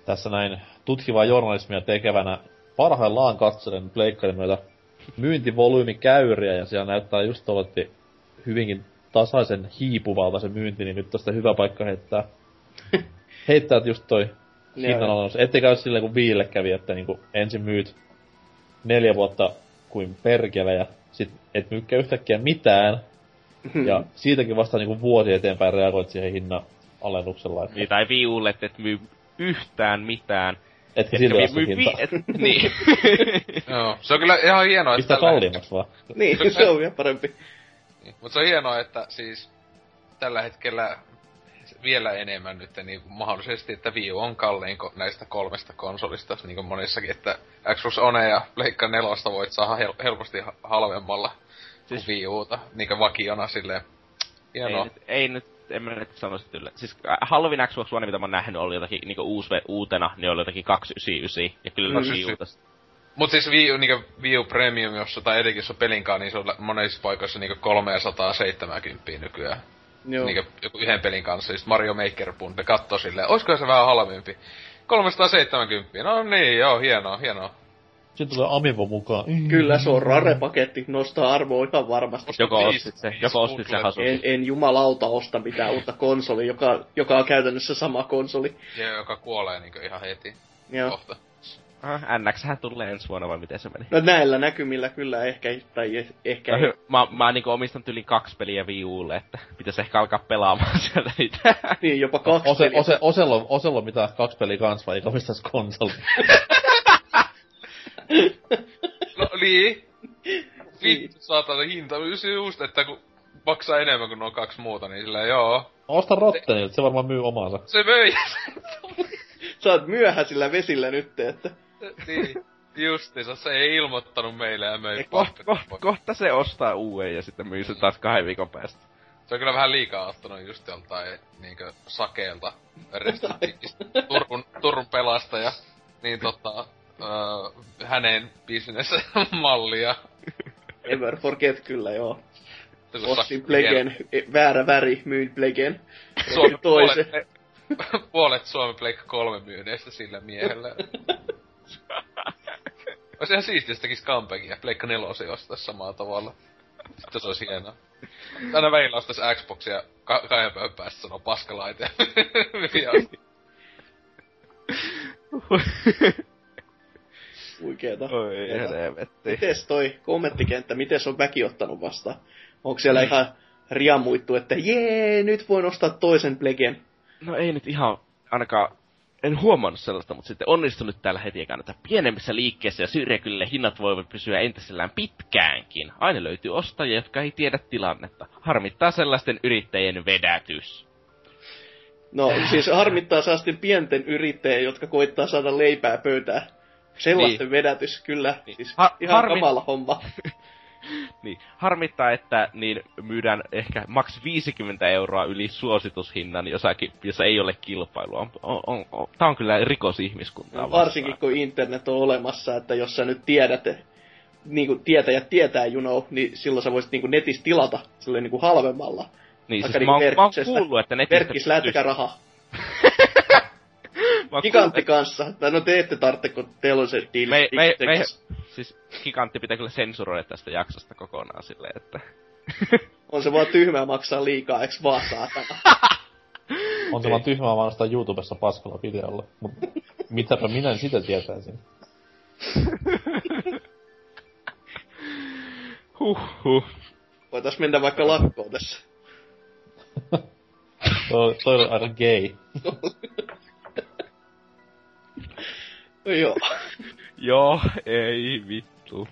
tässä näin tutkivaa journalismia tekevänä parhaillaan katselen pleikkarin myötä myyntivolyymikäyriä ja siellä näyttää just tuollatti hyvinkin tasaisen hiipuvalta se myynti, niin nyt tästä hyvä paikka heittää, heittää just toi Joo. hinnanalennus. Ettei käy silleen kuin viille kävi, että niinku ensin myyt neljä vuotta kuin perkele ja sit et myykkä yhtäkkiä mitään. Ja siitäkin vasta niinku vuosi eteenpäin reagoit siihen hinnan alennuksella. Että Niin, tai viulle, että et myy yhtään mitään. etkä Etkä silti myy- vi- et, niin. Joo, se on kyllä ihan hienoa, että Pistä kalliimmaksi vaan. niin, se on vielä parempi. Niin. Mutta se on hienoa, että siis tällä hetkellä vielä enemmän nyt, niin mahdollisesti, että Wii U on kallein näistä kolmesta konsolista, niin kuin monissakin, että Xbox One ja Pleikka 4 voit saada hel- helposti ha- halvemmalla siis... kuin Wii Uta, niin kuin vakiona silleen. ei, Hienoa. nyt, ei nyt, en mä nyt sanoisi kyllä. Siis äh, halvin Xbox One, mitä mä oon nähnyt, oli jotakin niinku uus, uutena, niin oli jotakin 299. Ja kyllä Mm. Wii Uta Mut siis Wii U, niinku Wii U Premium, jossa tai etenkin jos on pelinkaan, niin se on monissa paikoissa niinku 370 nykyään. Joo. Niinku joku yhden pelin kanssa, just Mario Maker Bundle kattoo silleen, oiskohan se vähän halvempi? 370, no niin, joo, hienoa, hienoa. Sitten tulee Amiibo mukaan. Kyllä se on rare-paketti, nostaa arvoa ihan varmasti. Joko ostit se, joko ostit se bundlet. hasu. En, en jumalauta osta mitään uutta konsoli, joka, joka on käytännössä sama konsoli. Ja joka kuolee niinku ihan heti Joo. kohta. Ah, NX tulee ensi vuonna vai miten se meni? No näillä näkymillä kyllä ehkä, tai eh- ehkä No, ei. hy- mä, mä niinku omistan yli kaksi peliä Wii Ulle, että pitäis ehkä alkaa pelaamaan sieltä niitä. Niin, jopa kaksi Ose, peliä. ose, Oselo, Oselo mitä kaksi peliä kans vai eikä omistais konsoli. No niin. Vittu saatana hinta. Se just, että kun maksaa enemmän kuin nuo kaksi muuta, niin sillä joo. Osta Rottenilta, se varmaan myy omansa. Se möi. Sä oot myöhäisillä vesillä nyt, että... niin. Justiinsa, se ei ilmoittanut meille ja möi Kohta, kohta, kohta se ostaa uuden ja sitten myy sen taas kahden viikon päästä. Se on kyllä vähän liikaa ottanut just joltain niinkö sakeelta. Turun, Turun pelastaja. Niin tota, öö, hänen bisnesmallia. Ever forget kyllä, joo. Ostin Plegen, e, väärä väri, myin Plegen. Suomen toisen. puolet, puolet Suomen Pleikka 3 myyneistä sillä miehellä. Olisi ihan siistiä, jos tekis comebackia. Pleikka 4 ostaisi samalla tavalla. Sitten se olisi hienoa. Aina välillä ostais Xboxia ka- kahden päivän päästä sanoo paskalaite. ja Huikeeta. Oi helvetti. Mites toi kommenttikenttä, miten on väki ottanut vastaan? Onko siellä ihan riamuittu, että jee, nyt voin ostaa toisen plegen? No ei nyt ihan, ainakaan, en huomannut sellaista, mutta sitten onnistunut täällä heti että pienemmissä liikkeissä ja syrjäkylille hinnat voivat pysyä entisellään pitkäänkin. Aina löytyy ostajia, jotka ei tiedä tilannetta. Harmittaa sellaisten yrittäjien vedätys. No siis harmittaa sellaisten pienten yrittäjien, jotka koittaa saada leipää pöytään. Sellaisten Niin. vedätys, kyllä. Niin. Siis Ha- ihan harmi- kamala homma. Niin, harmittaa, että niin myydään ehkä maks 50 euroa yli suositushinnan jossakin, jossa ei ole kilpailua. On, on, on, on, tää on kyllä rikos ihmiskuntaa vastaan. Varsinkin kun internet on olemassa, että jos sä nyt tiedät, niin kuin tietäjät tietää, you know, niin silloin sä voisit niin kuin netistä tilata silleen niin kuin halvemmalla. Niin, Vaikka siis mä, oon, mä oon kuullut, että netistä... Verkkis, lähettäkää rahaa. Gigantti kanssa. Tai no te ette tarvitse, kun teillä on se deal. Me, me, me, siis gigantti pitää kyllä sensuroida tästä jaksosta kokonaan silleen, että... On se vaan tyhmää maksaa liikaa, eks vaan saatana. On se vaan tyhmää mainostaa YouTubessa paskalla videolla. Mut mitäpä minä sitä tietäisin. Huhhuh. Voitais mennä vaikka lakkoon tässä. Toi, toi on aika gay. No joo. Joo, ei vittu.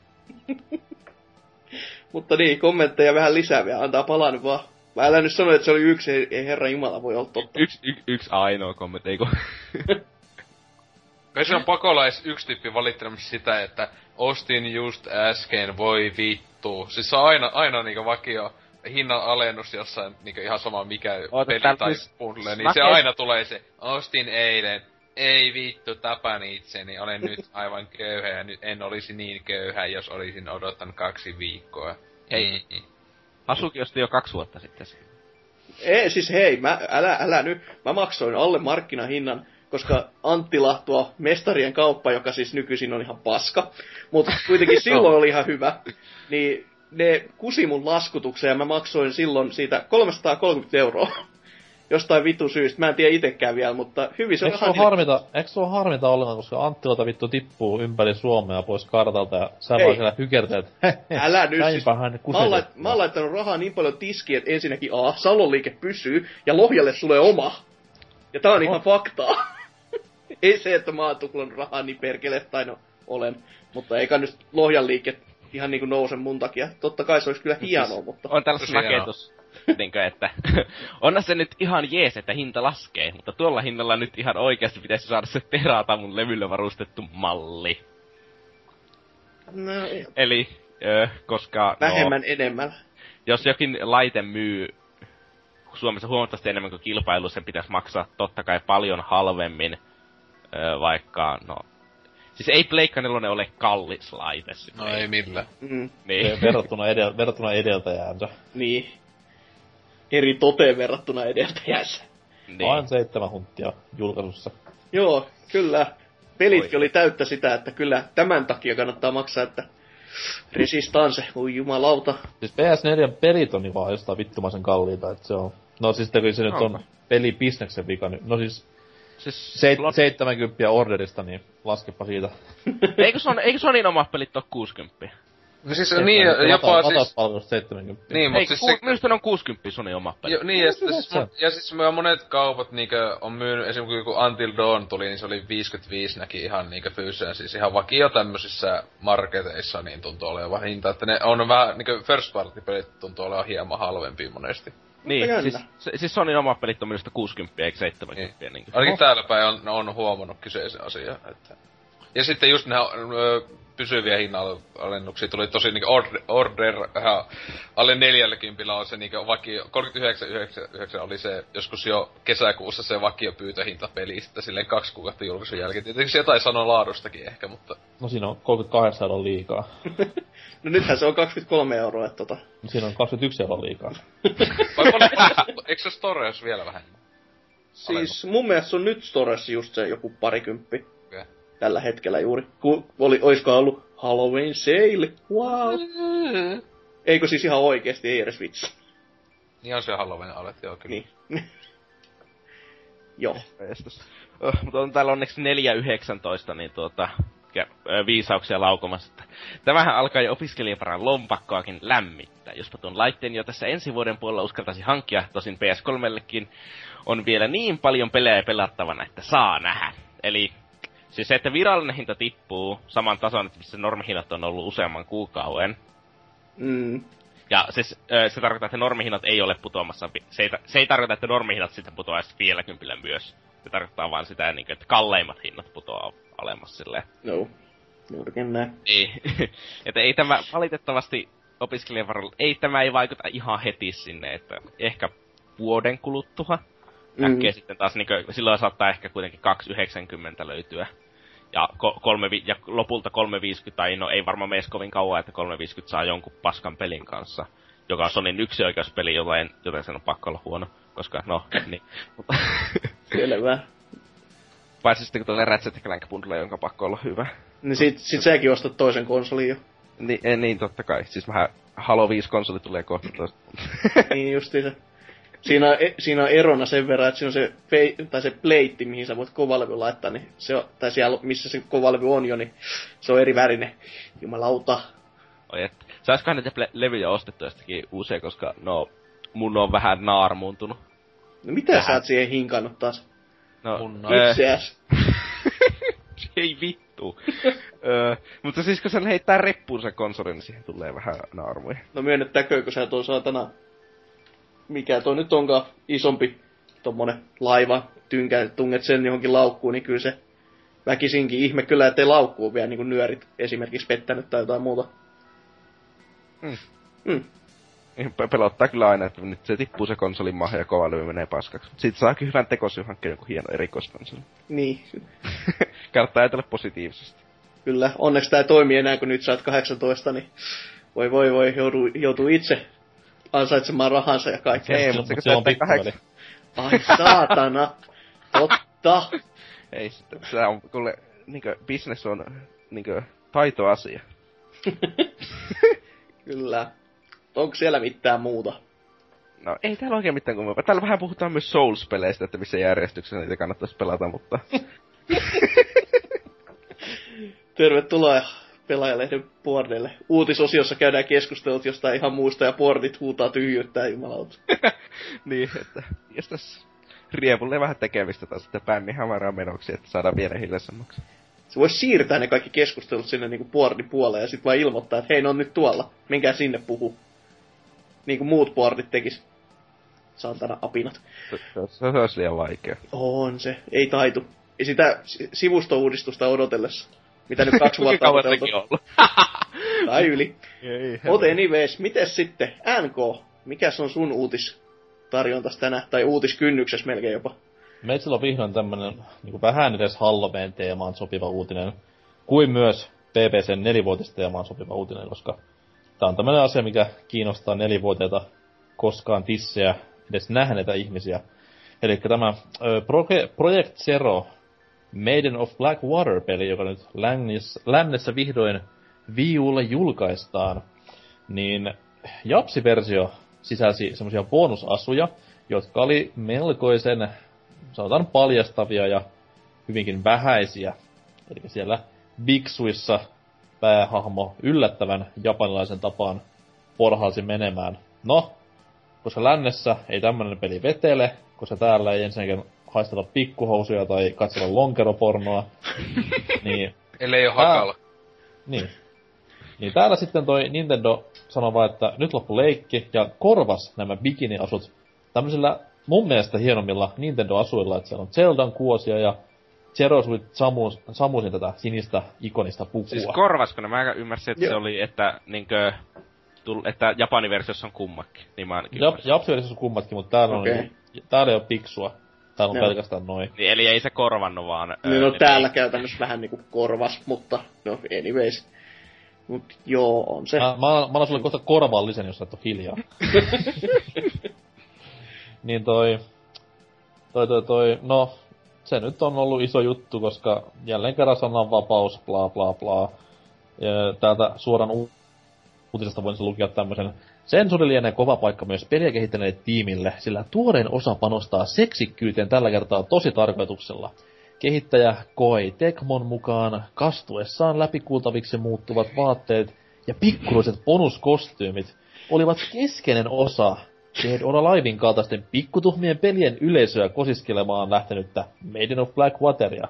Mutta niin, kommentteja vähän lisää vielä. Antaa palaa nyt vaan. Mä älä nyt sano, että se oli yksi, ei, herra Jumala voi olla totta. Yksi y, yksi ainoa kommentti, eikö? Kai se on pakolais yksi tyyppi valittelemassa sitä, että ostin just äsken, voi vittu. Siis se on aina, aina niinku vakio hinnan alennus jossain niinku ihan sama mikä Oota, peli tai siis bundle, niin se aina tulee se, ostin eilen, ei vittu, tapan itseni, olen nyt aivan köyhä ja nyt en olisi niin köyhä, jos olisin odottanut kaksi viikkoa. Ei, Mm. Hasuki osti jo kaksi vuotta sitten sen. Ei, siis hei, mä, älä, älä nyt. Mä maksoin alle markkinahinnan, koska Anttila, tuo mestarien kauppa, joka siis nykyisin on ihan paska, mutta kuitenkin silloin oli ihan hyvä, niin ne kusi mun laskutuksen ja mä maksoin silloin siitä 330 euroa. Jostain vitu syystä. Mä en tiedä itekään vielä, mutta hyvin se on Eikö se harmita, eikö se harmita ollenkaan, koska Anttilata vittu tippuu ympäri Suomea pois kartalta ja sä Ei. vaan siellä hykertelet. Älä nyt, siis, hän mä, oon lait, mä oon laittanut rahaa niin paljon tiskiin, että ensinnäkin A, Salon liike pysyy, ja Lohjalle tulee oma. Ja tää on ihan faktaa. Ei se, että mä oon tuhlannut rahaa niin perkele, tai no, olen. Mutta eikä nyt Lohjan liike ihan niinku nouse mun takia. Totta kai se olisi kyllä hienoa, mutta... On tällaista hienoa. naketus, niinkö, että onhan se nyt ihan jees, että hinta laskee, mutta tuolla hinnalla nyt ihan oikeasti pitäisi saada se Teratamun levyllä varustettu malli. No, Eli, ö, koska vähemmän no, enemmän. jos jokin laite myy Suomessa huomattavasti enemmän kuin kilpailu, sen pitäisi maksaa totta kai paljon halvemmin, ö, vaikka, no... Siis ei Pleikka 4 ole kallis laite. no ei millään. Mm, Niin. verrattuna, edel, verrattuna edeltäjäänsä. niin. Eri toteen verrattuna edeltäjänsä. niin. Vain seitsemän huntia julkaisussa. Joo, kyllä. Pelitkin Oikein. oli täyttä sitä, että kyllä tämän takia kannattaa maksaa, että Resistance, voi jumalauta. Siis PS4 pelit on niin vaan jostain vittumaisen kalliita, että se on... No siis kun se nyt on pelibisneksen vika, niin... No siis Siis, seit, Lot- 70 orderista, niin laskepa siitä. eikö, Son, eikö Sonin omat pelit ole 60? No siis niin, jopa siis... Latauspalvelusta 70. Niin, Ei, mut siis ku, se... minusta ne on 60 Sonin omat pelit. Jo, niin, ja, sitten, siis, se? mon- ja siis mä monet kaupat niinkö on myynyt, esimerkiksi kun Until Dawn tuli, niin se oli 55 näki ihan niinkö fyysinen, siis ihan vakio tämmöisissä marketeissa, niin tuntuu olevan hinta, että ne on vähän niinkö first party pelit tuntuu olevan hieman halvempia monesti. Niin, jännä. siis, se, siis Sonin omat pelit on minusta 60 eikä 70. Niin. Niin. Ainakin täällä päin on, on huomannut kyseisen asian, että... Ja sitten just nämä ö, pysyviä hinnanalennuksia tuli tosi niinku order, order alle 40 on se niinku vakio, 39,99 oli se joskus jo kesäkuussa se vakio pyytöhinta pelistä silleen kaksi kuukautta julkaisun jälkeen. Tietenkin se jotain sanoo laadustakin ehkä, mutta No siinä on 38 euroa liikaa. No nythän se on 23 euroa, että tota. No siinä on 21 euroa liikaa. vai paljon, paljon, eikö se Storeus vielä vähemmän? Siis mun mielestä se on nyt Stores just se joku parikymppi. Tällä hetkellä juuri. Ku, oli, oisko ollut Halloween sale? Wow. Eikö siis ihan oikeesti, ei edes vitsi. Niin on se Halloween alet, joo kyllä. Niin. Joo. Oh, mutta on täällä onneksi 4.19, niin tuota, ja, ö, viisauksia laukomassa. Että tämähän alkaa jo opiskelijaparan lompakkoakin lämmittää. Jospa tuon laitteen jo tässä ensi vuoden puolella uskaltaisi hankkia, tosin PS3-llekin on vielä niin paljon pelejä pelattavana, että saa nähdä. Eli siis se, että virallinen hinta tippuu saman tason, että missä normihinnat on ollut useamman kuukauden. Mm. Ja siis, se tarkoittaa, että normihinnat ei ole putoamassa. Se ei, se ei tarkoita, että normihinnat sitten putoaisi vielä kympillä myös. Se tarkoittaa vaan sitä, niin kuin, että kalleimmat hinnat putoaa alemmas silleen. No. Juurikin näin. Ei. että ei tämä valitettavasti opiskelijavaralla, ei tämä ei vaikuta ihan heti sinne, että ehkä vuoden kuluttua. Mm. Äkkiä sitten taas niin kuin, silloin saattaa ehkä kuitenkin 2,90 löytyä. Ja, ko- kolme, vi- ja lopulta 350, tai no ei varmaan mene kovin kauan, että 350 saa jonkun paskan pelin kanssa. Joka on Sonin yksi oikeuspeli, joten, joten sen on pakko olla huono. Koska, no, niin. Selvä. paitsi sitten kun tulee Ratchet Clank bundle, jonka pakko olla hyvä. Niin sit, sit säkin ostat toisen konsolin jo. Niin, eh, niin totta kai. Siis vähän Halo 5 konsoli tulee kohta tosta. niin justiinsa. Siinä on, e- siinä on erona sen verran, että siinä on se, fei, tai se pleitti, mihin sä voit kovalevy laittaa, niin se on, tai siellä, missä se kovalevy on jo, niin se on eri värinen. Jumalauta. Oi et. Saiskohan näitä ple- levyjä ostettu jostakin uusia, koska no, mun on vähän naarmuuntunut. No mitä Tähän. sä oot siihen hinkannut taas? No, Mun Itseäs. ei vittu. Öö, mutta siis kun sen heittää reppuun se konsoli, niin siihen tulee vähän naarmuja. No myönnettäkö, kun sä tuon saatana... Mikä toi nyt onkaan isompi tommonen laiva, tynkä, tunget sen johonkin laukkuun, niin kyllä se väkisinkin ihme kyllä, ettei laukkuun vielä niin nyörit esimerkiksi pettänyt tai jotain muuta. Mm. Mm. Niin pe- pelottaa kyllä aina, että nyt se tippuu se konsolin maahan ja kova levy menee paskaksi. Sitten saa kyllä hyvän tekosyyn hankkia joku hieno erikoiskonsoli. Niin, Kannattaa ajatella positiivisesti. Kyllä, onneksi tämä ei toimi enää, kun nyt oot 18, niin voi voi voi, joutuu, joutuu itse ansaitsemaan rahansa ja kaikkea. Ei, mutta se, se on pikkuveli. Ai saatana, totta. Ei, se on, kuule, niinkö, business on niinkö, taitoasia. Kyllä. Onko siellä mitään muuta? No ei täällä oikein mitään kummempaa. Täällä vähän puhutaan myös Souls-peleistä, että missä järjestyksessä niitä kannattaisi pelata, mutta... Tervetuloa pelaajalehden puolelle. Uutisosiossa käydään keskustelut jostain ihan muusta ja portit huutaa tyhjyyttää jumalauta. niin, että jos tässä riepulle vähän tekemistä taas sitten bänni hamaraa menoksi, että saadaan vielä hiljaisemmaksi. Se voisi siirtää ne kaikki keskustelut sinne niinku portin puoleen ja sitten vaan ilmoittaa, että hei, ne on nyt tuolla. Menkää sinne puhu. Niin kuin muut portit tekis. Saatana apinat. Se, se, se olisi liian vaikea. On se, ei taitu. Ja sitä si- sivustouudistusta odotellessa. Mitä nyt kaksi vuotta on ollut? Tai yli. Ei, Mut anyways, mites sitten? NK, mikäs on sun uutistarjontas tänään? Tai uutiskynnyksessä melkein jopa. Meitsillä on vihdoin tämmönen niin vähän edes Halloween teemaan sopiva uutinen, kuin myös PPCn nelivuotisteemaan sopiva uutinen, koska tää on tämmönen asia, mikä kiinnostaa nelivuotiaita koskaan tissejä edes nähneitä ihmisiä. Eli tämä ö, Proge- Project Zero Maiden of Black Water-peli, joka nyt lännessä, lännessä vihdoin Wii Ulle julkaistaan, niin Japsi-versio sisälsi semmosia bonusasuja, jotka oli melkoisen, sanotaan paljastavia ja hyvinkin vähäisiä. Eli siellä Bigsuissa päähahmo yllättävän japanilaisen tapaan porhalsi menemään. No, koska lännessä ei tämmönen peli vetele, koska täällä ei ensinnäkin haistella pikkuhousuja tai katsella lonkeropornoa, niin Ellei oo Ää. hakalla. niin. Niin täällä sitten toi Nintendo sanoi vaan, että nyt loppu leikki ja korvas nämä bikini-asut tämmöisillä mun mielestä hienommilla Nintendo-asuilla, että siellä on Zeldan kuosia ja Zero Suit Samus, Samusin tätä sinistä ikonista pukua. Siis korvasko ne? Mä ymmärsin, että Joo. se oli, että niinkö... Tull, että Japanin versiossa on kummakin. Niin mä ainakin Jap, ymmärsin. Japsiversiossa on kummatkin, mutta täällä Okei. on täällä ei ole piksua. Täällä on Joo. pelkästään noin. Niin, eli ei se korvannut vaan... Niin no ne täällä käytännössä vähän niinku korvas, mutta no anyways. Mut joo, on se. Mä, mä, mä annan sulle kohta korvallisen, jos sä et oo hiljaa. niin toi, toi, toi, toi, no, se nyt on ollut iso juttu, koska jälleen kerran sananvapaus, bla bla bla. Ja täältä suoran u- uutisesta voin lukea tämmöisen. Sensuri lienee kova paikka myös peliä kehittäneelle tiimille, sillä tuoreen osa panostaa seksikkyyteen tällä kertaa tosi tarkoituksella. Kehittäjä Koi Tekmon mukaan kastuessaan läpikuultaviksi muuttuvat vaatteet ja pikkuruiset bonuskostyymit olivat keskeinen osa Dead or Alivein kaltaisten pikkutuhmien pelien yleisöä kosiskelemaan lähtenyttä Maiden of Black Wateria.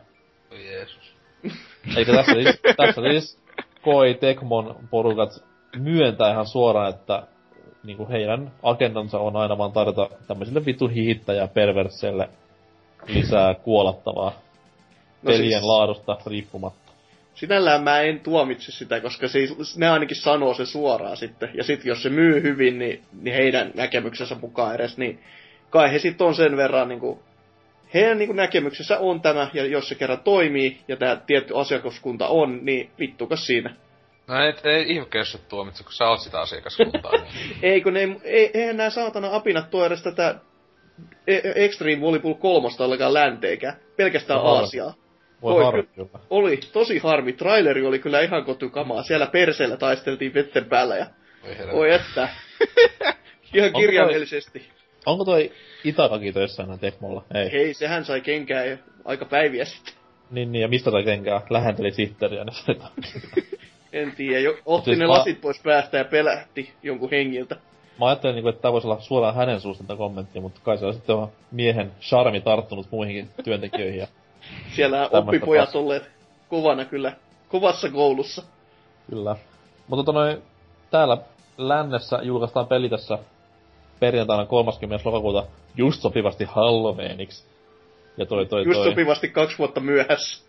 Oi Jeesus. Tässä siis, tässä siis Koi Tekmon porukat myöntää ihan suoraan, että niinku heidän agendansa on aina vaan tarjota tämmöisille vitun hiittäjä perversseille lisää kuolattavaa No pelien siis- laadusta riippumatta. Sinällään mä en tuomitse sitä, koska se, ne ainakin sanoo se suoraan sitten. Ja sitten jos se myy hyvin, niin, niin heidän näkemyksensä mukaan edes, niin kai he sitten on sen verran niinku, heidän niinku näkemyksessä on tämä, ja jos se kerran toimii, ja tämä tietty asiakaskunta on, niin vittukas siinä. No ei, ei ihmekä, jos et tuomitse, kun sä oot sitä asiakaskuntaa. niin. Ei, kun ne, ei, eihän nämä saatana apinat tuo edes tätä E- Extreme Volleyball kolmosta ollenkaan länteekään. Pelkästään No, Aasiaa. Voi Oi, harmi kyllä. Oli tosi harmi. Traileri oli kyllä ihan kotukamaa. Siellä perseellä taisteltiin vetten päällä ja Voi että. Ihan Onko kirjaimellisesti. Onko toi Itakaki töissä enää Tekmolla? Ei. Hei, sehän sai kenkää jo aika päiviä sitten. Niin, niin, ja mistä tai kenkää lähenteli sihteeriä, niin En tiedä, jo, otti Siis ne mä- lasit pois päästä ja pelähti jonkun hengiltä. Mä ajattelin, niinku, että tämä voisi olla suoraan hänen suusta tätä kommenttia, mutta kai se on sitten miehen charmi tarttunut muihinkin työntekijöihin. Ja Siellä oppipojat paskaa. olleet kovana kyllä, kovassa koulussa. kyllä. Mutta tota noin, täällä lännessä julkaistaan peli tässä perjantaina 30. lokakuuta just sopivasti Halloweeniksi. Ja toi toi Just toi... sopivasti kaksi vuotta myöhässä.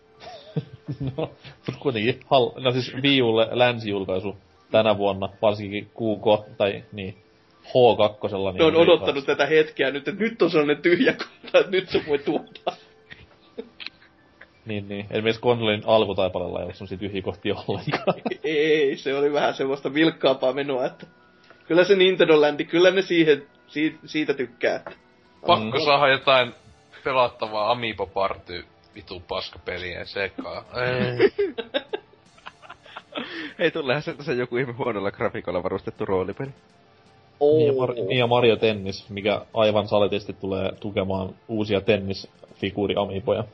no, mut kuitenkin, hal... no siis Wii Ulle länsijulkaisu tänä vuonna, varsinkin QK, tai niin, H2. Niin Ne on odottanut tätä hetkeä nyt, että nyt on sellainen tyhjä kohta, että nyt se voi tuoda. Niin, niin. Esimerkiksi konsolin alkutaipaleella ei ole semmosia tyhjiä kohtia ollenkaan. Ei, se oli vähän semmoista vilkkaampaa menoa, että kyllä se Nintendo Landi, kyllä ne siihen, siitä, siitä tykkää. Että Pakko saada jotain pelattavaa Amiibo Party vitu paskapelien sekaan. Ei. Tulehan sieltä se joku ihme huonolla grafiikalla varustettu roolipeli. Niin ja, Mar- niin ja Mario Tennis, mikä aivan saletisti tulee tukemaan uusia tennisfiguuriamiipoja.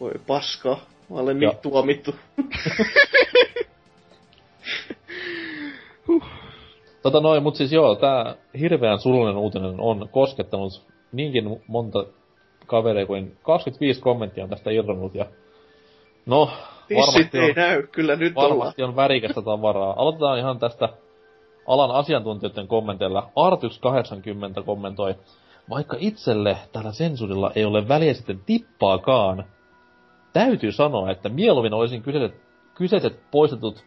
Voi paska, mä olen Ja- niin tuomittu. Tota noin, mut siis joo, tää hirveän surullinen uutinen on koskettanut niinkin monta kaveria kuin 25 kommenttia on tästä irronnut ja no, varmasti ei on, näy, kyllä nyt ollaan. varmasti on värikästä tavaraa. Aloitetaan ihan tästä alan asiantuntijoiden kommenteilla. Artyx80 kommentoi, vaikka itselle tällä sensurilla ei ole väliä sitten tippaakaan, täytyy sanoa, että mieluummin olisin kyseiset, kyseiset poistetut,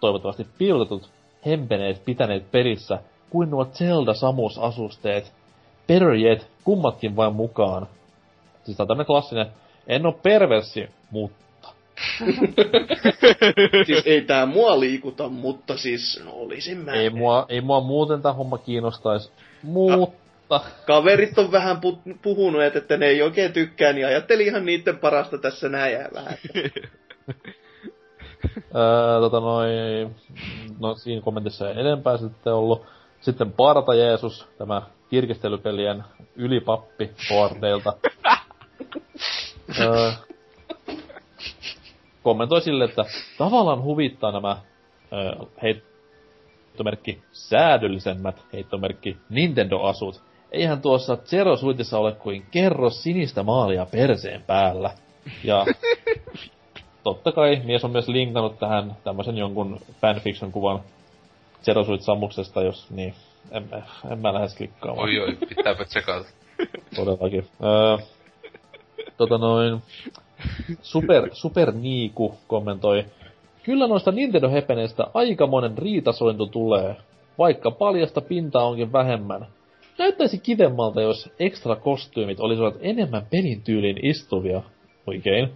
toivottavasti piilotetut, hempeneet pitäneet pelissä, kuin nuo Zelda-samusasusteet. Better yet, kummatkin vain mukaan. Siis tää on tämmönen klassinen, en oo perversi, mutta siis ei tää mua liikuta, mutta siis no, olisin mä. ei mua, ei mua muuten tää homma kiinnostais. Mutta, Kaverit on vähän pu- puhunut, että, että ne ei oikein tykkää, niin ajattelin ihan niiden parasta tässä ja vähän. öö, tota noin, no siinä kommentissa ei enempää sitten ollut. Sitten Parta Jeesus, tämä tirkistelypelien ylipappi Boardeilta. öö, kommentoi sille, että tavallaan huvittaa nämä öö, heittomerkki säädöllisemmät heittomerkki Nintendo-asut. Eihän tuossa Zero Suitissa ole kuin kerro sinistä maalia perseen päällä. Ja totta kai mies on myös linkannut tähän tämmöisen jonkun fanfiction kuvan Zero Suit Sammuksesta, jos niin. En, en mä lähes klikkaamaan. Oi oi, pitääpä tsekata. Todellakin. Öö, tota noin... Super, Super Niiku kommentoi. Kyllä noista Nintendo Hepeneistä aikamoinen riitasointu tulee, vaikka paljasta pintaa onkin vähemmän. Näyttäisi kivemmalta, jos ekstra kostyymit olisivat enemmän pelin tyyliin istuvia. Oikein.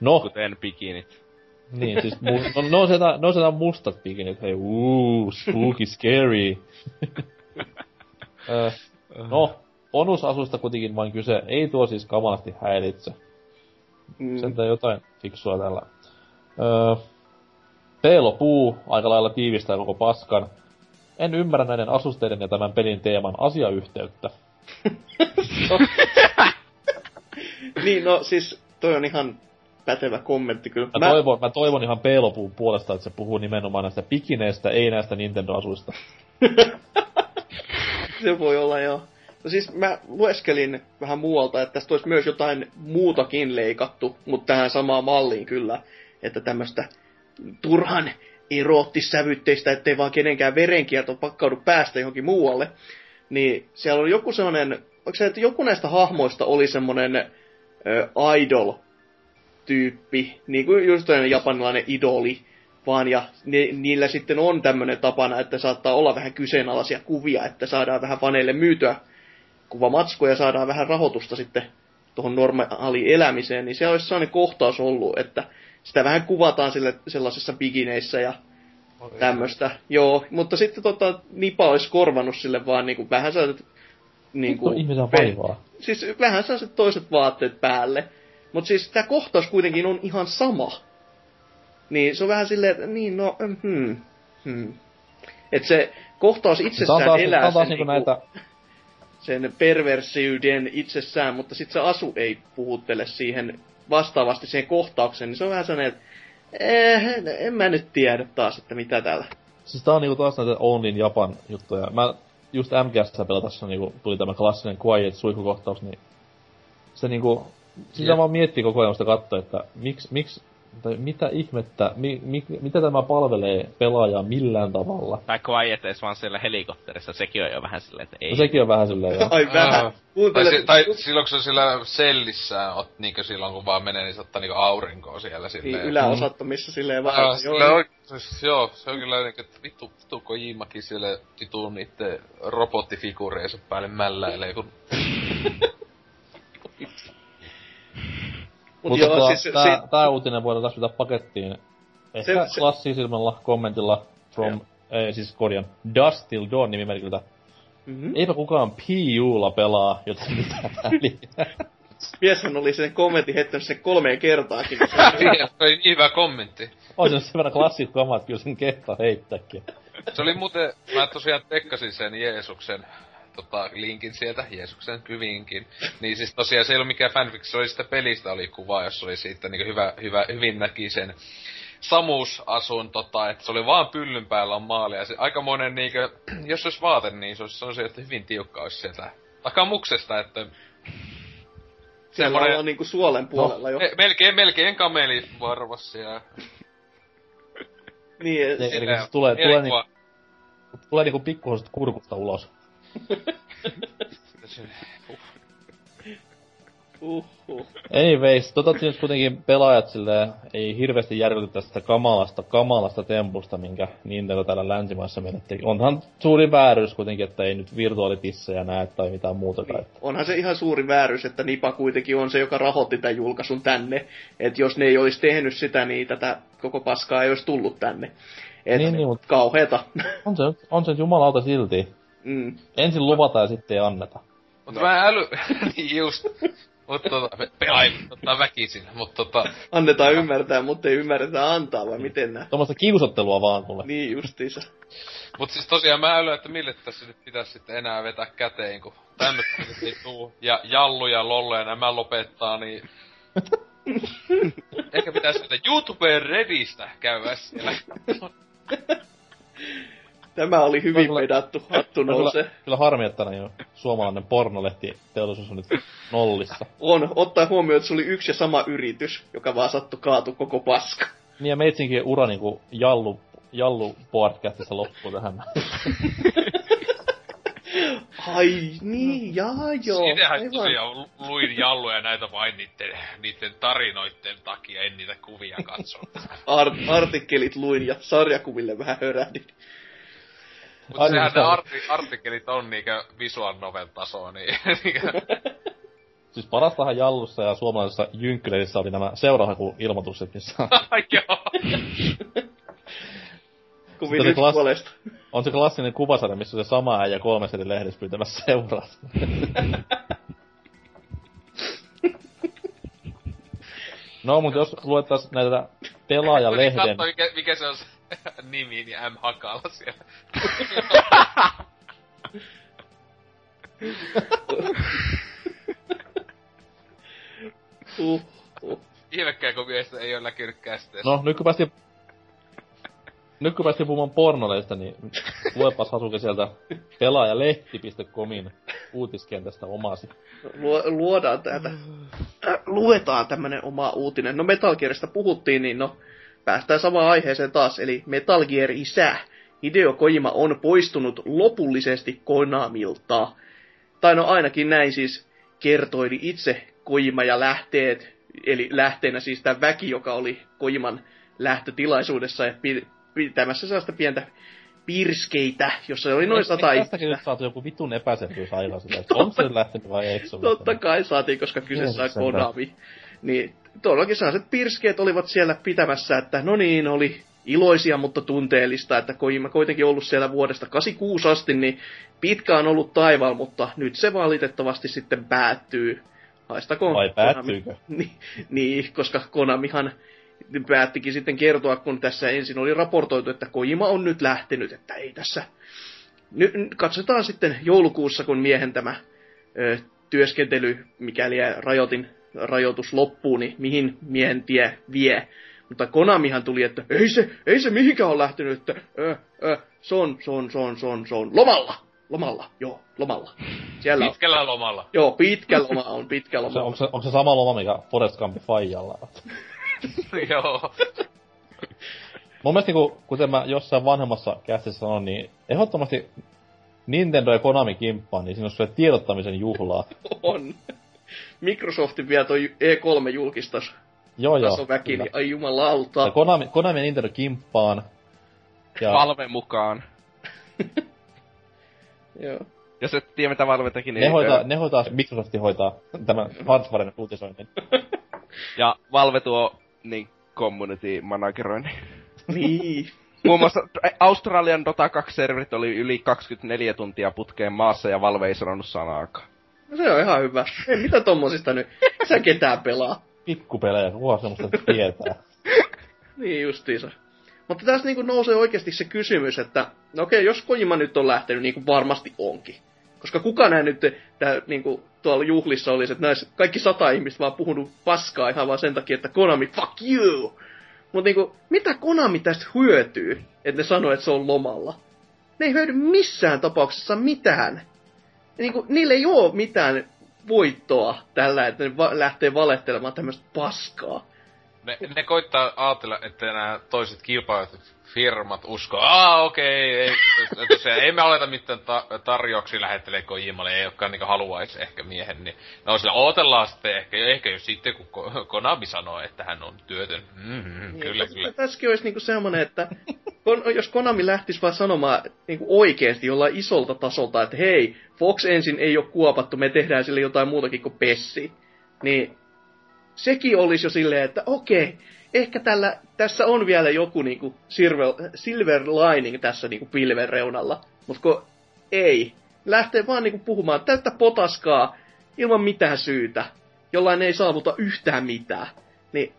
No, Kuten bikinit. niin, siis mu- no, no, on sieltä, no sieltä mustat pikinit, hei, uuu, spooky, scary. No, bonusasuista kuitenkin vain kyse, ei tuo siis kamalasti häiritse. Mm. Sentään jotain fiksua tällä. Öö, Peelo Puu aika lailla tiivistää koko paskan. En ymmärrä näiden asusteiden ja tämän pelin teeman asiayhteyttä. niin, no siis toi on ihan pätevä kommentti kyllä. Mä, mä... Toivon, mä toivon ihan Peelopuun puolesta, että se puhuu nimenomaan näistä pikineistä, ei näistä Nintendo-asuista. se voi olla joo. No siis mä lueskelin vähän muualta, että tästä olisi myös jotain muutakin leikattu, mutta tähän samaan malliin kyllä, että tämmöistä turhan eroottissävytteistä, ettei vaan kenenkään verenkierto pakkaudu päästä johonkin muualle. Niin siellä oli joku sellainen, onko se, että joku näistä hahmoista oli semmoinen äh, idol-tyyppi, niin kuin just japanilainen idoli, vaan ja ne, niillä sitten on tämmöinen tapana, että saattaa olla vähän kyseenalaisia kuvia, että saadaan vähän faneille myytyä kuvamatskoja ja saadaan vähän rahoitusta sitten tuohon normaaliin elämiseen, niin se olisi sellainen kohtaus ollut, että sitä vähän kuvataan sille, sellaisissa bikineissä ja tämmöistä. Joo, mutta sitten tota, Nipa olisi korvannut sille vaan niinku vähän sellaiset... Niinku, ihmisen vaivaa. Siis vähän sellaiset toiset vaatteet päälle. Mutta siis tämä kohtaus kuitenkin on ihan sama. Niin se on vähän silleen, että niin no, hmm, hmm. Että se kohtaus itsessään taas, elää sen, niinku, näitä... sen perversiyden itsessään, mutta sitten se asu ei puhuttele siihen vastaavasti siihen kohtaukseen, niin se on vähän sellainen, että eh, en mä nyt tiedä taas, että mitä täällä. Siis tää on niinku taas näitä Only in Japan juttuja. Mä just MGS pelatessa niinku tuli tämä klassinen quiet suihkukohtaus, niin se niinku, sitä yeah. vaan miettii koko ajan sitä katsoa, että miksi, miksi mitä ihmettä, mi, mi, mitä tämä palvelee pelaajaa millään tavalla? Tai Quiet edes vaan siellä helikopterissa, sekin on jo vähän silleen, että ei. No sekin on vähän silleen, joo. Ai vähän. tai, si- tai silloin kun se on siellä sellissä, ot, niinkö silloin kun vaan menee, niin se ottaa niinku aurinkoa siellä silleen. Niin, yläosattomissa missä silleen vaan. Joo, sille on, siis, joo, se on kyllä jotenkin, että vittu, vittu Kojimakin siellä tituu niitten robottifigureiensa päälle mälläilee, kun... Mut Mutta joo, siis, tää, si- tää uutinen voidaan taas pitää pakettiin. Ehkä se, klassisimmalla kommentilla from, ei, siis korjan, Dust Till Dawn nimimerkiltä. Mm-hmm. Eipä kukaan PUlla pelaa, joten mitä väliä. Mieshän oli sen kommentin heittänyt sen kolmeen kertaakin. se oli niin hyvä kommentti. On se sen verran klassikko oma, että kyllä sen kehtaa heittääkin. Se oli muuten, mä tosiaan tekkasin sen Jeesuksen tota, linkin sieltä, Jeesuksen kyvinkin. Niin siis tosiaan se ei ollut mikään fanfic, se oli sitä pelistä oli kuva, jos oli siitä niin hyvä, hyvä, hyvin näki sen Samus asun, tota, että se oli vaan pyllyn päällä on maali. Ja se aikamoinen niinkö, jos se olisi vaate, niin se olisi sellaisia, että hyvin tiukka olisi sieltä takamuksesta, että... Siellä semmoinen... on niinku suolen puolella no, jo. Me, melkein, melkein kameli varvassa ja... niin, et... Eli se tulee, tulee, niinku, tulee niinku pikkuhoiset kurkusta ulos. Uhuh. Anyways, tota nyt kuitenkin pelaajat silleen ei hirveästi järkyty tästä kamalasta, kamalasta tempusta, minkä Nintendo täällä länsimaissa menetti. Onhan suuri vääryys kuitenkin, että ei nyt virtuaalitissejä näe tai mitään muuta. Niin. Onhan se ihan suuri vääryys, että Nipa kuitenkin on se, joka rahoitti tämän julkaisun tänne. Että jos ne ei olisi tehnyt sitä, niin tätä koko paskaa ei olisi tullut tänne. Et niin, niin, mutta kauheeta. On se, on se jumalauta silti. Mm. Ensin luvataan ja sitten ei anneta. Mutta no. mä äly... niin just. Mutta tota, pelai, ottaa väkisin, mutta tota... Annetaan ymmärtää, mutta ei ymmärretä antaa, vai miten nää? Tuommoista kiusottelua vaan kuule. Niin justiinsa. Mut siis tosiaan mä älyä, että mille tässä nyt pitäisi sitten enää vetää käteen, kun tämmöstä ei tuu. Ja Jallu ja Lollo ja nämä lopettaa, niin... Ehkä pitäisi sitä YouTubeen Redistä käydä siellä. Tämä oli hyvin kyllä, pedattu, hattu nousee. Kyllä, kyllä harmi, että jo suomalainen pornolehti teollisuus on nyt nollissa. On, ottaa huomioon, että se oli yksi ja sama yritys, joka vaan sattui kaatu koko paska. Niin ja meitsinkin ura niinku jallu, jallu podcastissa loppuu tähän. Ai niin, jaa joo. Siinähän tosiaan luin jalluja näitä vain niiden, niiden tarinoiden takia, en niitä kuvia katsonut. Art- artikkelit luin ja sarjakuville vähän hörähdin. Mutta sehän ne arti, artikkelit on niinkö visual novel tasoa, niin... siis parastahan Jallussa ja suomalaisessa Jynkkylerissä oli nämä seurahaku-ilmoitukset, missä on... Joo. Kuvin yksi klass... puolesta. On se klassinen kuvasarja, missä on se sama äijä kolmessa eri lehdessä pyytämässä seuraa. no, mutta jos luettaisiin näitä pelaajalehden... Katso, mikä, mikä se on nimiin ja M Hakala siellä. Uh, uh. Ihmekkää, kun miestä ei ole näkynyt kästeessä. No, nyt kun päästiin... Nyt kun päästiin puhumaan pornoleista, niin luepas Hasuke sieltä pelaajalehti.comin uutiskentästä omasi. Luo, luodaan täältä. Äh, luetaan tämmönen oma uutinen. No Metal Gearista puhuttiin, niin no päästään samaan aiheeseen taas. Eli Metal Gear isä. Hideo Kojima on poistunut lopullisesti Konamilta. Tai no ainakin näin siis kertoili itse Kojima ja lähteet, eli lähteenä siis tämä väki, joka oli Kojiman lähtötilaisuudessa ja pi- pitämässä sellaista pientä pirskeitä, jossa oli noin sata Eikö Tästäkin nyt saatu joku vitun epäselvyys aikaan sitä, että on se lähtenyt vai eikö se Totta kai saatiin, koska kyseessä on. Konami. Niin todellakin sellaiset pirskeet olivat siellä pitämässä, että no niin, oli iloisia, mutta tunteellista, että Kojima kuitenkin ollut siellä vuodesta 86 asti, niin pitkään ollut taivaalla, mutta nyt se valitettavasti sitten päättyy. Haistakoon Vai päättyykö? Niin, niin, koska Konamihan päättikin sitten kertoa, kun tässä ensin oli raportoitu, että Kojima on nyt lähtenyt, että ei tässä... Nyt katsotaan sitten joulukuussa, kun miehen tämä ö, työskentely, mikäli rajoitin, rajoitus loppuu, niin mihin miehen tie vie. Mutta Konamihan tuli, että ei se, ei se mihinkään ole lähtenyt, että ö, ö, se on, se on, se on, se on, se on lomalla. Lomalla, joo, lomalla. Siellä on, Pitkällä lomalla. joo, pitkä loma on, pitkä Onko se, loma. onko, se, onko se sama loma, mikä Forest Gump Faijalla on? Joo. Mun mielestä, niin kuten mä jossain vanhemmassa kästissä sanoin, niin ehdottomasti Nintendo ja Konami kimppaan, niin siinä olisi se tiedottamisen juhlaa. On. Microsoftin vielä toi E3 julkistas Joo, joo. taso väki, niin ai jumalauta. Ja Konami, Konami Nintendo kimppaan. Ja Valve mukaan. Joo. Jos et tiedä mitä Valve teki, niin... ne, hoitaa, ne hoitaa, Microsoft hoitaa tämän hardwaren uutisoinnin. Ja Valve tuo niin community manageroinnin. Niin. Muun muassa Australian Dota 2-serverit oli yli 24 tuntia putkeen maassa ja Valve ei sanonut sanaakaan. No se on ihan hyvä. Ei, mitä tommosista nyt? Sä ketään pelaa. Pikkupelejä, kuka semmoista tietää. Niin justiinsa. Mutta tässä niinku nousee oikeasti se kysymys, että no okei, jos Kojima nyt on lähtenyt, niin kuin varmasti onkin. Koska kuka näin nyt tää, niinku, tuolla juhlissa olisi, että näis, kaikki sata ihmistä vaan puhunut paskaa ihan vaan sen takia, että Konami, fuck you! Mutta niinku, mitä Konami tästä hyötyy, että ne sanoo, että se on lomalla? Ne ei hyödy missään tapauksessa mitään. Niinku, niille ei oo mitään voittoa tällä, että ne va- lähtee valehtelemaan tämmöistä paskaa. Ne, ne koittaa ajatella, että nämä toiset kilpailut firmat uskoo, aa okei, ei, että se, ei me aleta mitään ta- tarjouksia lähettelee Kojimalle, ei olekaan niinku haluaisi ehkä miehen, niin ne on sillä, ootellaan sitten ehkä, ehkä jos sitten kun Ko- Konami sanoo, että hän on työtön, mm-hmm, Niin, kyllä, kyllä. Tässäkin olisi niinku semmoinen, että kon, jos Konami lähtisi vaan sanomaan niinku oikeasti jollain isolta tasolta, että hei, Fox ensin ei ole kuopattu, me tehdään sille jotain muutakin kuin Pessi, niin sekin olisi jo silleen, että okei, ehkä tällä, tässä on vielä joku niinku silver, silver lining tässä niinku pilven reunalla, mutta kun ei, lähtee vaan niinku puhumaan täyttä potaskaa ilman mitään syytä, jollain ei saavuta yhtään mitään, niin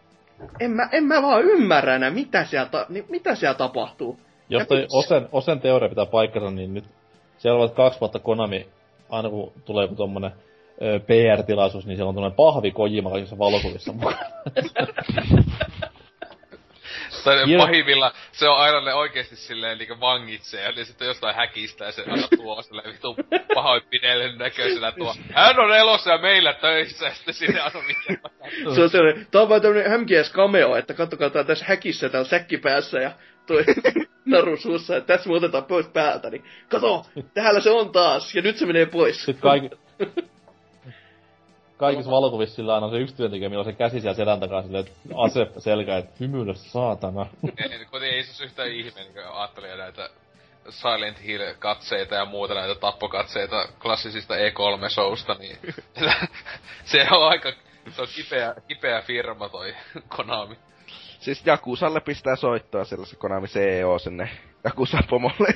en mä, en mä vaan ymmärrä enää, mitä siellä, ta- niin, mitä siellä tapahtuu. Jos toi? Osen, Osen teoria pitää paikkansa, niin nyt siellä ovat kaksi vuotta Konami, aina kun tulee joku tommonen PR-tilaisuus, niin siellä on tommonen pahvi Kojima kaikissa valokuvissa mukana. Tai Joo. pahimmilla se on aina ne oikeesti silleen niinku vangitsee, ja niin sitten jostain häkistä ja se aina tuo silleen vitu pahoinpidellen näköisenä tuo. Hän on elossa ja meillä töissä, ja sitten sinne aina mitään. Se on sellainen, tää on vaan tämmönen MGS-cameo, että kattokaa tää tässä häkissä täällä säkki päässä ja toi naru suussa, että tässä me otetaan pois päältä, niin kato, täällä se on taas, ja nyt se menee pois. Sitten kaikki... Kaikissa valokuvissa sillä aina on se yksi työntekijä, millä on se käsi siellä selän takaa silleen, että ase selkä, että hymyile saatana. Ei, Koti ei se yhtään ihme, niin ajattelee näitä Silent Hill-katseita ja muuta näitä tappokatseita klassisista E3-showsta, niin se on aika, se on kipeä, kipeä firma toi Konami. Siis Jakusalle pistää soittaa sellaisen Konami CEO sinne Jakusa-pomolle.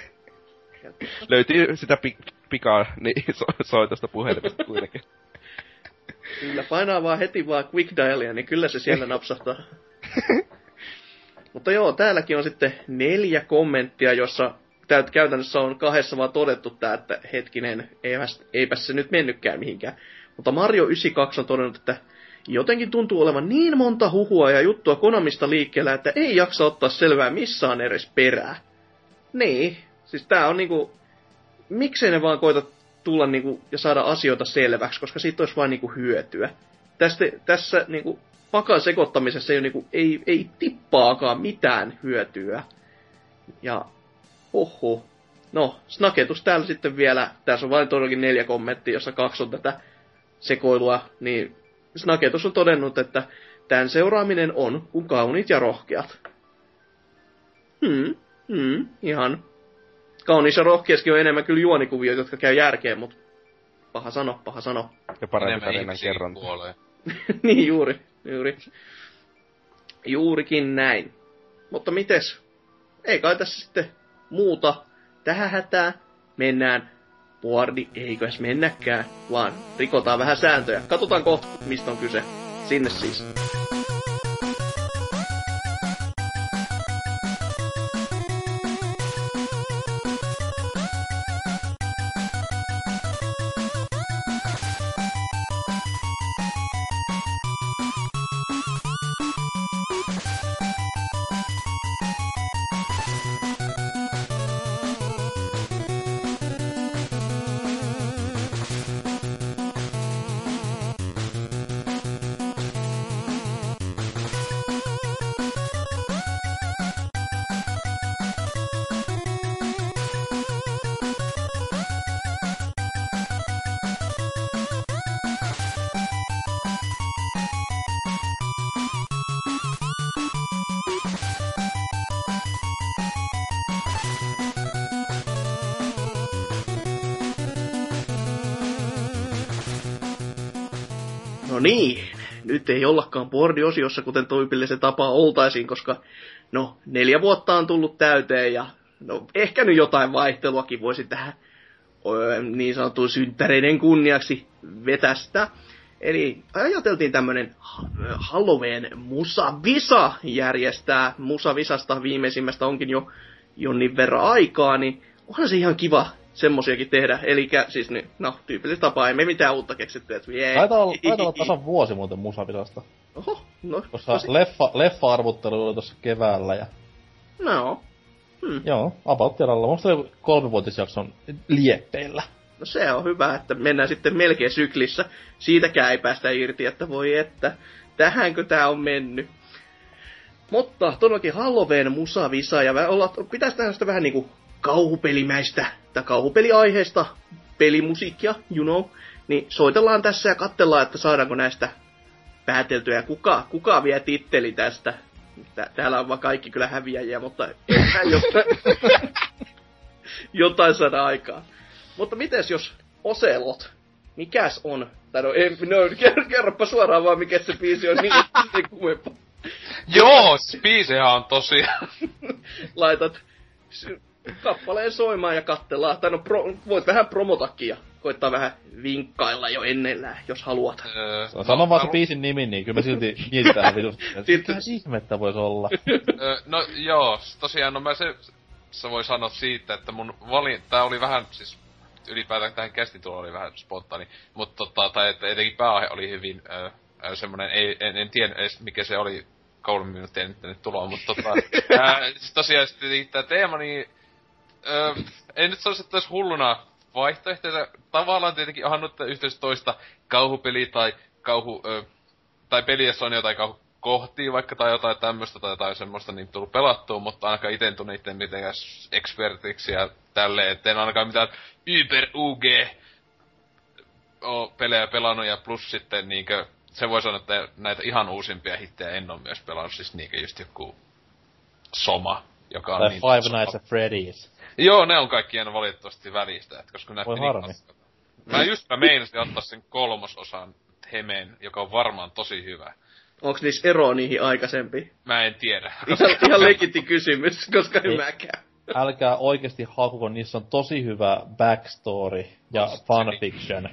Löytyy sitä pi- pikaa niin, so- soitosta puhelimesta kuitenkin. Kyllä, painaa vaan heti vaan quick dialia, niin kyllä se siellä napsahtaa. Mutta joo, täälläkin on sitten neljä kommenttia, jossa tää käytännössä on kahdessa vaan todettu tää, että hetkinen, eipäs, eipäs se nyt mennytkään mihinkään. Mutta Mario 92 on todennut, että jotenkin tuntuu olevan niin monta huhua ja juttua Konamista liikkeellä, että ei jaksa ottaa selvää missä on edes perää. Niin, siis tää on niinku, miksei ne vaan koita tulla niinku ja saada asioita selväksi, koska siitä olisi vain niinku hyötyä. Tästä, tässä niinku pakan sekoittamisessa ei, ole niinku, ei, ei tippaakaan mitään hyötyä. Ja oho. No, snaketus täällä sitten vielä. Tässä on vain todellakin neljä kommenttia, jossa kaksi on tätä sekoilua. Niin Snaketus on todennut, että tämän seuraaminen on kuin kauniit ja rohkeat. Hmm, hmm, ihan. Kaunis ja rohkeaskin on enemmän kyllä juonikuvia, jotka käy järkeen, mutta paha sano, paha sano. Ja parempi Enemmän tarinan kerran. kuolee. niin juuri, juuri. Juurikin näin. Mutta mites? Ei kai tässä sitten muuta. Tähän hätään mennään. Boardi, eikös mennäkään, vaan rikotaan vähän sääntöjä. Katsotaan kohta, mistä on kyse. Sinne siis. Ollakaan boardiosiossa, kuten tyypillisen tapa oltaisiin, koska no, neljä vuotta on tullut täyteen ja no, ehkä nyt jotain vaihteluakin voisi tähän niin sanotun synttäreiden kunniaksi vetästä. Eli ajateltiin tämmönen Halloween Musavisa järjestää. Musavisasta viimeisimmästä onkin jo jonnin verran aikaa, niin onhan se ihan kiva semmosiakin tehdä. Eli siis niin, no, tyypillistä tapaa, ei me mitään uutta keksitty, että jee. Taitaa olla, taitaa olla tasan vuosi muuten Musavisasta. Oho, no, Koska tosi- leffa, leffa-arvuttelu oli tuossa keväällä ja no, hmm. joo, about tiedalla. Musta oli kolmivuotisjakson lieppeillä. no se on hyvä, että mennään sitten melkein syklissä. Siitäkään ei päästä irti, että voi että, tähänkö tää on mennyt. Mutta todellakin Halloween musavisa ja olla, pitäisi tehdä sitä vähän niinku kauhupelimäistä tai kauhupeliaiheesta pelimusiikkia, you know. Niin soitellaan tässä ja katsellaan, että saadaanko näistä pääteltyä ja kuka, kuka vie titteli tästä. Tää- Täällä on vaan kaikki kyllä häviäjiä, mutta ehkä jotain, jotain saada aikaa. Mutta mites jos Oselot, mikäs on? Tai no, ei, no kerro, kerropa suoraan vaan mikä se biisi on, niin ei kummempaa. Joo, Spiisehän on tosiaan. Laitat kappaleen soimaan ja kattellaan. Tai no pro, voit vähän promotakin ja koittaa vähän vinkkailla jo ennellään, jos haluat. Öö, Sano vaan se biisin nimi, niin kyllä me silti mietitään vitusti. Sitten- Mitä ihmettä voisi olla? Öö, no joo, tosiaan, no mä se, se voi sanoa siitä, että mun vali, tää oli vähän, siis ylipäätään tähän kästitulo oli vähän spontaani, mutta tota, tai että etenkin pääaihe oli hyvin öö, öö, semmonen, ei, en, en tiedä edes mikä se oli, kolme minuuttia nyt tänne tuloa, mutta tota, ää, siis tosiaan sitten tää teema, niin öö, en nyt sanoisi, että olisi hulluna vaihtoehtoja. Tavallaan tietenkin onhan nyt yhteydessä toista kauhupeli tai kauhu, öö, tai peli, jossa on jotain kauhu kohtia vaikka tai jotain tämmöistä tai jotain semmoista niin tullut pelattua, mutta ainakaan ite en tunne itse mitenkään expertiksi ja tälleen, että en ainakaan mitään Uber UG pelejä pelannut ja plus sitten niinkö, se voi sanoa, että näitä ihan uusimpia hittejä en oo myös pelannut, siis niinkö just joku Soma, joka on Tai niin... Five Nights at Freddy's. Joo, ne on kaikki jäänyt valitettavasti välistä, että koska näytti Voi niin harmi. paskalta. Mä just mä meinasin ottaa sen kolmososan Hemeen, joka on varmaan tosi hyvä. Onko niissä eroa niihin aikaisempiin? Mä en tiedä. Ihan, ihan legitti kysymys, koska en mäkään. Älkää oikeesti haukuko, niissä on tosi hyvä backstory ja fanfiction.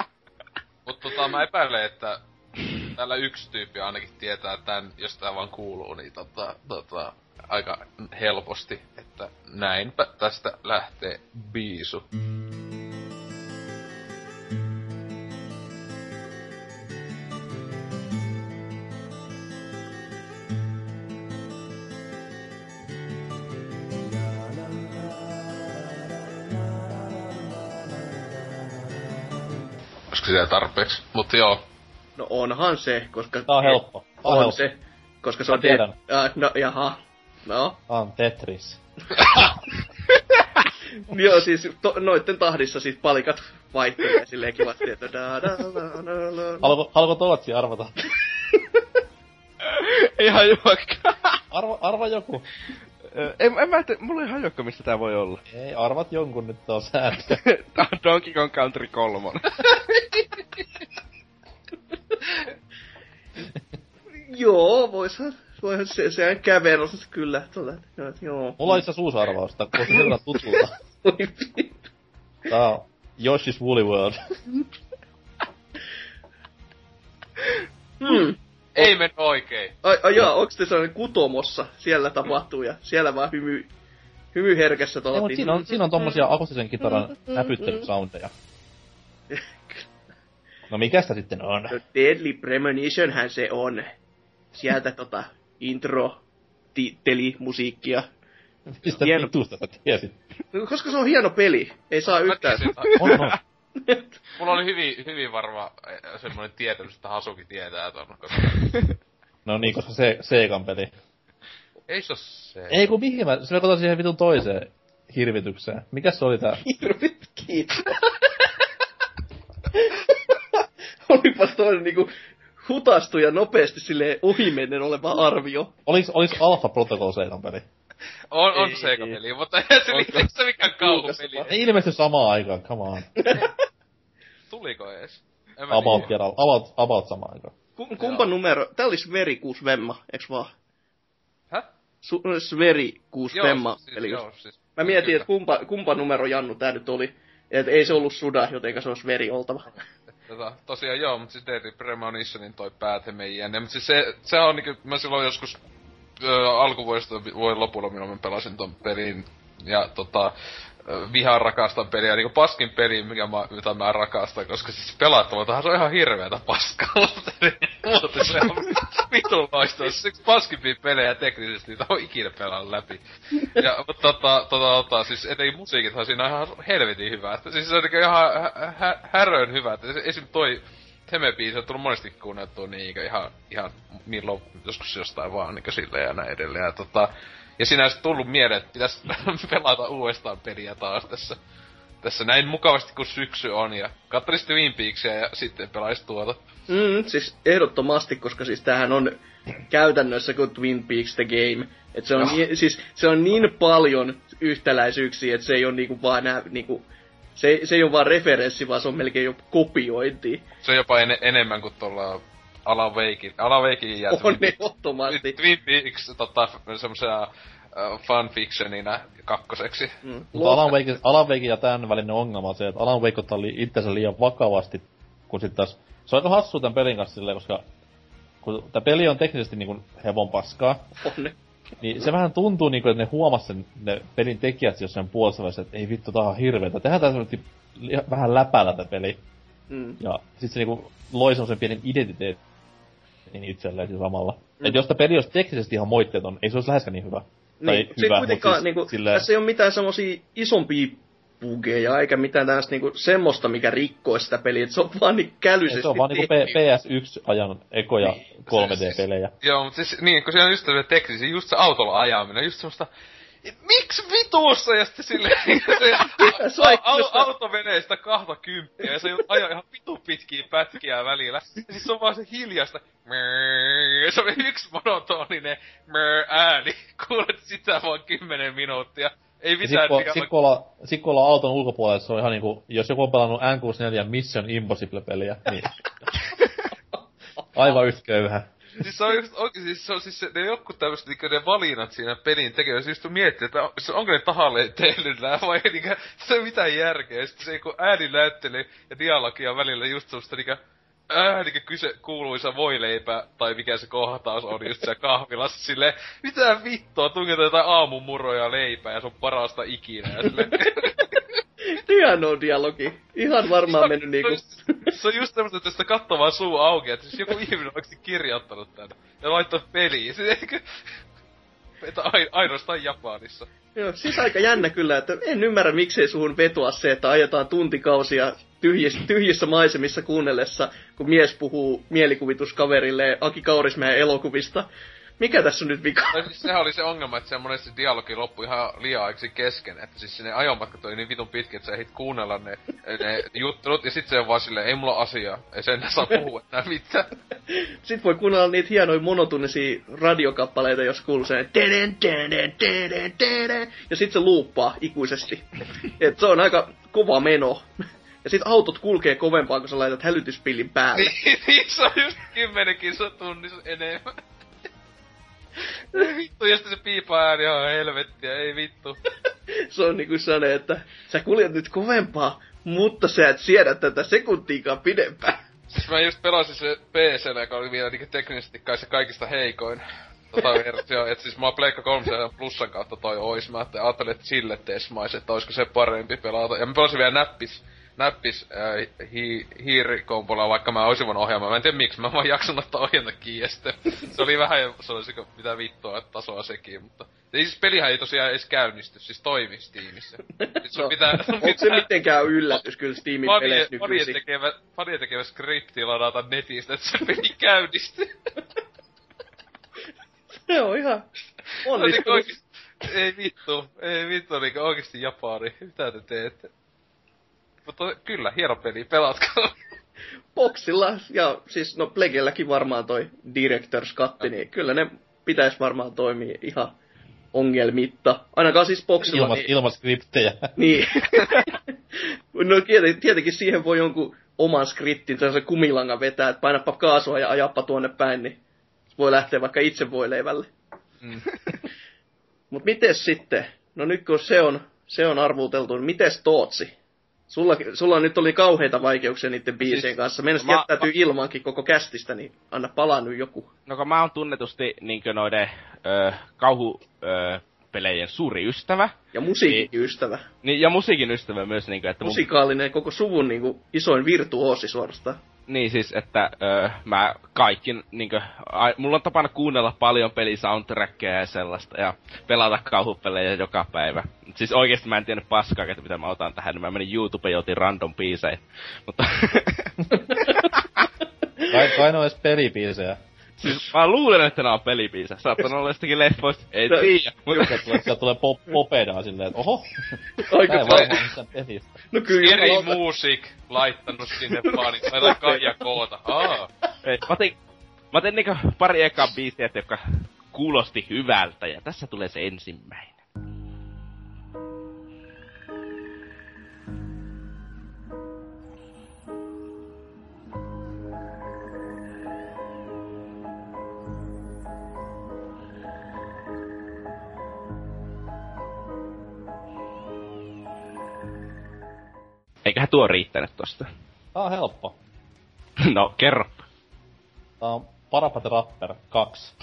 Mutta tota, mä epäilen, että täällä yksi tyyppi ainakin tietää tän, jos tää vaan kuuluu, niin tota, tota, aika helposti, että näinpä tästä lähtee biisu. Olisiko siellä tarpeeksi? Mutta joo, No onhan se, koska... Tää on helppo. Tää on On helppo. se, koska se on... tiedän. Äh, no, jaha. No. On Tetris. Joo, siis to, noitten tahdissa siis palikat vaihtelee silleen kivasti, että da da da da da. Haluatko, haluatko Tootsi arvata? Ihan juokka. Arva, arva joku. En, en mä ette, mulla ei hajokka mistä tää voi olla. Ei, arvat jonkun nyt on sääntö. tää on Donkey Kong Country 3. Joo, voishan, voihan se, sehän käverossa kyllä. Tuolla, joo, joo. Mulla on itse arvaus, tää kuulostaa hirveän tutulta. Tää on Yoshi's Woolly World. Hmm. ei mennyt oikein. Ai, ai jaa, onks te sellainen kutomossa? Siellä tapahtuu ja siellä vaan hymy, hymy herkässä tuolla. Ei, siinä on, siinä on tommosia akustisen kitaran näpyttelysoundeja. No mikä sitä sitten on? No, Deadly Premonitionhän se on. Sieltä tota intro, titteli, musiikkia. Mistä Hieno. vitusta sä tiesit? Koska se on hieno peli, ei saa yhtään. On, on. mulla oli hyvin, hyvin varma eh, semmoinen tietämys, että Hasuki tietää ton, koska No niin, koska se Seikan peli. ei se oo se. Ei kun mihin mä, se me katsoin siihen vitun toiseen hirvitykseen. Mikäs se oli tää? Hirvit kiitos. Olipas toinen niinku hutastu ja nopeasti silleen ohimennen oleva arvio. Oliks, oliks Alpha Protocol Seikan peli? On, on Ei. Sega-peli, mutta ei se, ei se mikään kauhupeli. Ei ilmesty samaan aikaan, come on. Tuliko ees? About, tiedä. kerralla, about, about samaan aikaan. Ku- kumpa numero? Tää oli Sveri 6 Vemma, eiks vaan? Häh? Su- Sveri 6 Vemma. siis, eli joo, siis, Mä mietin, että kumpa, kumpa numero Jannu tää nyt oli. Et ei se ollut Suda, jotenka se olisi veri oltava. Tota, tosiaan joo, mutta siis Deadly Premonitionin toi päätemme jne. Mutta siis se, se on niinku, mä silloin joskus alkuvuodesta vuoden lopulla milloin mä pelasin ton pelin. Ja tota, vihaan rakastan peliä, niinku paskin peli, mikä mä, mitä mä rakastan, koska siis pelattavaltahan se on ihan hirveetä paskaa, mutta se on vitun loistava. Se yksi paskimpia pelejä teknisesti, mitä on ikinä pelannut läpi. Ja tota, tota, tota, siis etenkin musiikithan siinä on ihan helvetin hyvä. Että siis se on niinku ihan hä- hä- häröön hyvä. Että es- esim toi Theme-biisi on tullut monesti kuunneltua niin ihan, ihan milloin joskus jostain vaan niin silleen ja näin edelleen. Ja, tota, ja siinä olisi tullut mieleen, että pitäisi pelata uudestaan peliä taas tässä, tässä näin mukavasti kuin syksy on. Ja katselisi Twin Peaksia ja sitten pelaisi tuota. Mm, siis ehdottomasti, koska siis tämähän on käytännössä kuin Twin Peaks The Game. Et se, on Joo. niin, siis, se on niin paljon yhtäläisyyksiä, että se ei ole niinku vaan nää, niinku, se, se ei ole vaan referenssi, vaan se on melkein jo kopiointi. Se on jopa en, enemmän kuin tuolla Alan Wakein, Alan Wakein ja On Twin Peaks- ehdottomasti. Twin Peaks tota, semmosia uh, fanfictionina kakkoseksi. Mm. Mutta Alan Wake, Alan Wake ja tämän välinen ongelma on se, että Alan Wake ottaa li, itsensä liian vakavasti, kun sit taas... Se on aika hassua tämän pelin kanssa silleen, koska kun tämä peli on teknisesti niinku hevon paskaa, On. niin se vähän tuntuu niinku, että ne huomas sen, ne pelin tekijät jossain puolessa että ei vittu, tää on hirveetä. Tehdään tää vähän läpällä tää peli. Mm. Ja sit se niinku loi semmosen pienen identiteetin itselleen siinä samalla. Mm. Et jos tää peli olisi teknisesti ihan moitteeton, ei se olisi läheskään niin hyvä. Tai Niin, se hyvä, kuitenkaan, siis niinku, silleen- tässä ei ole mitään semmosia isompia bugeja, eikä mitään tällaista niinku semmoista, mikä rikkoisi sitä peliä, et se on vaan niin kälyisesti Ei, se on vaan niinku. P- PS1-ajan ekoja 3D-pelejä. Joo, mutta siis niin, kun siinä on just se teksti, siis just se autolla ajaminen, just semmoista, miksi vituussa? Ja sitten silleen, se au, au, kyllä sitä- auto menee sitä kahta kymppiä ja se ajaa ihan vitu pitkiä pätkiä välillä. Ja siis se on vaan se hiljasta. Mrrr, se on yksi monotoninen ääni. Kuulet sitä vaan kymmenen minuuttia. Ei Ja mitään sit sit, kun olla, sit kun olla auton ulkopuolella, se on ihan niinku, jos joku on pelannut N64 Mission Impossible-peliä, niin... Aivan yhtä köyhä. Siis se on just oikein, siis se on siis se, ne jotkut tämmöset niinku ne valinnat siinä pelin tekemässä, just miettii, että on- onko ne tahalleen tehnyt nää vai ei niinku, se ole mitään järkeä. Sitten se niinku ääninäyttely ja dialogia välillä just semmoista niinku, äh, niin kyse, kuuluisa voileipä, tai mikä se kohtaus on just siellä kahvilassa, sille mitä vittua, tungetaan jotain aamumuroja ja leipää, ja se on parasta ikinä, ja sille, Hieno dialogi. Ihan varmaan mennyt niinku... se on just semmoista, että sitä katsoo vaan suu auki, että siis joku ihminen on oikeesti kirjoittanut tän, ja laittaa peliin, se eikö... Että ai, ainoastaan Japanissa. Joo, siis aika jännä kyllä, että en ymmärrä miksei suhun vetoa se, että ajetaan tuntikausia tyhjissä, tyhjissä maisemissa kuunnellessa, kun mies puhuu mielikuvituskaverille Aki Kaurismäen elokuvista. Mikä tässä on nyt vika? Tai siis sehän oli se ongelma, että se monesti dialogi loppui ihan liian aiksi kesken, että siis ne ajomatkat oli niin vitun pitkä, että sä ehdit kuunnella ne, ne juttelut, ja sit se on vaan silleen, ei mulla asiaa, ei sen saa puhua enää mitään. Sitten voi kuunnella niitä hienoja monotunnisia radiokappaleita, jos kuuluu se teden, teden, teden, teden, ja sitten se luuppaa ikuisesti. Et se on aika kova meno. Ja sitten autot kulkee kovempaa, kun sä laitat hälytyspillin päälle. niin, niin, se on just kymmenen kilsa tunnissa enemmän. Ei vittu, sitten se piipaa ääni ihan helvettiä, ei vittu. se on niinku sane, että sä kuljet nyt kovempaa, mutta sä et siedä tätä sekuntiikaan pidempään. Siis mä just pelasin se PC, joka oli vielä niinku teknisesti kai se kaikista heikoin tota versio. Et siis mä oon Pleikka 3 plussan kautta toi ois. Mä ajattelin, että sille tesmais, että oisko se parempi pelata. Ja mä pelasin vielä näppis näppis äh, hi, hiirikompolla, vaikka mä olisin voinut ohjaamaan. Mä en tiedä miksi, mä vaan jaksanut ottaa ohjelta kiinni Se oli vähän, se olisiko mitä vittua tasoa sekin, mutta... Ei siis pelihän ei tosiaan edes käynnisty, siis toimi Steamissa. Siis no, pitää, onko pitää... se mitenkään yllätys kyllä Steamin fanien, peleissä nykyisin? tekevä, fanien tekevä skripti ladata netistä, että se peli käynnistyy. se on ihan onnistunut. ei vittu, ei vittu, niinku oikeesti Japani. Mitä te teette? Mutta kyllä, hieno peli, pelatkaa. Boxilla, ja siis no Plegelläkin varmaan toi Director's Cut, niin kyllä ne pitäisi varmaan toimia ihan ongelmitta. Ainakaan siis Boxilla. Ilma, niin... Ilman skriptejä. Niin. no tietenkin siihen voi jonkun oman skriptin, se kumilanga vetää, että painapa kaasua ja ajappa tuonne päin, niin voi lähteä vaikka itse voi leivälle. Mm. Mut mites sitten? No nyt kun se on, se on arvuuteltu, niin mites Tootsi? Sulla, sulla nyt oli kauheita vaikeuksia niiden biisien siis, kanssa. Meidän mä, jättäytyy mä, ilmankin koko kästistä, niin anna palaa nyt joku. No kun mä oon tunnetusti niinkö noiden ö, kauhu... Ö, pelejen suuri ystävä. Ja musiikin niin, ystävä. Niin, ja musiikin ystävä myös. Niin kuin, että Musikaalinen mun... koko suvun niin kuin, isoin virtuoosi suorastaan. Niin siis, että öö, mä kaikki, niinkö, a, mulla on tapana kuunnella paljon pelisoundtrackia ja sellaista, ja pelata kauhupelejä joka päivä. Siis oikeesti mä en tiennyt paskaa, että mitä mä otan tähän, niin mä menin YouTubeen ja otin random biisejä. Mutta... kai, kai ne edes pelibiisejä. Siis mä luulen, että nää on pelibiisejä. Saattaa olla jostakin leffoista. Ei tiiä. Mutta tulee, tulee pop, popedaa silleen, että oho. Aika paljon. pelistä. No kyllä. Eri Music laittanut sinne vaan, niin laita Kaija koota. Aa. Ei, mä otin, mä otin niinku pari ekaa biisiä, jotka kuulosti hyvältä, ja tässä tulee se ensimmäinen. Eiköhän tuo riittänyt tosta. Tää on helppo. no, kerro. Tää on Parapat Rapper 2.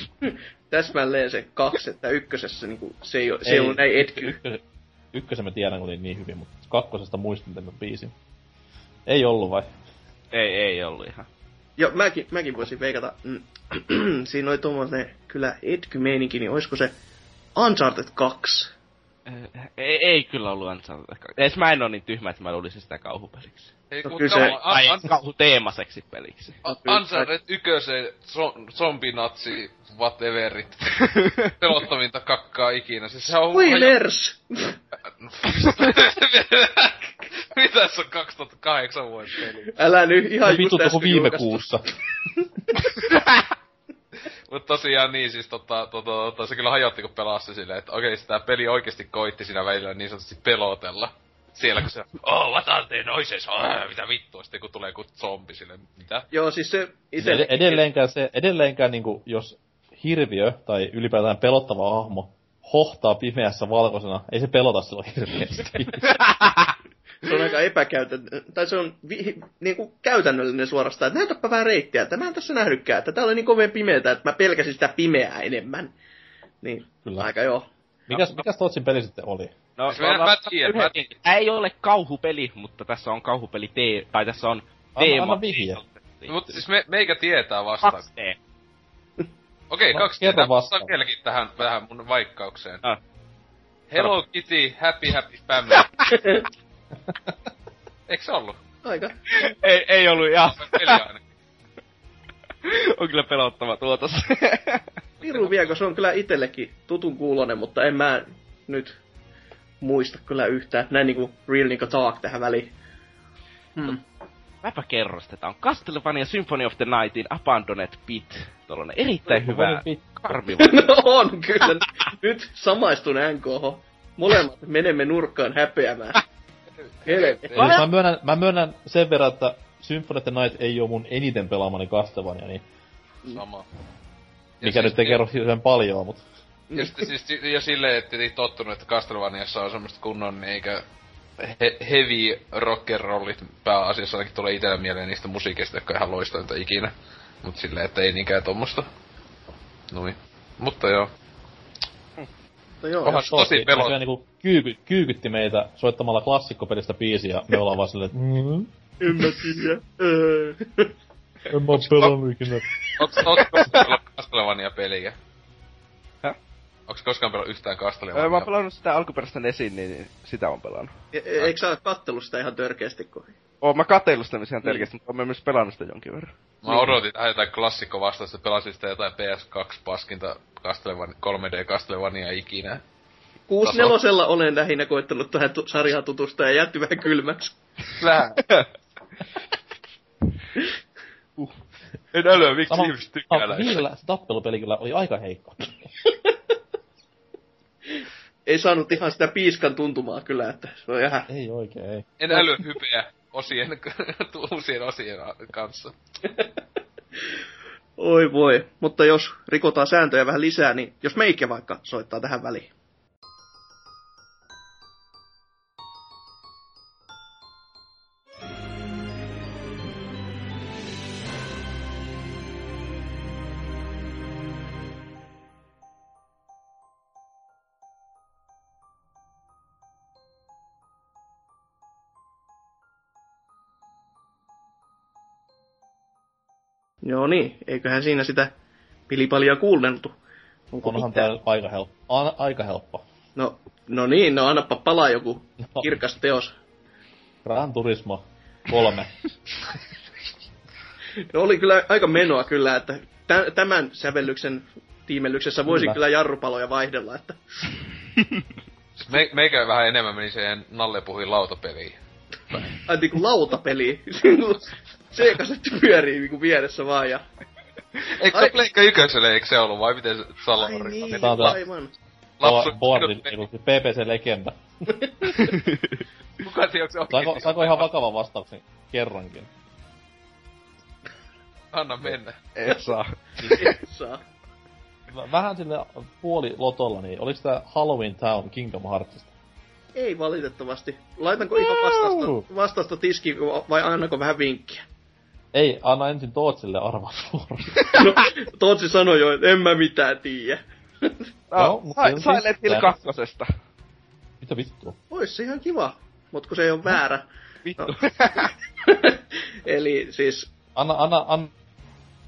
Täsmälleen se kaksi, että ykkösessä niinku, se ei, se ei ollut näin etky. Ykkösen, ykkösen mä tiedän, kun oli niin hyvin, mutta kakkosesta muistin tämän biisin. Ei ollut vai? Ei, ei ollut ihan. Joo, mäkin, mäkin voisin veikata. Mm, siinä oli tuommoinen kyllä etky-meininki, niin olisiko se Uncharted 2? Ei, ei kyllä ollut Uncharted. Edes mä en oo niin tyhmä, että mä luulisin sitä kauhupeliksi. Ei, no, kyllä se... Ai, an, kauhuteemaseksi peliksi. Uncharted ykkösen zombinatsi whateverit. Pelottavinta kakkaa ikinä. Siis se on... Spoilers! Mitä se on 2008 vuoden peli? Älä nyt ihan just äsken viime kuussa. Mut tosiaan niin, siis tota, tota, tota, se kyllä hajotti kun pelasi silleen, että okei, sitä peli oikeesti koitti siinä välillä niin sanotusti pelotella. Siellä kun se, oh, what are they noises, oh, mitä vittua, sitten kun tulee joku zombi sille, mitä? Joo, siis se itse... Ed- edelleenkään se, edelleenkään niinku, jos hirviö tai ylipäätään pelottava hahmo hohtaa pimeässä valkoisena, ei se pelota silloin hirveästi. se on aika epäkäytännöllinen, tai se on vi, niin kuin käytännöllinen suorastaan, että näytäpä vähän reittiä, että mä en tässä nähnytkään, että tää oli niin kovin pimeätä, että mä pelkäsin sitä pimeää enemmän. Niin, Kyllä. aika joo. Mikäs, mikäs Totsin peli sitten oli? No, Siis mä- mä tiedän, mä yhden- Tää ei ole kauhupeli, mutta tässä on kauhupeli tee, tai tässä on Anna- teema. anna vihje. Mutta siis me, meikä tietää vastaan. 2D. Okei, No, kaksi tietää. vastaan. Vastaan vieläkin tähän vähän mun vaikkaukseen. Ah. Hello Kitty, happy happy family. Eikö se ollut? Aika. ei, ei ollut ihan. Peli ainakin. on kyllä pelottava tuotos. Piru viekö, se on kyllä itsellekin tutun kuulonen, mutta en mä nyt muista kyllä yhtään. Näin niinku real niinku talk tähän väliin. Hmm. Mäpä kerron sitä. On Castlevania Symphony of the Nightin Abandoned Pit. Tuollainen erittäin hyvä karmiva. no on kyllä. Nyt samaistun NKH. Molemmat menemme nurkkaan häpeämään. Helvetti. Eli mä myönnän, mä myönnän sen verran, että Symphony of the Night ei ole mun eniten pelaamani Castlevania, niin Sama. mikä nyt ei kerro hirveän paljon, mutta Ja sitten siis si- jo silleen, että ei tottunut, että Castlevaniassa on semmoista kunnon niinkö he- heavy rockerollit pääasiassa ainakin tulee itellä mieleen niistä musiikeista, jotka on ihan loistointa ikinä. Mut silleen, että ei niinkään tommosta. Nui. Mutta joo. No joo, Onhan se tosi Totti pelot. näköjään niinku kyyky, kyykytti meitä soittamalla klassikkopelistä biisiä, ja me ollaan vaan silleen, että mm, en mä tiedä. Öö. en mä oo pelannut ikinä. Onks, onks koskaan pelannut Castlevania peliä? Häh? Onks koskaan pelannut yhtään Öö, mä Castlevania? oon pelannut sitä alkuperäistä Nesin, niin sitä on pelannut. E- e- Eikö sä oo kattellut sitä ihan törkeästi, kun... Oon mä katsellut sitä ihan Niin. tärkeästi, mutta oon myös pelannut sitä jonkin verran. Mä odotin tähän jotain klassikko vastausta, pelasin sitä jotain PS2 paskinta Castlevania, 3D Castlevania ikinä. 64 olen lähinnä koittanut tähän tu- sarjaan tutustua ja jätti vähän kylmäksi. Vähän. En älyä, miksi Sama, ihmiset tykkää näistä. viidellä se tappelupeli kyllä oli aika heikko. Ei saanut ihan sitä piiskan tuntumaa kyllä, että se on ihan... ei oikein, ei. En älyä hypeä osien, uusien osien kanssa. Oi voi. Mutta jos rikotaan sääntöjä vähän lisää, niin jos meikä vaikka soittaa tähän väliin. Joo niin, eiköhän siinä sitä pilipalia kuunneltu. Onko Onhan mitään? tää aika helppo. A- aika helppo. No, no niin, no annapa palaa joku No. kirkas teos. Gran Turismo 3. No oli kyllä aika menoa kyllä, että tä- tämän sävellyksen tiimellyksessä voisin Kyllä. kyllä jarrupaloja vaihdella, että Me, meikä vähän enemmän meni siihen Nalle puhui lautapeliin. ai niinku lautapeli. C-kasetti pyörii niinku vieressä vaan ja... Eikö Ai- se Pleikka ykköselle, eikö se ollut, vai miten se Ai Salori? niin, aivan. Lapsu, Boardin, niinku PPC-legenda. Kuka tiedä, onko se Saako, saako ihan vakavan vastauksen kerrankin? Anna mennä. Et saa. Saa. V- Vähän sille puoli lotolla, niin oliks tää Halloween Town Kingdom Heartsista? Ei valitettavasti. Laitanko ihan vastausta, vastausta tiski vai annako vähän vinkkiä? Ei, anna ensin Tootsille suoraan. No, Tootsi sanoi jo, että en mä mitään tiedä. No, No, mutta sai, se on Silent Hill kakkosesta. Mitä vittua? Ois se ihan kiva, mutta kun se ei ole väärä. Vittu. No. Eli siis Anna, anna, anna,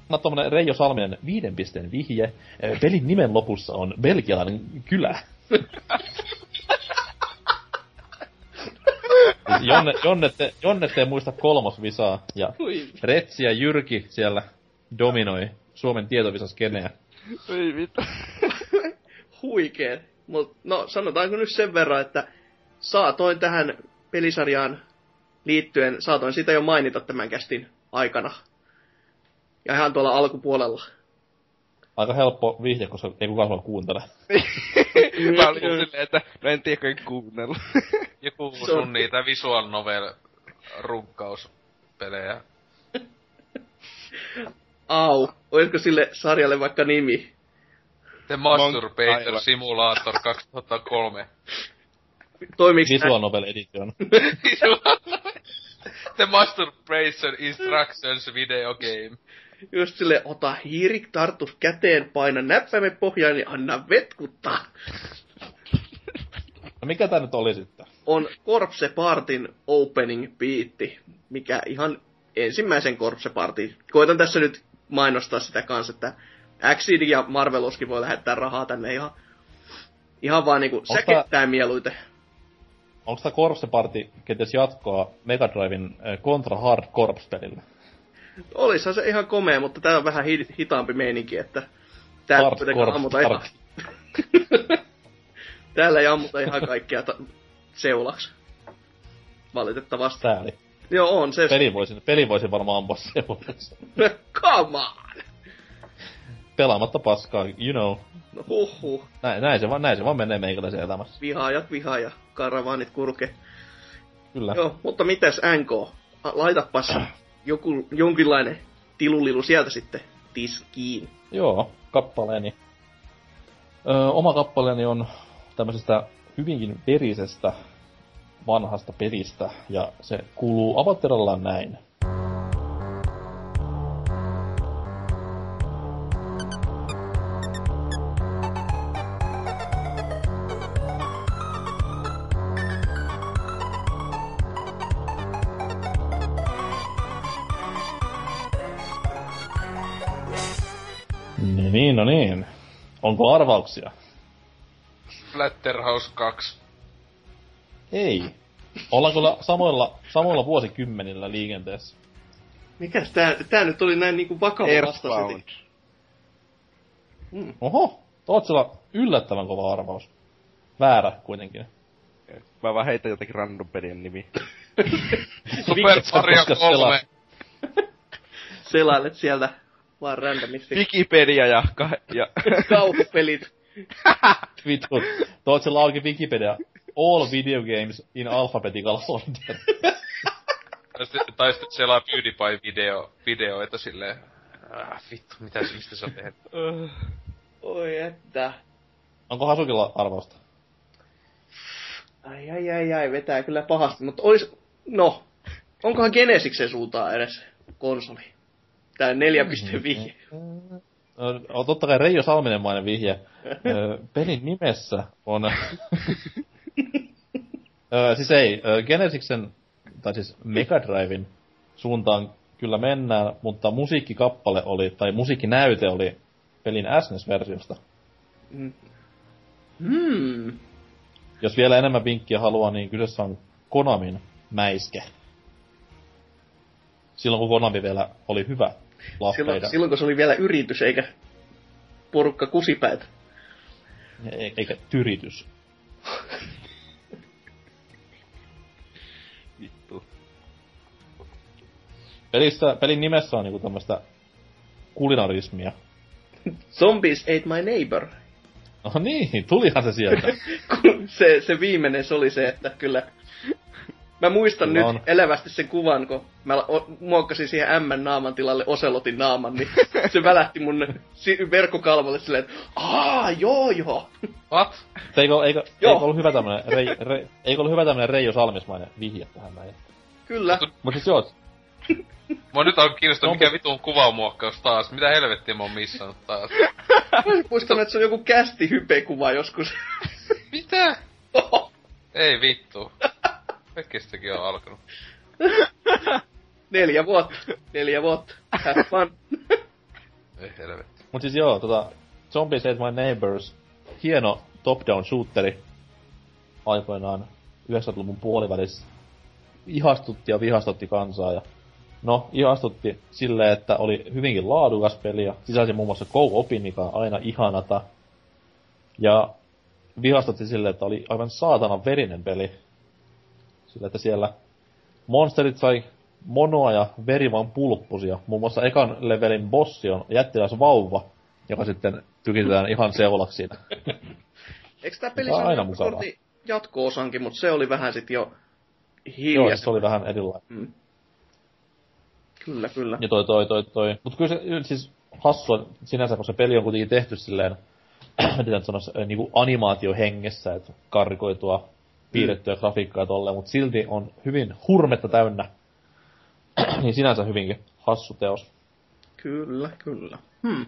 anna tommonen Reijo Salminen viiden pisteen vihje. Pelin nimen lopussa on belgialainen kylä. Siis Jonne, Jonnette, Jonnette ei muista kolmosvisaa, ja. Retsi ja Jyrki siellä dominoi Suomen tietovisaskeneä. Ei vittu. huikee. Mut, no sanotaanko nyt sen verran, että saatoin tähän pelisarjaan liittyen, saatoin sitä jo mainita tämän kästin aikana. Ja ihan tuolla alkupuolella. Aika helppo vihje, koska ei kukaan sua kuuntele. Mä olin silleen, että no en tiedä, kun en kuunnellut. Joku on- sun niitä visual novel runkkauspelejä. Au, olisiko sille sarjalle vaikka nimi? The Masturbator aivan. Simulator 2003. toimiks Visual Novel Edition. The Masturbation Instructions Video Game. just sille ota hiiri, tartu käteen, paina näppäimen pohjaan ja anna vetkuttaa. No mikä tää nyt oli sitten? On Corpse Partin opening biitti, mikä ihan ensimmäisen Corpse Partin. Koitan tässä nyt mainostaa sitä kanssa, että Xseed ja Marveluskin voi lähettää rahaa tänne ihan, ihan vaan niinku tää- säkettää mieluiten. Onko tää Corpse Party kenties jatkoa Mega Driven äh, Contra Hard Corps-pelille? Olisihan se ihan komea, mutta tää on vähän hi- hitaampi meininki, että täällä Hard kuitenkaan ammuta ihan... Täällä ei ammuta ihan kaikkea ta- seulaksi. Valitettavasti. Sääli. Joo, on se. Peli voisin, peli voisin varmaan ampua seuraavaksi. Come on! Pelaamatta paskaa, you know. No huhhuh. Näin, näin, se, vaan, näin se vaan menee meikäläisen elämässä. Vihaajat vihaa ja karavaanit kurke. Kyllä. Joo, mutta mitäs NK? Laitapas joku, jonkinlainen tilulilu sieltä sitten tiskiin. Joo, kappaleeni. Öö, oma kappaleeni on tämmöisestä hyvinkin verisestä vanhasta pelistä, ja se kuuluu avaterallaan näin. No niin, no niin. Onko arvauksia? Flatterhouse 2. Ei. Ollaan kyllä samoilla, samoilla vuosikymmenillä liikenteessä. Mikäs tää, tää nyt oli näin niinku vakava Earthbound. vastaus. Oho, Tootsilla yllättävän kova arvaus. Väärä kuitenkin. Mä vaan heitän jotenkin random pelien nimi. Super Mario koska 3. Selailet sieltä vaan randomisti. Wikipedia ja, ka- ja Kauhupelit. Vittu. Tootsilla auki Wikipedia. All video games in alphabetical order. Tai sitten, selaa PewDiePie video, videoita silleen. Ah, vittu, mitä mistä on tehnyt? Oi että. Onko Hasukilla arvausta? Ai ai ai ai, vetää kyllä pahasti, mutta olis... No, onkohan Genesiksen suuntaan edes konsoli? Tää 4.5. No, totta kai Reijo Salminenmainen vihje. Ö, pelin nimessä on... Ö, siis ei, ö, Genesiksen, tai siis Mega Driven suuntaan kyllä mennään, mutta musiikkikappale oli, tai musiikkinäyte oli pelin SNES-versiosta. Hmm. Jos vielä enemmän vinkkiä haluaa, niin kyseessä on Konamin mäiske. Silloin kun Konami vielä oli hyvä Silloin, silloin kun se oli vielä yritys, eikä porukka kusipäät. e- eikä tyritys. Pelissä, pelin nimessä on niinku tämmöstä kulinarismia. Zombies ate my neighbor. No niin, tulihan se sieltä. Se, se viimeinen se oli se, että kyllä... Mä muistan Kyllä nyt on. elävästi sen kuvan, kun mä o- muokkasin siihen M naaman tilalle Oselotin naaman, niin se välähti mun si- verkkokalvolle silleen, että aa, joo joo. What? eikö, eikö, Joo. eikö ollut hyvä tämmönen, rei, rei, eikö ollut hyvä tämmönen Reijo Salmismainen vihje tähän näin? Kyllä. Mut siis joo, Mua nyt on kiinnostunut, mikä vitun kuvamuokkaus taas. Mitä helvettiä mä oon missannut taas? Muistan, että se on joku kästi hypekuva joskus. Mitä? Ei vittu. Kaikkistakin on alkanut. Neljä vuotta. Neljä vuotta. Have fun. Ei helvetti. mut siis joo, tota, Zombies Ate My Neighbors, hieno top-down shooteri aikoinaan 90-luvun puolivälissä. Ihastutti ja vihastutti kansaa ja No, ihastutti silleen, että oli hyvinkin laadukas peli ja sisälsi muun muassa co-opin, mikä on aina ihanata. Ja vihastutti silleen, että oli aivan saatanan verinen peli. Sillä, että siellä monsterit sai monoa ja veri vaan pulppusi. Ja muun muassa ekan levelin bossi on jättiläs vauva, joka sitten tykitetään ihan seulaksi siinä. Eikö tää peli on aina mukavaa. jatko-osankin, mutta se oli vähän sit jo Joo, hiljaa. siis se oli vähän erilainen. Mm. Kyllä, kyllä. Ja toi, toi, toi, toi. Mut kyllä se siis hassua sinänsä, kun se peli on kuitenkin tehty silleen, miten nyt sanois, äh, niinku animaatiohengessä, että karrikoitua piirrettyä grafiikkaa tolleen, mutta silti on hyvin hurmetta täynnä. niin sinänsä hyvinkin hassu teos. Kyllä, kyllä. Hmm.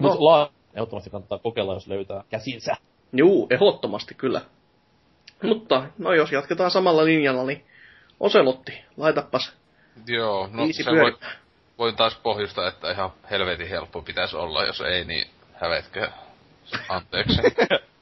No. No. Laa ehdottomasti kannattaa kokeilla, jos löytää käsinsä. Juu, ehdottomasti kyllä. Mutta, no jos jatketaan samalla linjalla, niin Oselotti, laitapas Joo, no viisi se voi, voin taas pohjustaa, että ihan helvetin helppo pitäisi olla, jos ei, niin hävetkö. Anteeksi.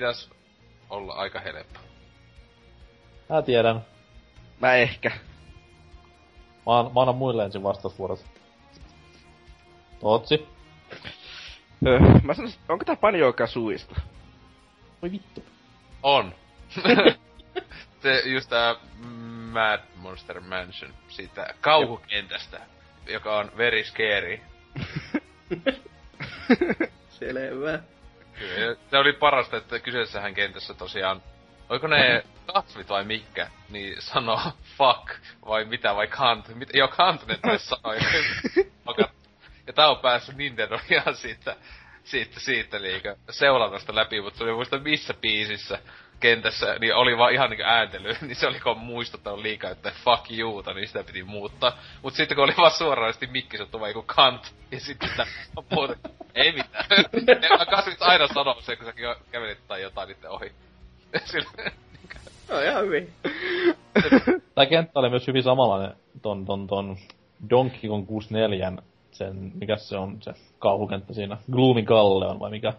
Pitäis olla aika helppo. Mä tiedän. Mä ehkä. Mä, an, mä annan muille ensin vastausvuorot. Tootsi. Öö, mä sanoisin, onko tää Banjo Kazooista? Voi vittu. On. se just tää Mad Monster Mansion siitä kauhukentästä, joka on very scary. Selvä. Kyllä, Se oli parasta, että kyseessähän kentässä tosiaan, oiko ne kasvit vai mikä, niin sanoo fuck vai mitä vai can't. Mit, joo, can't ne taisi sanoa. ja- tää on päässyt Nintendo ihan siitä, siitä, siitä liikä seulannasta läpi, mutta se oli muista missä biisissä kentässä, niin oli vaan ihan niinku ääntely, niin se oli kun muistuttanut liikaa, että fuck youta, niin sitä piti muuttaa. Mut sitten kun oli vaan suoranaisesti mikki sattu vaan joku kant, ja sitten sitä muuta, ei mitään. Ne kasvit aina sanoo sen, kun sä kävelit tai jotain niiden ohi. Sille, No ihan hyvin. Tää kenttä oli myös hyvin samanlainen ton, ton, ton Donkey Kong 64, sen, mikä se on, se kauhukenttä siinä, Gloomy Galle on vai mikä.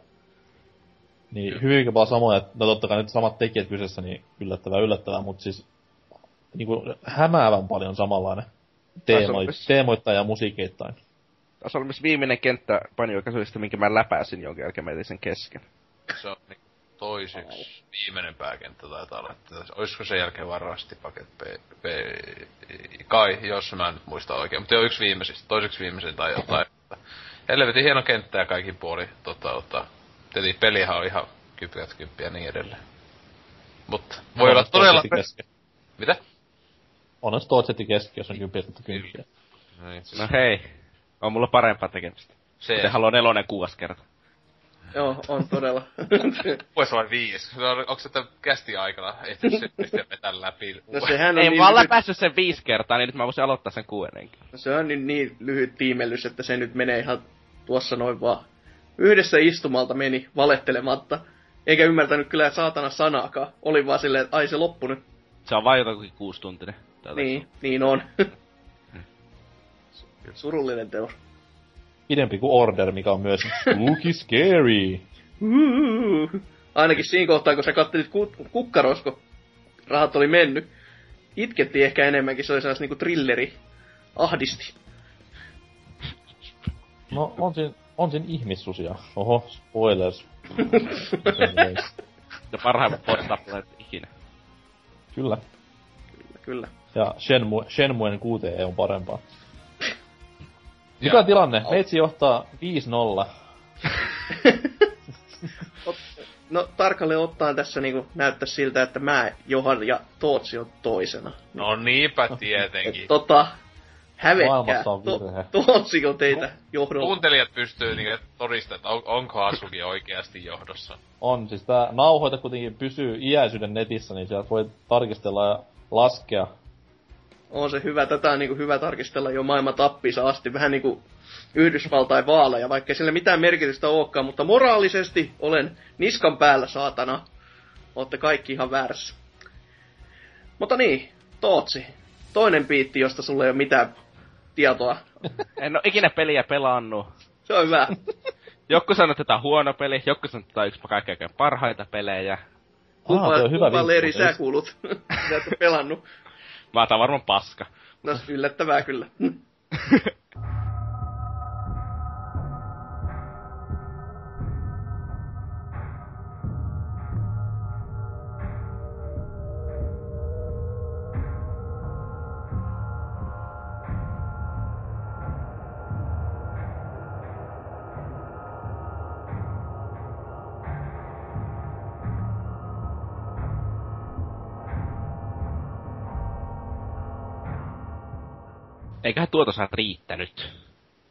Niin hyvinkin vaan samoja, että no totta kai nyt samat tekijät kyseessä, niin yllättävää yllättävää, mutta siis niinku hämäävän paljon samanlainen teemo, teemoittain ja musiikeittain. Tässä oli myös viimeinen kenttä Kazooista, minkä mä läpäsin, jonka jälkeen mä sen kesken. se on niin toiseksi viimeinen pääkenttä taitaa olla. Olisiko sen jälkeen vaan Rusty Bucket P, P, Kai, jos mä en nyt muista oikein. Mutta joo, yksi viimeisistä, toiseksi viimeisin tai jotain. Helvetin hieno kenttä ja kaikin puoli. Tota, tota. Tietenkin pelihän on ihan kyppiät kymppiä ja niin edelleen. Mutta voi olla todella... Kesken. Mitä? Tootsetti keski, jos on kymppiä kymppiä. Niin, siis No hei, on mulla parempaa tekemistä. se, Te haluaa nelonen kuudes kerta. Joo, on todella. Voisi olla viisi. Se on, onko se tämän kästi aikana ehtinyt se sitten vetää läpi? No sehän on Ei niin mä lyhyt, läpässyt sen viisi kertaa, niin nyt mä voisin aloittaa sen kuudennenkin. se on nyt niin lyhyt tiimellys, että se nyt menee ihan tuossa noin vaan. Yhdessä istumalta meni valettelematta. Eikä ymmärtänyt kyllä saatana sanaakaan. Oli vaan silleen, että ai se loppu nyt. Se on vain jotakin kuustuntinen. Tätä Niin, niin on. Surullinen teos. Pidempi kuin Order, mikä on myös spooky scary. Ainakin siinä kohtaa, kun sä kattelit ku- kukkarosko, rahat oli mennyt. Itkettiin ehkä enemmänkin, se oli sellainen niinku trilleri. Ahdisti. No, on siinä, on siinä ihmissusia. Oho, spoilers. Ja parhaimmat boss ikinä. Kyllä. Kyllä. Ja Shenmue, Shenmuen QTE on parempaa. Mikä on tilanne? Meitsi johtaa 5-0. No tarkalleen ottaen tässä niinku näyttää siltä, että mä, Johan ja Tootsi on toisena. No niinpä Et tietenkin. tota, hävetkää. Tootsi on teitä johdolla. Kuuntelijat pystyy niinku todistamaan, että on, onko Asuki oikeasti johdossa. On, siis tää nauhoite kuitenkin pysyy iäisyyden netissä, niin sieltä voi tarkistella ja laskea. On se hyvä, tätä on niinku hyvä tarkistella jo maailman tappiinsa asti. Vähän niinku Yhdysvaltain vaaleja, vaikka sillä mitään merkitystä olekaan, mutta moraalisesti olen niskan päällä, saatana. Ootte kaikki ihan väärässä. Mutta niin, Tootsi. Toinen piitti, josta sulla ei ole mitään tietoa. En oo ikinä peliä pelannut. Se on hyvä. Joku sanoo, että tää on huono peli, joku sanoo, että tää on yksi kaikkein parhaita pelejä. Kumpa, Ah, hyvä kumpa leiri sä kuulut? Sä et pelannut. Mä otan varmaan paska. No yllättävää kyllä. eiköhän tuota saa riittänyt.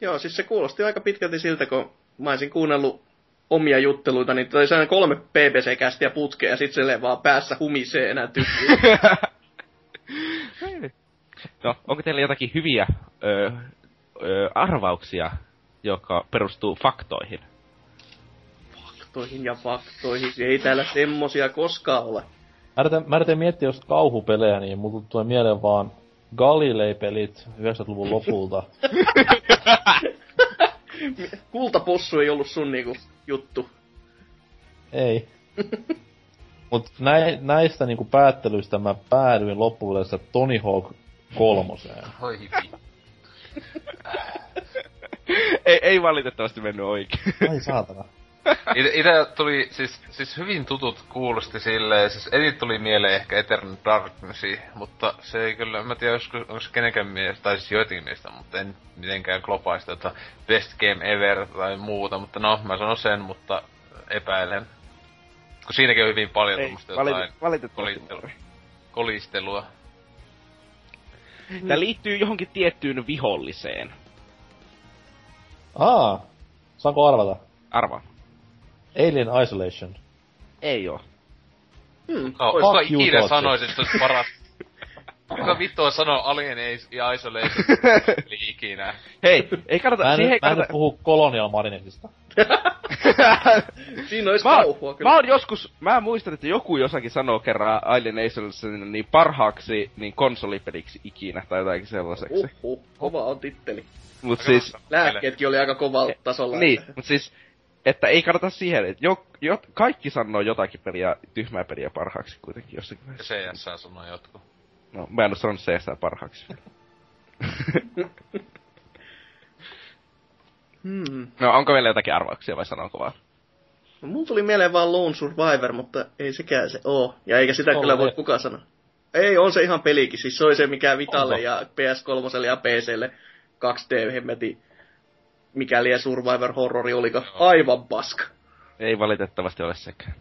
Joo, siis se kuulosti aika pitkälti siltä, kun mä olisin kuunnellut omia jutteluita, niin toi sellainen kolme PPC-kästiä putkea ja sit silleen vaan päässä humisee enää no, onko teillä jotakin hyviä ö, ö, arvauksia, joka perustuu faktoihin? faktoihin ja faktoihin, ei täällä semmosia koskaan ole. Mä yritän, mä yritän miettiä just kauhupelejä, niin mulla tulee mieleen vaan Galilei-pelit 90-luvun lopulta. Kultapossu ei ollut sun niinku juttu. Ei. Mut näi, näistä niinku päättelyistä mä päädyin loppuvuodessa Tony Hawk kolmoseen. Oi ei, ei valitettavasti mennyt oikein. Ai saatana. Ite tuli siis, siis hyvin tutut kuulosti silleen, siis eniten tuli mieleen ehkä Eternal Darkness, mutta se ei kyllä, en mä tiedä, onko, onko se kenenkään mielestä, tai siis joidenkin mielestä, mutta en mitenkään globaista, että best game ever tai muuta, mutta no, mä sanon sen, mutta epäilen. Kun siinäkin on hyvin paljon Ei, tuommoista valit, jotain valitettavasti. kolittelua. kolistelua. Tämä liittyy johonkin tiettyyn viholliseen. Aa, saanko arvata? Arvaa. Alien Isolation. Ei oo. Hmm, No, kuka you, ikinä sanoisi, että se olisi paras. Kuka vittua sanoo Alien ja Isolation ikinä? Hei, ei kannata, Mä en, siihen mä kannata... puhu Colonial Marinesista. Siinä olisi Mä, kauhua kyllä. mä oon joskus, mä muistan, että joku jossakin sanoo kerran Alienationsin niin parhaaksi niin konsolipeliksi ikinä tai jotakin sellaiseksi. Uhuh, kova on titteli. Mut siis, Lääkkeetkin oli aika kovalla tasolla. niin, että- mut siis, että ei kannata siihen, että jo, jo, kaikki sanoo jotakin peliä, tyhmää peliä parhaaksi kuitenkin jossakin vaiheessa. CS sanoo jotkut. No, mä en oo sanonut CS parhaaksi. Hmm. no, onko vielä jotakin arvauksia vai sanonko vaan? No, mulla tuli mieleen vaan Lone Survivor, mutta ei sekään se oo. Ja eikä sitä On kyllä voi kukaan sanoa. Ei, on se ihan pelikin. Siis se oli se, mikä Vitalle Onko? ja PS3 ja PClle 2D hemmeti mikäli ja Survivor Horrori oliko aivan paska. Ei valitettavasti ole sekään.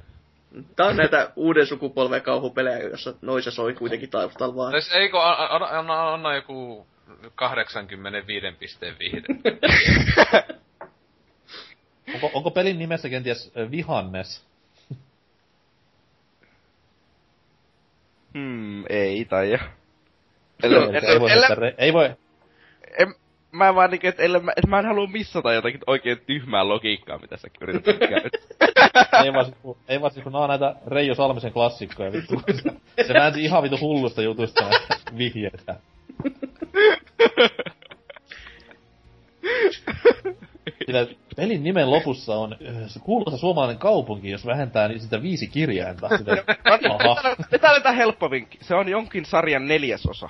Tää on näitä uuden sukupolven kauhupelejä, jossa noise soi kuitenkin taustalla vaan. Siis eikö anna, anna, anna joku 85 pisteen vihde. Onko, onko pelin nimessä kenties Vihannes? Hmm, ei tai Eli ei, voi re- ei voi, en, mä vaan niinku, että et mä en halua missata jotakin oikein tyhmää logiikkaa, mitä sä yrität käyttää. ei vaan sit, kun, ei vaan sit, kun nää on näitä Reijo Salmisen klassikkoja, vittu. Se, se väänsi ihan vittu hullusta jutusta näitä vihjeitä. Sillä pelin nimen lopussa on ö, se kuuluisa suomalainen kaupunki, jos vähentää niin sitä viisi kirjainta. Sitä, aha. Tää on tää helppo vinkki. Se on jonkin sarjan neljäsosa.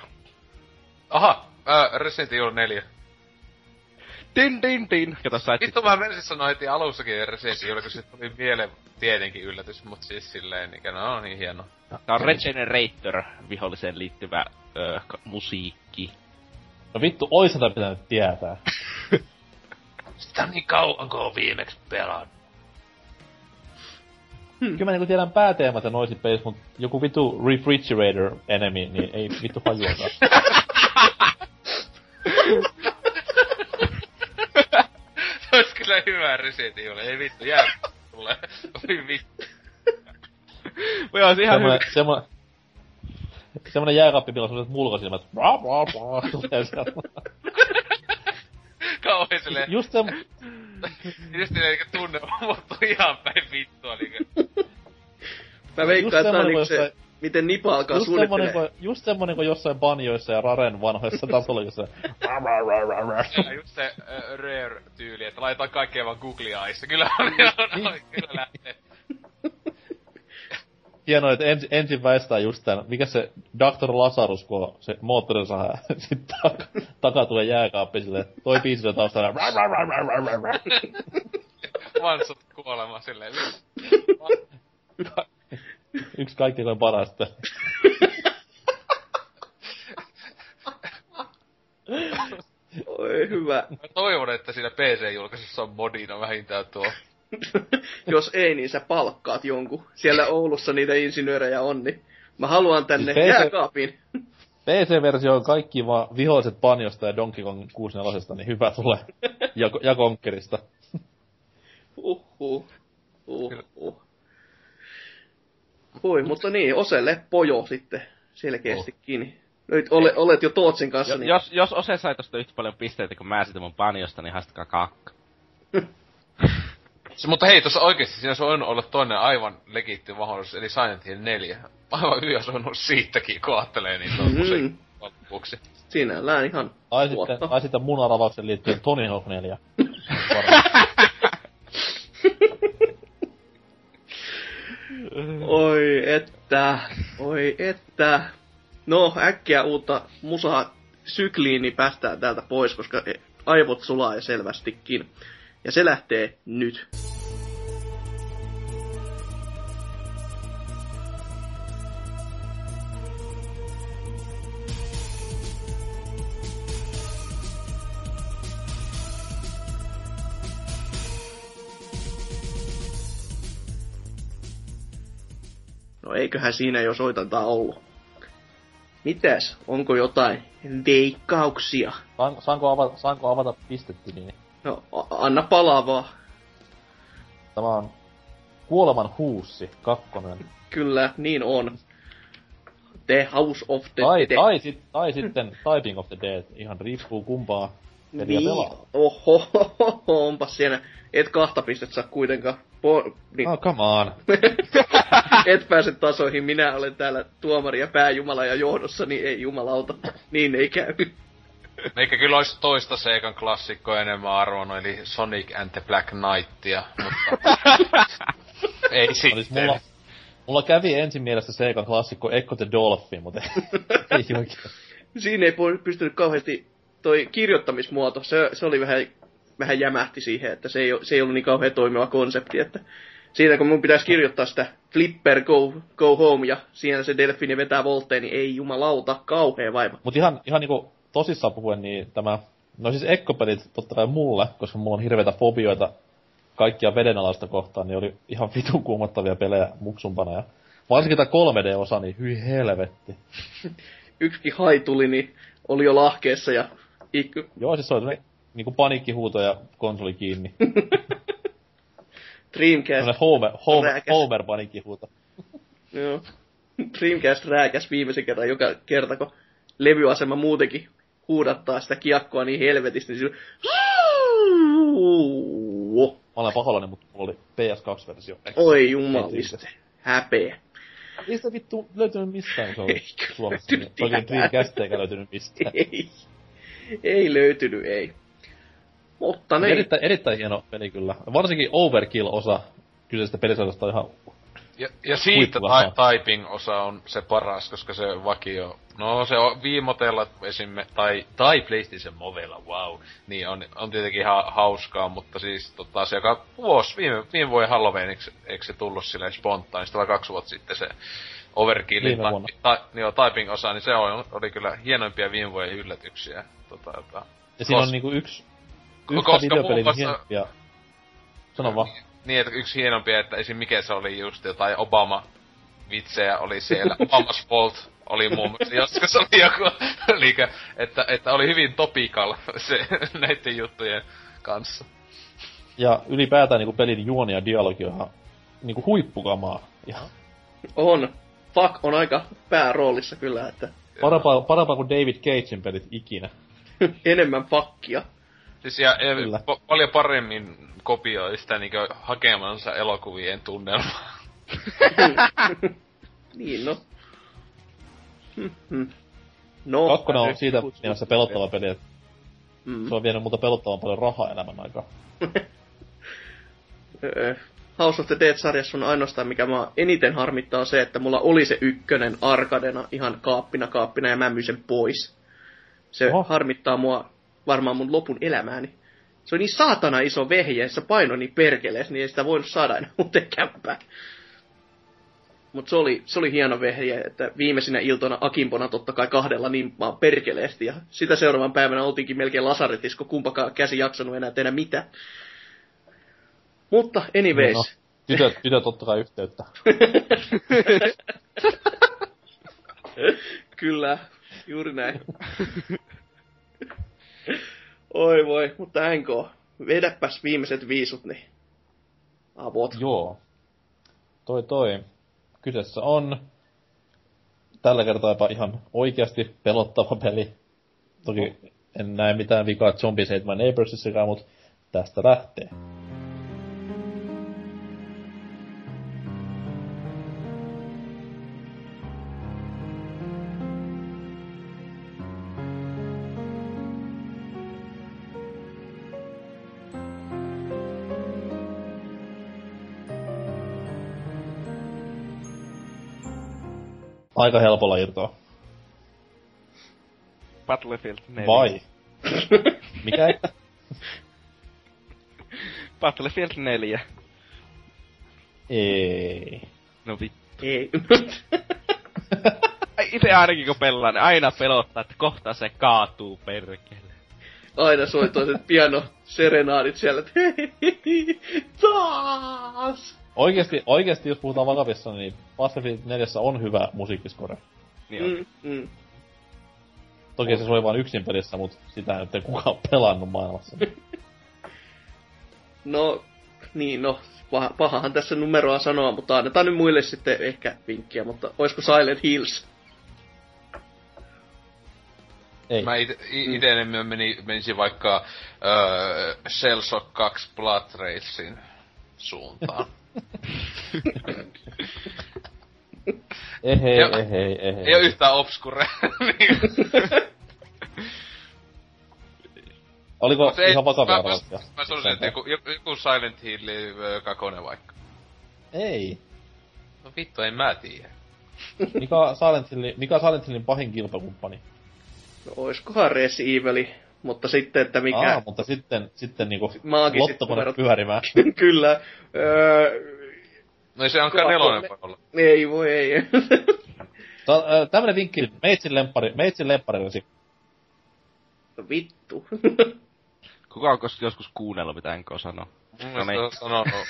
Aha, äh, Resident Evil 4. Din din din. Kato sä et Vittu mä menisin sanoa heti alussakin Resident Evil, kun se tuli mieleen tietenkin yllätys, mut siis silleen, niin no niin hieno. Tää on Regenerator viholliseen liittyvä ka- musiikki. No vittu, ois tätä pitänyt tietää. Sitä on niin kauan, kun on viimeksi pelannut. Kyllä mä niinku tiedän pääteemat ja noisit pelissä, mut joku vittu refrigerator enemy, niin ei vittu hajuakaan. Ois kyllä hyvä Resident Evil, ei vittu, jää tulee. Oi vittu. Voi on ihan hyvä. semmonen, semmonen jääkaappi, millä on semmoset mulkasilmät. Bra, bra, bra, tulee sieltä. Kauhean silleen, Just se, just silleen eikä tunne, mutta ihan päin vittua niinku. Mä veikkaan, että tää on niinku se, jossain- miten Nipa alkaa just semmonen, kun, just semmonen kuin jossain banjoissa ja Raren vanhoissa bra. Ja just se äh, Rare-tyyli, että laitetaan kaikkea vaan Google Eyes. Kyllä on, on, on, kyllä lähtee. Hienoa, että ensi, ensin väistää just tän, mikä se Dr. Lazarus, kun on se moottorisaha, sit taka, takaa tulee jääkaappi silleen, toi biisi on taustalla. Vansut kuolema silleen. Yksi kaikkein parasta. Oi hyvä. Mä toivon, että siinä PC-julkaisussa on modina vähintään tuo. Jos ei, niin sä palkkaat jonkun. Siellä Oulussa niitä insinöörejä on, niin mä haluan tänne Siis PC jääkaapin. PC-versio on kaikki vaan viholliset Banjosta ja Donkey Kong 64, niin hyvä tulee. ja, ja Conkerista. Uhuh. Uhuh. Hui, mutta niin, Oselle pojo sitten selkeästikin. Nyt ole, olet jo Tootsin kanssa. Jo, niin... Jos, jos Ose sai tosta yhtä paljon pisteitä kuin mä siitä mun panjosta, niin haastakaa kakka. Se, mutta hei, tuossa oikeesti siinä olisi voinut olla toinen aivan legitti mahdollisuus, eli Silent Hill 4. Aivan hyvin olisi voinut siitäkin, kun ajattelee niin tuon Mm. musiikin lopuksi. Sinällään ihan Tai sitten, tai sitten mun liittyen Tony Hawk 4. Oi että, oi että. No, äkkiä uutta musaa sykliin, niin päästään täältä pois, koska aivot sulaa ja selvästikin. Ja se lähtee nyt. No eiköhän siinä jo soitantaa ollut. Mitäs? Onko jotain veikkauksia? Saan, saanko, avata, saanko avata pistetiliini? No, a- anna palaa vaan. Tämä on Kuoleman huussi, kakkonen. Kyllä, niin on. The House of the Tai, Dead. tai, sit, tai sitten Typing of the Dead. Ihan riippuu kumpaa peliä niin. pelaa. Oho, onpas siellä. Et kahta pistettä saa kuitenkaan. Po- niin, Oh, come on. et pääse tasoihin. Minä olen täällä tuomari ja pääjumala ja johdossa, niin ei jumalauta. Niin ei käy. Eikä kyllä olisi toista Seikan klassikkoa enemmän arvonnut, eli Sonic and the Black Knightia, mutta... ei Olis sitten. mulla, mulla kävi ensin mielessä Seikan klassikko Echo the Dolphin, mutta ei oikein. Siinä ei pystynyt kauheasti toi kirjoittamismuoto, se, se oli vähän, vähän jämähti siihen, että se ei, se ei ollut niin kauhean toimiva konsepti, että siitä kun mun pitäisi kirjoittaa sitä Flipper Go, go Home ja siinä se delfini vetää voltteen, niin ei jumalauta, kauhea vaiva. Mut ihan, ihan niinku tosissaan puhuen, niin tämä... No siis Ekko-pelit totta kai mulle, koska mulla on hirveitä fobioita kaikkia vedenalaista kohtaan, niin oli ihan vitun kuumottavia pelejä muksumpana. Ja varsinkin tämä 3D-osa, niin hyi helvetti. Yksikin haituli, niin oli jo lahkeessa ja. Joo, siis se oli niinku paniikkihuuto ja konsoli kiinni. Dreamcast, Homer, Rääkäs. Homer paniikkihuuto. joo. Dreamcast rääkäs viimeisen kerran joka kerta, kun levyasema muutenkin huudattaa sitä kiekkoa niin helvetisti, niin sillä... Mä olen pahoillani, mutta mulla oli PS2-versio. Oi jumaliste, häpeä. Ei sitä vittu löytynyt mistään, se on Suomessa. löytynyt Toki. Dreamcast eikä löytynyt mistään. Ei. Ei löytynyt, ei. Mutta niin. Erittäin, erittäin hieno peli kyllä. Varsinkin Overkill-osa kyseisestä pelisarjasta on ihan... Ja, ja siitä ta- typing-osa on se paras, koska se vakio... No se on viimotella esim. tai, tai PlayStation Movella, wow. Niin on, on tietenkin ihan hauskaa, mutta siis tota, se joka vuosi, viime, viime vuoden Halloweeniksi, eikö se tullut silleen spontaanisti vai kaksi vuotta sitten se Overkillin ta- ta- joo, typing-osa, niin se oli, oli kyllä hienoimpia viime vuoden yllätyksiä. Tota, tota. Ja siinä Kos- on niinku yksi... Koska Yhtä muun videopelin muassa- hienompia... Sano vaan. Niin, että yksi hienompia, että esim. mikä se oli just jotain Obama vitsejä oli siellä. Obama's Fault oli muun muassa joskus oli joku liike, että, että oli hyvin topical se näiden juttujen kanssa. Ja ylipäätään niinku pelin juoni ja dialogi on ihan niinku huippukamaa. Ja On. Fuck on aika pääroolissa kyllä, että parempaa, parempaa kuin David Cagein pelit ikinä. enemmän fakkia. Siis ja, ja Kyllä. po- paljon paremmin kopioi sitä niinkö hakemansa elokuvien tunnelmaa. niin no. No. Kakkonen on siitä mielessä pelottava peli, että Mm. se on vienyt multa pelottavan paljon rahaa elämän aikaa. House of the Dead-sarjassa on ainoastaan, mikä mä eniten harmittaa on se, että mulla oli se ykkönen arkadena ihan kaappina kaappina ja mä myin sen pois. Se Oho. harmittaa mua varmaan mun lopun elämääni. Se on niin saatana iso vehje, se paino niin perkelees, niin ei sitä voinut saada enää muuten kämppää. Mut se oli, se oli hieno vehje, että viimeisinä iltoina Akimpona totta kai kahdella niin vaan perkeleesti. Ja sitä seuraavan päivänä oltiinkin melkein lasaretissa, kun kumpakaan käsi jaksanut enää tehdä mitään. Mutta anyways. No, tytöt, tytöt totta kai yhteyttä. Kyllä, juuri näin. Oi voi, mutta NK, vedäpäs viimeiset viisut, niin avot. Joo. Toi toi. Kyseessä on tällä kertaa jopa ihan oikeasti pelottava peli. Toki en näe mitään vikaa Hate My Neighborsissakaan, mutta tästä lähtee. Aika helpolla irtoa. Battlefield 4. Vai? Mikä että? Battlefield 4. Ei. No vittu. Ei. Itse ainakin kun pelaan, niin aina pelottaa, että kohta se kaatuu perkele. Aina soi toiset piano serenaadit siellä, että taas! Oikeesti, oikeesti jos puhutaan vakavissa, niin Battlefield 4 on hyvä musiikkiskore. Niin on. Mm, mm. Toki se soi vain yksin pelissä, mutta sitä nyt ei kukaan pelannut maailmassa. No, niin no, paha, pahahan tässä numeroa sanoa, mutta annetaan nyt muille sitten ehkä vinkkiä, mutta olisiko Silent Hills? Ei. Mä ite, i- ite enemmän meni, menisin vaikka öö, Shell Shock 2 Blood Racein suuntaan. Ehei, Joo. ehei, ehei. Ei oo yhtään obskure. Oliko Mut ei- ihan vakavia mä, mä, arvauksia? mä sanoisin, että joku, joku- Silent Hill ö, kakone vaikka. Ei. No vittu, en mä tiedä. Mikä Silent Hillin, mikä Silent Hillin pahin kilpakumppani? No, oiskohan Res Evili, mutta sitten, että mikä... Aa, mutta sitten, sitten niinku lottokone numerot. pyörimään. Kyllä. Öö, No ei se onkaan Kakone. nelonen voi olla. ei voi ei. Tämmönen vinkki, meitsin lemppari, meitsin lemppari olisi no vittu. Kuka on joskus kuunnellut mitä enkä sanoo? Mun No mielestä on sanonut,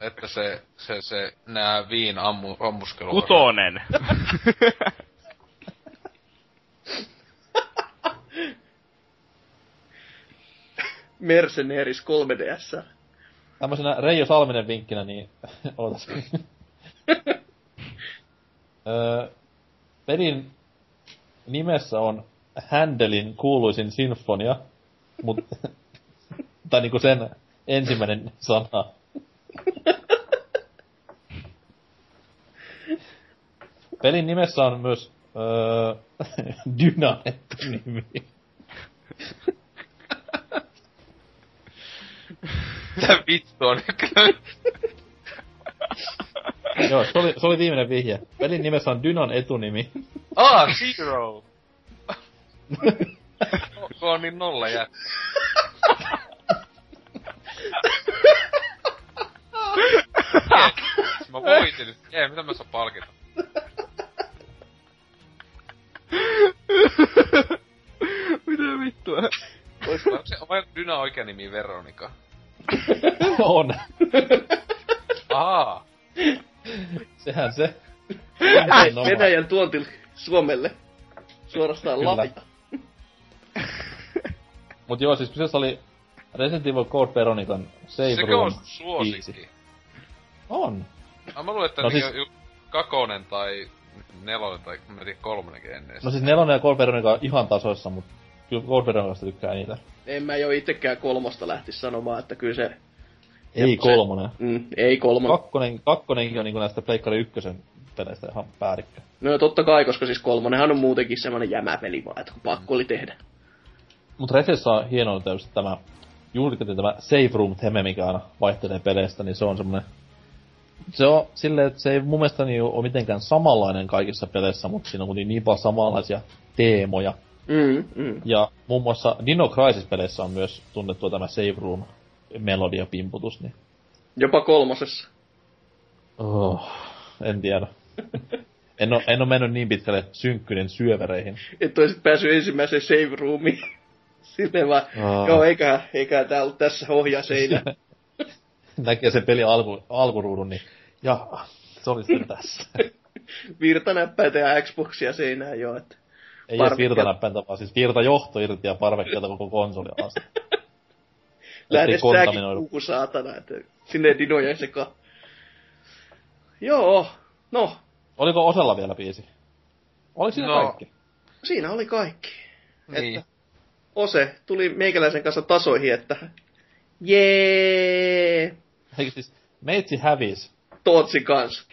että se, se, se, nää viin ammu, ammuskelu... Kutonen! Mercenaries 3DS. tämmöisenä Reijo Salminen vinkkinä, niin ootas. Öö, pelin nimessä on Handelin kuuluisin sinfonia, mut, tai niinku sen ensimmäinen sana. Pelin nimessä on myös öö, Dynamette nimi. Mitä vittu on nyt? Joo, se oli, se oli viimeinen vihje. Pelin nimessä on Dynan etunimi. Ah, Zero! Kun on niin nolla jää. Yes. Mä voitin nyt. Jee, mitä mä saan palkita? Mitä vittua? Onko se vai Dyna oikea nimi Veronika? on. Aa! Sehän se. Venäjän tuonti Suomelle. Suorastaan Kyllä. lahja. Mut joo, siis kyseessä oli Resident Evil Code Veronican Save Sekö Room on suosikki? biisi. On. Ah, mä luulen, että No no, siis- kakonen tai nelonen tai mä en tiedä kolmonenkin ennen. No siis nelonen ja Code Veronica on ihan tasoissa, mut kyllä Code Veronicasta tykkää eniten. En mä jo itsekään kolmosta lähtis sanomaan, että kyllä se... Ei kolmonen. Mm, ei kolmonen. Kakkonen, kakkonenkin on niinku näistä Pleikkari ykkösen peleistä ihan päällikkö. No totta kai, koska siis kolmonenhan on muutenkin semmonen jämäpeli vaan, että kun pakko oli tehdä. Mut Resessä on hienoa tietysti tämä julkaisin tämä Save Room Theme, mikä aina vaihtelee peleistä, niin se on semmonen... Se on silleen, että se ei mun mielestä niin ole mitenkään samanlainen kaikissa peleissä, mutta siinä on kuitenkin niin paljon samanlaisia teemoja. Mm, mm. Ja muun muassa Dino Crisis-peleissä on myös tunnettua tämä Save Room melodia-pimputus, niin... Jopa kolmosessa. Oh, en tiedä. en, oo, en oo mennyt niin pitkälle synkkynen syövereihin. Että olisit päässyt ensimmäiseen save roomiin. Silleen vaan, Aa. joo, eiköhän, eiköhän tää ollut tässä ohjaseinä. Näkee sen pelin alku, alkuruudun, niin ja se oli sitten tässä. virtanäppäitä ja Xboxia seinään jo, että Ei edes virtanäppäintä, vaan siis virtajohto irti ja parvekkeelta koko konsoli alas. lähde säkin puhu saatana, että sinne ei dinoja sekaan. Joo, no, Oliko osalla vielä biisi? Oliko siinä No. kaikki? siinä oli kaikki. Niin. Että Ose tuli meikäläisen kanssa tasoihin, että jee, Eikö siis meitsi hävis? Tootsi kanssa.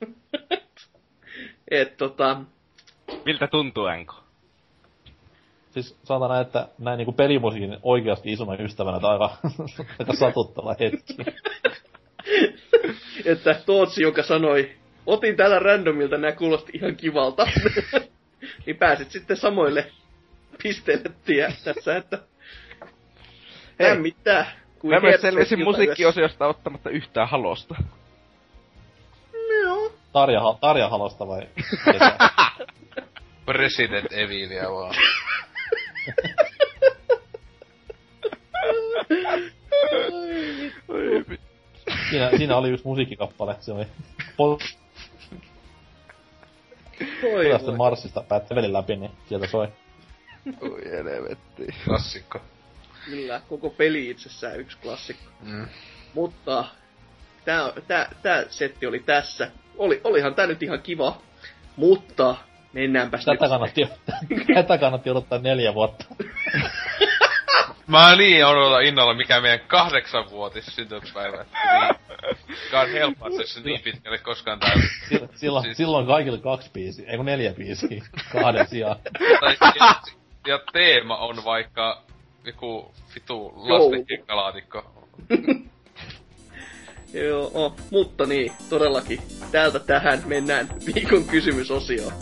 Et tota, Miltä tuntuu, Enko? Siis sanotaan näin, että näin niinku pelimusiikin oikeasti isona ystävänä, tai aika, aika satuttava hetki. että Tootsi, joka sanoi, otin täällä randomilta, nämä kuulosti ihan kivalta. niin pääsit sitten samoille pisteille tie tässä, että Hei. Hei. mitään. Kuin Mä myös selvisin musiikkiosiosta ottamatta yhtään halosta. Joo. Tarja, Tarja Halosta vai? Resident Evilia vaan. siinä, siinä oli yksi musiikkikappale, se oli po- Voi, Tästä. Marsista päätti velin läpi, niin sieltä soi. Oi helvetti. Klassikko. Kyllä, koko peli itsessään yksi klassikko. Mm. Mutta tää, tää, tää setti oli tässä. Oli, olihan tää nyt ihan kiva, mutta mennäänpäs Tätä nyt. kannatti, tätä kannatti odottaa neljä vuotta. Mä niin odotan innolla, mikä meidän kahdeksanvuotis syntymäpäivä. Niin. God help us, jos se niin pitkälle koskaan. Sil- Silloin, Siis- silloin kaikille kaksi biisiä, ei kun neljä biisiä, kahden sijaan. Tai, ja, ja teema on vaikka joku vitu lasten kekkalaatikko. Joo, oh, mutta niin, todellakin. Täältä tähän mennään viikon kysymysosioon.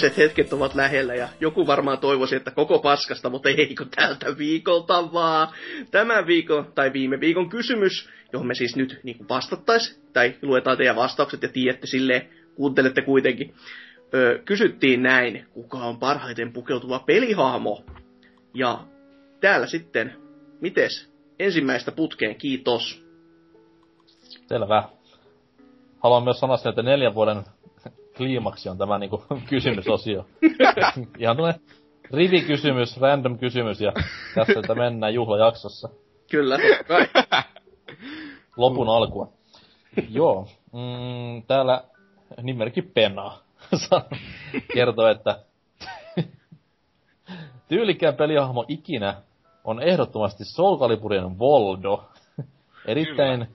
Viimeiset hetket ovat lähellä ja joku varmaan toivoisi, että koko paskasta, mutta ei kun tältä viikolta vaan. Tämän viikon tai viime viikon kysymys, johon me siis nyt niin vastattais, tai luetaan teidän vastaukset ja tiedätte silleen, kuuntelette kuitenkin. Öö, kysyttiin näin, kuka on parhaiten pukeutuva pelihahmo. Ja täällä sitten, mites? Ensimmäistä putkeen, kiitos. Selvä. Haluan myös sanoa sen, että neljän vuoden kliimaksi on tämä niinku kysymysosio. Ihan tämmönen rivikysymys, random kysymys ja tässä että mennään juhlajaksossa. Kyllä. Lopun alkua. Joo. Mm, täällä nimerkki Pena kertoo, että tyylikkään pelihahmo ikinä on ehdottomasti Soul Caliburien Voldo. Erittäin,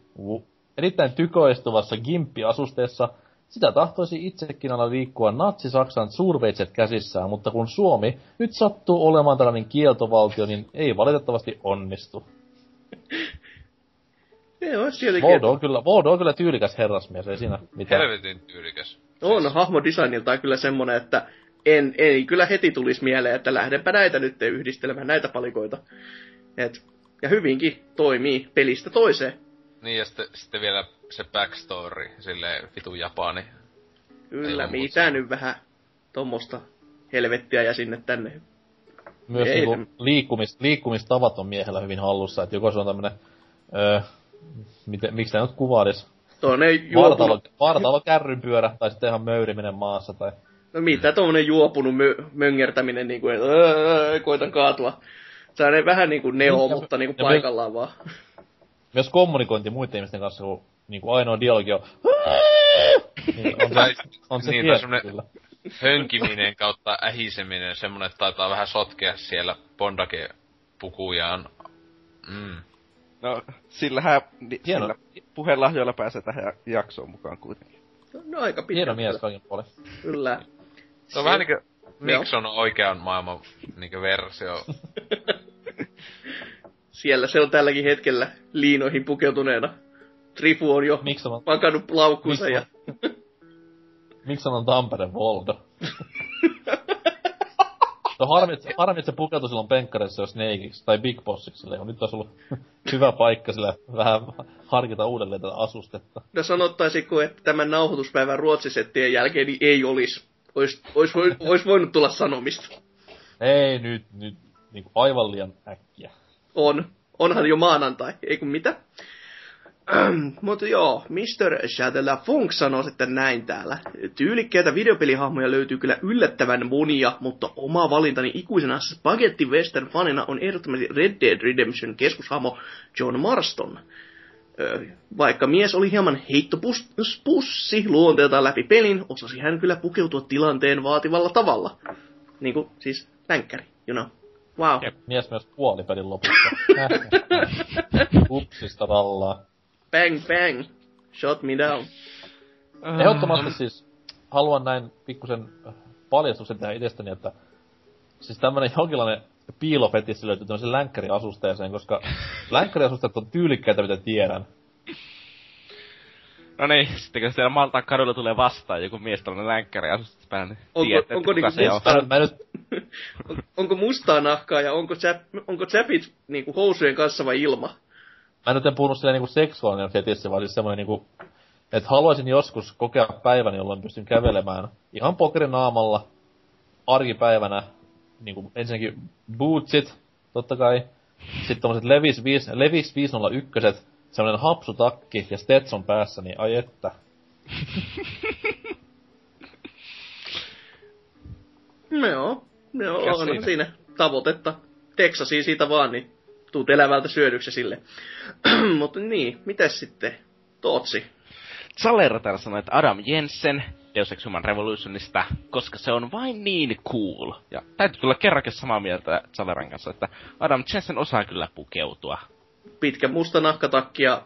erittäin tykoistuvassa gimppi-asusteessa sitä tahtoisi itsekin olla liikkua natsi-Saksan suurveitset käsissään, mutta kun Suomi nyt sattuu olemaan tällainen kieltovaltio, niin ei valitettavasti onnistu. Sieltäkin. Voldo on kyllä, Voldo on kyllä tyylikäs herrasmies, ei siinä mitään. Helvetin tyylikäs. On hahmodesigniltaan kyllä semmonen, että en, ei kyllä heti tulisi mieleen, että lähdenpä näitä nyt yhdistelemään, näitä palikoita. Et, ja hyvinkin toimii pelistä toiseen. Niin ja sitten, sitten vielä se backstory, silleen vitu Japani. Ei Kyllä, mitä muuta. nyt vähän tommosta helvettiä ja sinne tänne. Myös Ei niinku liikkumis, liikkumistavat on miehellä hyvin hallussa, että joko se on tämmönen, öö, miten, miksi tämä nyt kuvailis? Tuonne Vartalo, juopunut, vartalo kärrynpyörä, tai sitten ihan möyriminen maassa, tai... no mitä tommonen juopunut mö, möngertäminen, niin kuin, öö, koitan kaatua. Sellainen vähän niin kuin neo, mutta niin kuin paikallaan vaan. Myös kommunikointi muiden ihmisten kanssa, kun niinku ainoa dialogi on... Niin, on se, on se niin, niin, tai semmonen- kyllä. hönkiminen kautta ähiseminen, semmonen että taitaa vähän sotkea siellä Bondake pukujaan. Mm. No, sillähän, ni, Hieno. sillä puhelahjoilla pääsee tähän jaksoon mukaan kuitenkin. No aika pitkä. Hieno mies kaiken puolin. Kyllä. Se on vähän niinku Nixon on oikean maailman niinku versio. Siellä se on tälläkin hetkellä liinoihin pukeutuneena. Trifu on jo Miksi on, pakannut laukkunsa Miksi ja... miksi on Tampere Voldo? No harmi, että- harmi, että se pukeutui silloin penkkarissa jo Snakeiksi tai Big Bossiksi. silleen. Nyt olisi ollut hyvä paikka sille vähän harkita uudelleen tätä asustetta. No sanottaisiko, että tämän nauhoituspäivän ruotsisettien jälkeen niin ei olisi. Ois, ois, ois voinut tulla sanomista. Ei nyt, nyt niinku aivan liian äkkiä. On. Onhan jo maanantai, ei kun mitä. Mutta joo, Mr. Shatella Funk sanoo sitten näin täällä. Tyylikkäitä videopelihahmoja löytyy kyllä yllättävän monia, mutta oma valintani ikuisena Spaghetti Western fanina on ehdottomasti Red Dead Redemption keskushahmo John Marston. Vaikka mies oli hieman heittopussi luonteeltaan läpi pelin, osasi hän kyllä pukeutua tilanteen vaativalla tavalla. Niinku siis länkkäri, you know. Wow. Jep. Mies myös kuoli pelin lopussa. Upsista rallaa. Bang bang. Shot me down. Ehdottomasti siis haluan näin pikkusen paljastuksen tähän itsestäni, että siis tämmönen jonkinlainen piilofetissi löytyy tämmöisen länkkäriasusteeseen, koska länkkäriasusteet on tyylikkäitä, mitä tiedän. No niin, sitten kun siellä Maltaan kadulla tulee vastaan joku mies tällainen länkkäri asustus päällä, niin Onko- tiedätte, onko kuka niinku se on. musta- Mä, nyt- mä nyt, On- onko mustaa nahkaa ja onko, chap, onko chapit niinku housujen kanssa vai ilma? Mä nyt en puhunut silleen niinku seksuaalinen fetissi, vaan siis semmoinen niinku, että haluaisin joskus kokea päivän, jolloin pystyn kävelemään ihan pokerinaamalla arkipäivänä, niinku ensinnäkin bootsit, totta kai, sitten tommoset Levis, 5, Levis 501, semmoinen hapsutakki ja Stetson päässä, niin ai että. No joo, on siinä? siinä tavoitetta. Texasiin siitä vaan, niin tuut elävältä syödyksi sille. Mutta niin, mitäs sitten? Tootsi. Zalera täällä sanoi, että Adam Jensen Deus Ex Human Revolutionista, koska se on vain niin cool. Ja täytyy kyllä kerrankin samaa mieltä Zaleran kanssa, että Adam Jensen osaa kyllä pukeutua. Pitkä musta nahkatakki ja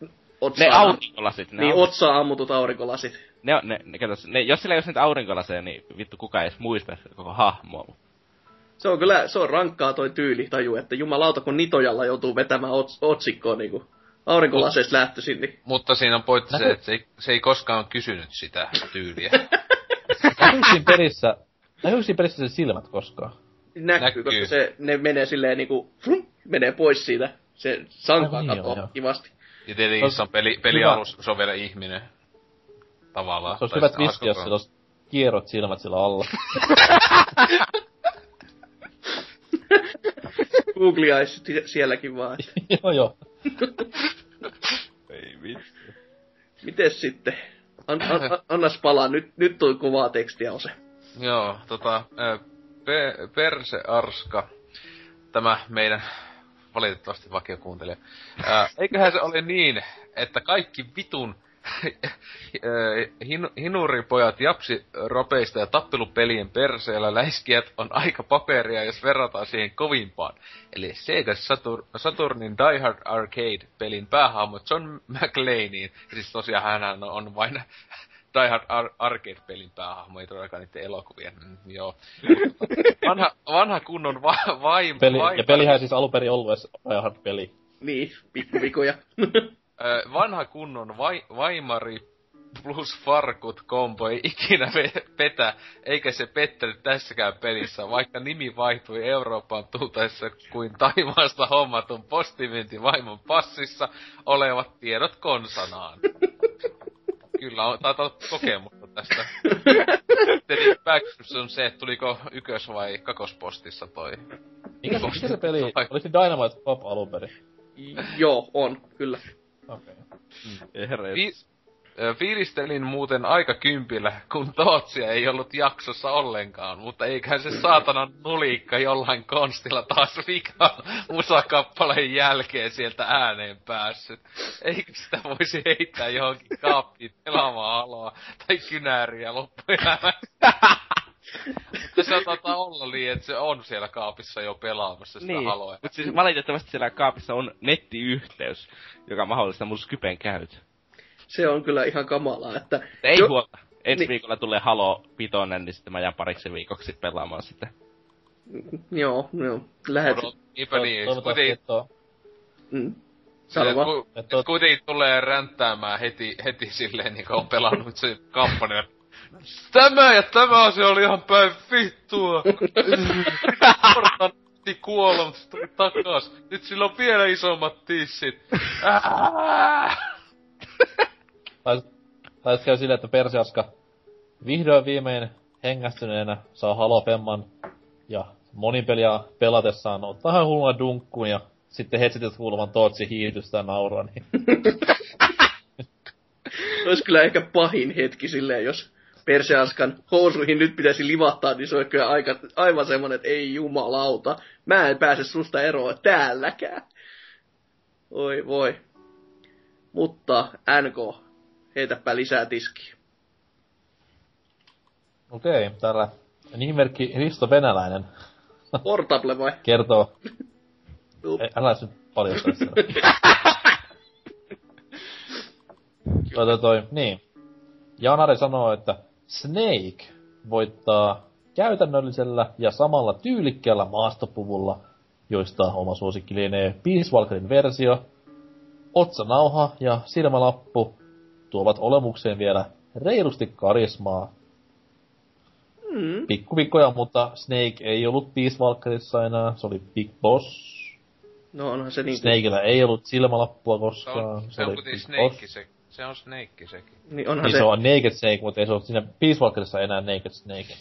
Ne otsaa, aurinkolasit, ne, niin otsaa ammutut aurinkolasit. ne, ne, ne, katos, ne, jos sillä ei olisi niitä aurinkolaseja, niin vittu kukaan ei edes muista koko hahmoa. Se on kyllä, se on rankkaa toi tyyli taju, että jumalauta kun Nitojalla joutuu vetämään ots, otsikkoon niinku aurinkolaseista lähtöisin, niin Mutta siinä on pointti se, Näkyy- että se ei, se ei koskaan kysynyt sitä tyyliä. Näkyykö siinä näkyykö siinä pelissä sen silmät koskaan? näkyy, Näkyy. koska se, ne menee silleen niinku, flum, menee pois siitä. Se sankaa niin, katoaa joo. kivasti. Ja tietenkin se on peli, pelialus, se on vielä ihminen. Tavallaan. Se olisi hyvä twisti, jos sillä olisi kierrot silmät sillä alla. Googleaisi si- sielläkin vaan. joo joo. Ei vittu. Mites sitten? An, an, an, annas palaa, nyt, nyt tuli kovaa tekstiä ose. Joo, tota, pe, Perse Arska, tämä meidän valitettavasti vakiokuuntelija. Ää, eiköhän se ole niin, että kaikki vitun hin, hinuripojat japsi ropeista ja tappelupelien perseellä läiskijät on aika paperia, jos verrataan siihen kovimpaan. Eli Sega Satur, Saturnin Die Hard Arcade-pelin päähahmo John McLeaniin. Siis tosiaan hän on vain Die Hard Ar- Arcade-pelin päähahmo, ei todellakaan niiden elokuvien. Mm, joo. vanha, vanha kunnon va- vaim, Peli, vaim, ja pelihän siis alun perin ollut edes Die peli. Niin, pikkuvikoja. Ö, vanha kunnon vai, Vaimari plus Farkut kombo ei ikinä petä, eikä se pettänyt tässäkään pelissä, vaikka nimi vaihtui Eurooppaan tultaessa kuin Taimaasta hommatun postimyyntivaimon passissa olevat tiedot konsanaan. Kyllä, on, taitaa olla kokemusta tästä. Tietenkin pääkysymys on se, että tuliko ykkös- vai kakospostissa toi. Mikä, se- peli? Oliko se Dynamite Pop alun perin? Joo, on, kyllä. Okei. Okay. Vi- Ö, Fiilistelin muuten aika kympillä, kun Tootsia ei ollut jaksossa ollenkaan, mutta eiköhän se saatana nulikka jollain konstilla taas vika musakappaleen jälkeen sieltä ääneen päässyt. Eikö sitä voisi heittää johonkin kaappiin pelaamaan aloa tai kynääriä loppuelämässä? Mutta se taitaa olla niin, että se on siellä kaapissa jo pelaamassa sitä Niin, haloa. mutta siis valitettavasti siellä kaapissa on nettiyhteys, joka mahdollistaa mun Skypen käyt. Se on kyllä ihan kamalaa, että... Ei Jo- huolta. Ensi niin. viikolla tulee Halo Pitonen, niin sitten mä jään pariksi viikoksi pelaamaan sitä. Joo, joo. Lähet... Niinpä niin. Kuitenkin, Mm. kuitenkin tulee ränttäämään heti, heti silleen, niin kuin on pelannut se kampanja. Tämä ja tämä asia oli ihan päin vittua. Portan kuolla, mutta se tuli takas. Nyt sillä on vielä isommat tissit. Tai, käy silleen, että Persiaska vihdoin viimein hengästyneenä saa Halo Femman ja monin peliä pelatessaan ottaa ihan hulluna dunkkuun ja sitten hetsitet kuuluvan Tootsi hiitystä ja nauraa, niin Olisi kyllä ehkä pahin hetki silleen, jos Perseaskan housuihin nyt pitäisi livahtaa, niin se on kyllä aika, aivan semmonen, että ei jumalauta. Mä en pääse susta eroon täälläkään. Oi voi. Mutta NK, heitäpä lisää tiskiä. okei, okay, täällä nimimerkki Risto Venäläinen Portable vai? kertoo, ei, älä nyt paljon sitä. toi, toi, niin. Janari sanoo, että Snake voittaa käytännöllisellä ja samalla tyylikkällä maastopuvulla, joista oma suosikki lienee Peace Walkerin versio. Otsanauha ja silmälappu tuovat olemukseen vielä reilusti karismaa. Mm. Pikkupikkoja, mutta Snake ei ollut Peace Walkerissa enää, se oli Big Boss. No onhan se niin Snakeillä ei ollut silmälappua Se koskaan. on, se on oli kuitenkin Big Boss. Snake se. Se on Snake sekin. niin onhan Niin se, se on Naked Snake, mutta ei se ole siinä Peace Walkerissa enää Naked Snake.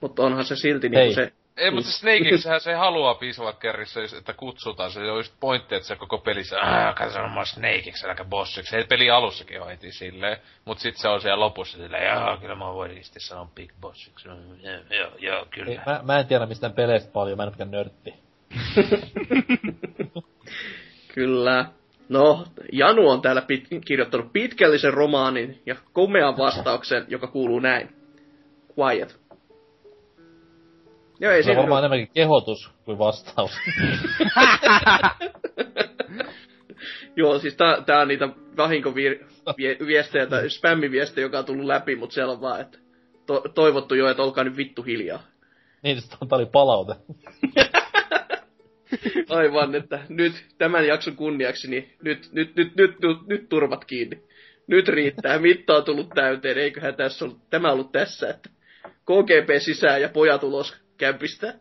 mutta onhan se silti Hei. niin se, Ei, mutta Snakeiksähän se haluaa Peacewalkerissa, että kutsutaan. Se on just pointti, että se koko pelissä, aah, katso mä Snakeiksi, äläkä bossiksi. Se peli alussakin on heti silleen, mut sit se on siellä lopussa silleen, jaa, kyllä mä voin sitten sanoa Big Bossiksi. Joo, joo, joo, Ei, kyllä. mä, mä, en tiedä mistään peleistä paljon, mä en ole nörtti. Kyllä. No, Janu on täällä pit- kirjoittanut pitkällisen romaanin ja komean vastauksen, joka kuuluu näin. Quiet. Joo, ei Se on varmaan enemmänkin kehotus kuin vastaus. Joo, siis tää, tää on niitä vahinkoviestejä tai spämmiviestejä, joka on tullut läpi, mutta siellä on vaan, että to- toivottu jo, että olkaa nyt vittu hiljaa. niin, tää oli palaute. Aivan, että nyt tämän jakson kunniaksi, niin nyt, nyt, nyt, nyt, nyt, nyt turvat kiinni. Nyt riittää, mitta on tullut täyteen, eiköhän tässä ollut, tämä ollut tässä, että KGP sisään ja pojat ulos kämpistä.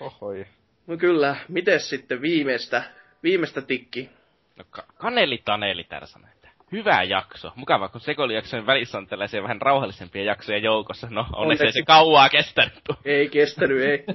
Ohoi. No kyllä, mites sitten viimeistä, viimeistä tikki? No, ka- kaneli Taneli että hyvä jakso. Mukava, kun sekoilijaksojen välissä on tällaisia vähän rauhallisempia jaksoja joukossa. No, onneksi ei se kauaa kestänyt. Ei kestänyt, ei.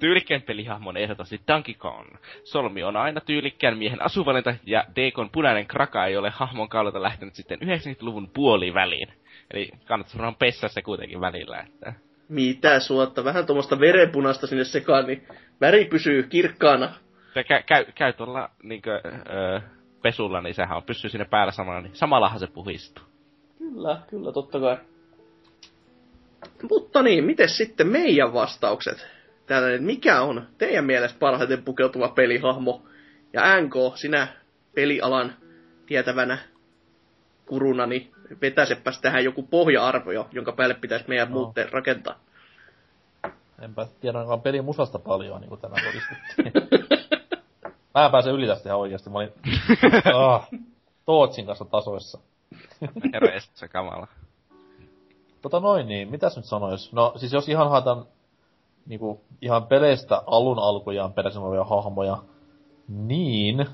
Tyylikkään pelihahmon ehdottomasti Donkey Kong. Solmi on aina tyylikkään miehen asuvalinta ja Dekon punainen kraka ei ole hahmon kaulalta lähtenyt sitten 90-luvun puoliväliin. Eli kannattaa varmaan pessä se kuitenkin välillä, että... Mitä suotta, vähän tuommoista verenpunasta sinne sekaan, niin väri pysyy kirkkaana. Se käy, käy, käy tuolla niinkö, öö, pesulla, niin sehän on pysyy sinne päällä samalla, niin samallahan se puhistuu. Kyllä, kyllä, totta kai. Mutta niin, miten sitten meidän vastaukset? Täällä, että mikä on teidän mielestä parhaiten pukeutuva pelihahmo? Ja NK, sinä pelialan tietävänä kuruna, niin vetäsepäs tähän joku pohja-arvo jo, jonka päälle pitäisi meidän No. muuten rakentaa. Enpä tiedä ainakaan pelin musasta paljon, niin kuin tänään todistettiin. mä en pääse yli tästä ihan oikeesti. Mä olin ah, Tootsin kanssa tasoissa. Herra se kamala. Tota noin niin, mitäs nyt sanois? No siis jos ihan haetaan niinku ihan peleistä alun alkujaan peräisin olevia hahmoja, niin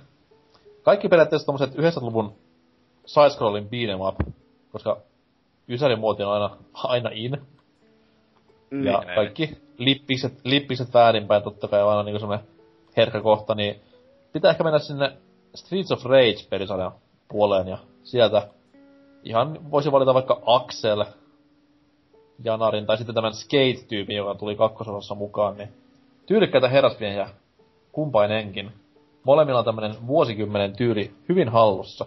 kaikki periaatteessa tommoset 90-luvun side-scrollin beat'em up, koska Ysärin muoti on aina, aina in. Mm. Ja Niin. kaikki lippikset, lippikset väärinpäin totta kai on aina niinku semmonen herkkä kohta, niin pitää ehkä mennä sinne Streets of Rage pelisarjan puoleen ja sieltä ihan voisi valita vaikka Axel, Janarin tai sitten tämän Skate-tyypin, joka tuli kakkososassa mukaan, niin tyylikkäitä herrasmiehiä kumpainenkin. Molemmilla on tämmönen vuosikymmenen tyyli hyvin hallussa.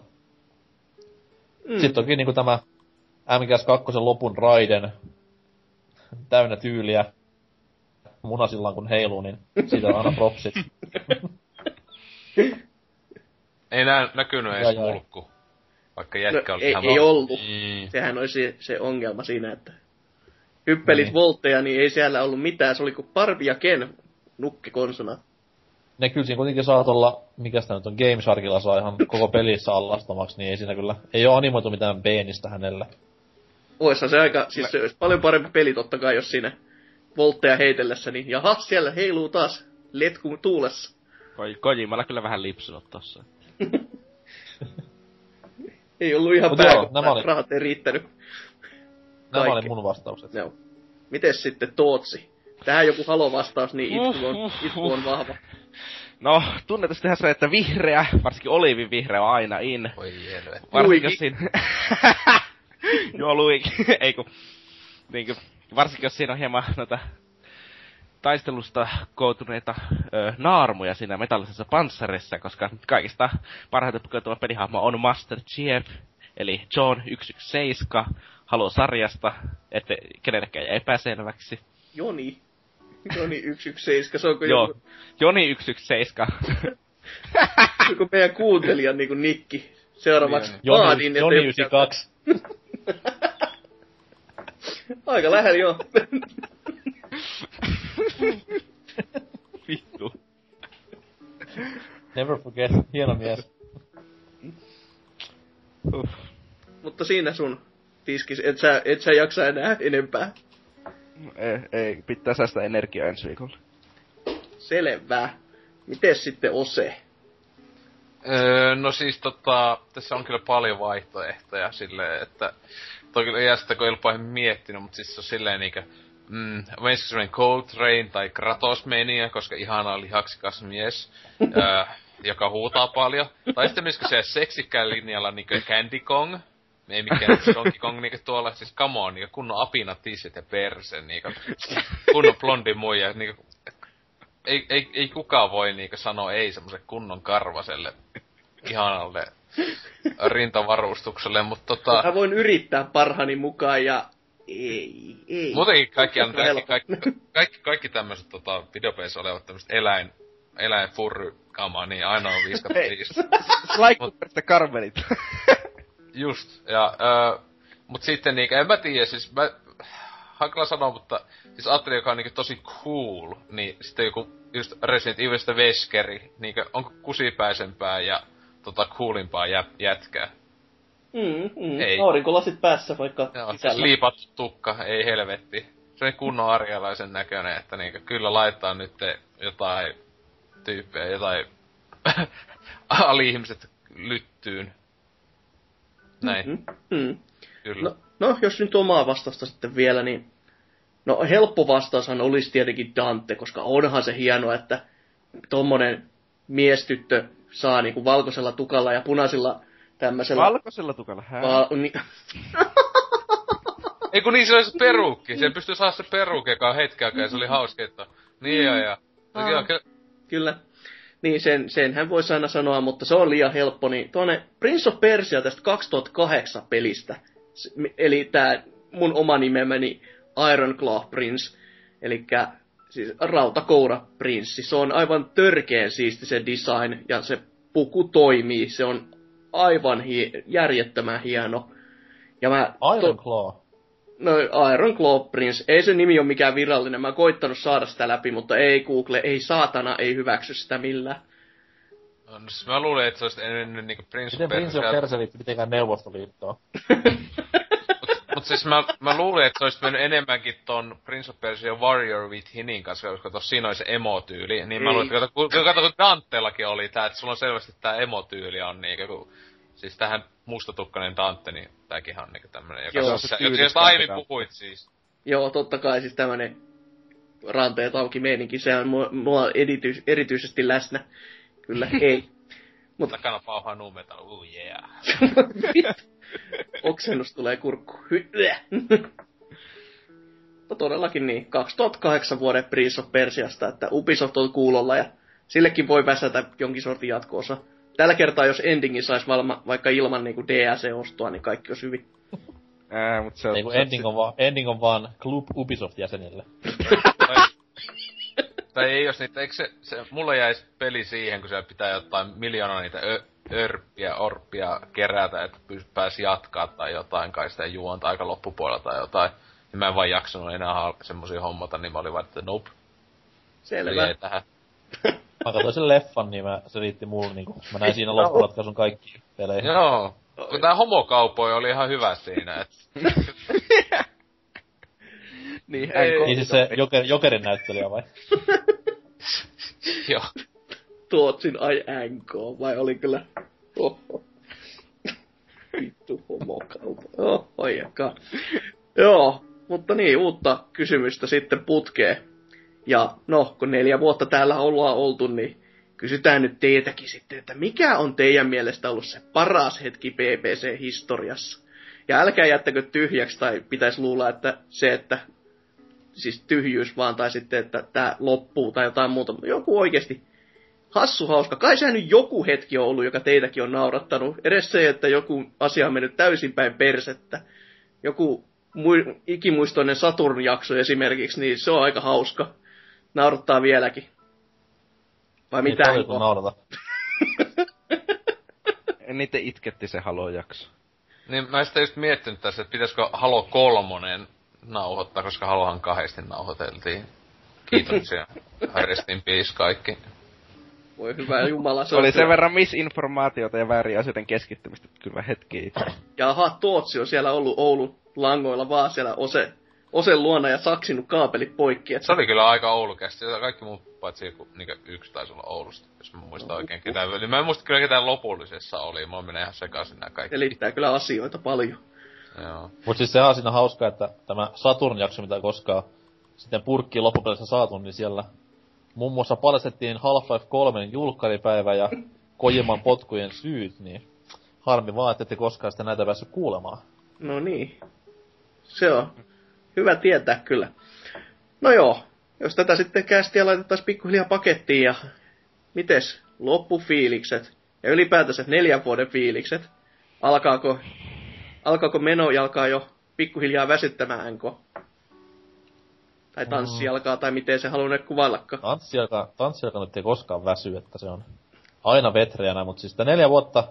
Mm. Sitten toki niinku tämä MGS2 lopun Raiden täynnä tyyliä munasillaan kun heiluu, niin siitä on aina propsit. Ei nä, näkynyt edes mulkku. Vaikka jätkä no, oli ei, ihan ei ollut. Mm. Sehän olisi se ongelma siinä, että hyppelit niin. voltteja, niin ei siellä ollut mitään. Se oli kuin Barbie ja Ken nukkikonsona. Ne kyllä siinä kuitenkin saa olla, mikä sitä nyt on, Game Sharkilla saa ihan koko pelissä allastamaksi, niin ei siinä kyllä, ei ole animoitu mitään peenistä hänelle. Oissa se aika, siis se olisi paljon parempi peli totta kai, jos siinä voltteja heitellessä, niin jaha, siellä heiluu taas letku tuulessa. Koj, Kojimalla kyllä vähän lipsunut tossa. Ei ollut ihan pää, nämä oli- rahat ei riittänyt. Nämä Kaikki. oli mun vastaukset. Joo. Mites sitten Tootsi? Tähän joku halo-vastaus, niin itku on, itku on vahva. No, tunnetustihan se, että vihreä, varsinkin olivin vihreä on aina in. Voi helvetti. Varsinkin jos siinä... Joo, Luigi. Ei kun... Niinkö, varsinkin jos siinä on hieman noita taistelusta kootuneita ö, naarmuja siinä metallisessa panssarissa, koska kaikista parhaiten pukeutuva pelihahmo on Master Chief, eli John 117, Halo-sarjasta, että kenellekään jää epäselväksi. Joni. Joni 117, se onko Joo, joku, Joni 117. joku meidän kuuntelijan niin kuin nikki. Seuraavaksi Joni, vaadin, Joni ei- 92. Aika lähellä joo. Vittu. Never forget, hieno mies. Uff. Mutta siinä sun tiskis, et sä, et sä jaksa enää enempää. Ei, ei, pitää säästää energiaa ensi viikolla. Selvä. Mites sitten Ose? Öö, no siis tota, tässä on kyllä paljon vaihtoehtoja silleen, että toi kyllä jää sitä, kun ei miettinyt, mutta siis se on silleen niinkö, mm, menisikö semmonen Coltrane tai Kratos meniä, koska ihana lihaksikas mies, öö, joka huutaa paljon. Tai sitten menisikö se seksikkään linjalla niinkö Candy Kong, ei mikään Donkey Kong niinkö tuolla, siis come on, niinkö kunnon apina tissit ja perse, niinkö kunnon blondi muija, niinkö ei, ei, ei kukaan voi niinkö sanoa ei semmoiselle kunnon karvaselle ihanalle rintavarustukselle, mutta tota... Mä voin yrittää parhaani mukaan ja ei, ei. Muutenkin kaikki, kaikki, kaikki, kaikki, kaikki tämmöiset tota, videopeissä olevat tämmöiset eläin, eläin furry kamaa, niin aina on viiskat Hei. niistä. Laikkuperistä karmelit. Just, ja, öö, mut sitten niinku, en mä tiedä, siis mä, hankala sanoa, mutta siis ajattelin, joka on niinku tosi cool, niin sitten joku just Resident Evilistä Veskeri, niinku, onko kusipäisempää ja tota coolimpaa jä, jätkää? Mm, mm. Ei. Aurinkolasit päässä vaikka Joo, sisällä. liipattu tukka, ei helvetti. Se on kunnon arjalaisen näköinen, että niinku, kyllä laittaa nyt jotain tyyppejä, jotain ali-ihmiset lyttyyn. Näin, Mm, mm. kyllä. No, no, jos nyt omaa vastausta sitten vielä, niin... No, helppo vastaushan olisi tietenkin Dante, koska onhan se hienoa, että tommonen miestyttö saa niinku valkoisella tukalla ja punaisilla tämmöisellä... Valkoisella tukalla, hää? val- ni- Ei kun niin se oli se peruukki. Se pystyi saada se peruukki, joka on hetken aikaa, ja se oli hauska, että niin ja ja. Aa. Joo, kyllä, Kyllä. Niin sen, sen hän voisi aina sanoa, mutta se on liian helppo. Niin tuonne Prince of Persia tästä 2008 pelistä, eli tämä mun oma nimemäni Iron Claw Prince, eli siis rautakoura prinssi. Se on aivan törkeen siisti se design, ja se puku toimii. Se on aivan hie- järjettömän hieno. Ja mä Iron Claw. No Iron Claw Prince. Ei se nimi ole mikään virallinen. Mä oon koittanut saada sitä läpi, mutta ei Google, ei saatana, ei hyväksy sitä millään. no, siis mä luulin, että se olisi ennen niinku Prince Miten of Prince of Persia. Persia liittyy mitenkään Neuvostoliittoon? Mut siis mä, mä luulin, että se olisi mennyt enemmänkin ton Prince of Persia Warrior with Hinin kanssa, koska tossa siinä oli se emo-tyyli. Niin mä Ei. luulin, että kato, kun, kato, kun Dantellakin oli tää, että sulla on selvästi tää emo-tyyli on niinkö, kun, siis tähän mustatukkainen Dante, niin tääkin on niinkö tämmönen, joka Joo, se se, tyyli josta aiemmin puhuit siis. Joo, totta kai siis tämmönen ranteet auki meininki, se on mua, mua erityis, erityisesti läsnä. Kyllä, ei. Mutta takana pauhaa nu metal, uh yeah. Oksennus tulee kurkku. no todellakin niin, 2008 vuoden Prince of Persiasta, että Ubisoft on kuulolla ja sillekin voi väsätä jonkin sortin jatkoosa. Tällä kertaa, jos endingin saisi valma, vaikka ilman niin DLC-ostoa, niin kaikki olisi hyvin. Ää, mut se on... Ei, ending, on vaan, ending on vaan Club Ubisoft-jäsenille. tai, tai ei jos niitä, eikö se, se, mulle jäisi peli siihen, kun se pitää jotain miljoonaa niitä ö, örppiä, orppia kerätä, että pääsi jatkaa tai jotain, kai sitä juonta aika loppupuolella tai jotain. Niin mä en vaan jaksanut enää semmosia hommata, niin mä olin vaan, että nope. Selvä. Ei tähän. Mä katsoin sen leffan, niin mä, se riitti mulle niinku, mä näin siinä loppuratkaisun kaikki pelejä. Joo. Kun tää homokaupoi oli ihan hyvä siinä, et... niin, ei, niin siis se joker, Jokerin näyttelijä vai? Joo. Tuotsin ai NK, vai oli kyllä... Oho. Vittu homokaupo. Oho, jakaa. Joo, mutta niin, uutta kysymystä sitten putkeen. Ja no, kun neljä vuotta täällä ollaan oltu, niin kysytään nyt teetäkin sitten, että mikä on teidän mielestä ollut se paras hetki PPC-historiassa? Ja älkää jättäkö tyhjäksi, tai pitäisi luulla, että se, että siis tyhjyys vaan, tai sitten, että tämä loppuu tai jotain muuta. Joku oikeasti hassu hauska. Kai sehän nyt joku hetki on ollut, joka teitäkin on naurattanut. Edes se, että joku asia on mennyt täysin päin persettä. Joku mu- ikimuistoinen Saturn-jakso esimerkiksi, niin se on aika hauska. Naurattaa vieläkin. Vai mitä? Ei paljon naurata. Niitä itketti se Halo-jakso. Niin mä sitä just miettinyt tässä, että pitäisikö Halo kolmonen nauhoittaa, koska Halohan kahdesti nauhoiteltiin. Kiitoksia. Rest in peace kaikki. Voi hyvä jumala. Se oli sen verran misinformaatiota ja väärin asioiden keskittymistä, kyllä hetki. Jaha, Tootsi on siellä ollut Oulun langoilla vaan siellä Ose, Osen luona ja saksinut kaapelit poikki. Että... Se oli kyllä aika Oulukästi. Kaikki muut paitsi joku, niin yksi taisi olla Oulusta, jos mä muistan no. oikein ketään. Mä en muista kyllä ketään lopullisessa oli. Mä menen ihan sekaisin nämä kaikki. Selittää kyllä asioita paljon. Joo. Mut siis se on siinä hauska, että tämä Saturn-jakso, mitä koskaan sitten purkkiin loppupeleissä saatu, niin siellä muun muassa paljastettiin Half-Life 3 julkkaripäivä ja Kojiman potkujen syyt, niin harmi vaan, että ette koskaan sitä näitä päässyt kuulemaan. No niin. Se on hyvä tietää kyllä. No joo, jos tätä sitten kästiä laitettaisiin pikkuhiljaa pakettiin ja mites loppufiilikset ja ylipäätänsä neljän vuoden fiilikset, alkaako, alkaako meno ja alkaa jo pikkuhiljaa väsyttämään, tai tanssi mm. alkaa, tai miten se haluaa kuvaillakaan. Tanssi alkaa, tanssi alkaa nyt ei koskaan väsy, että se on aina vetreänä, mutta siis neljä vuotta,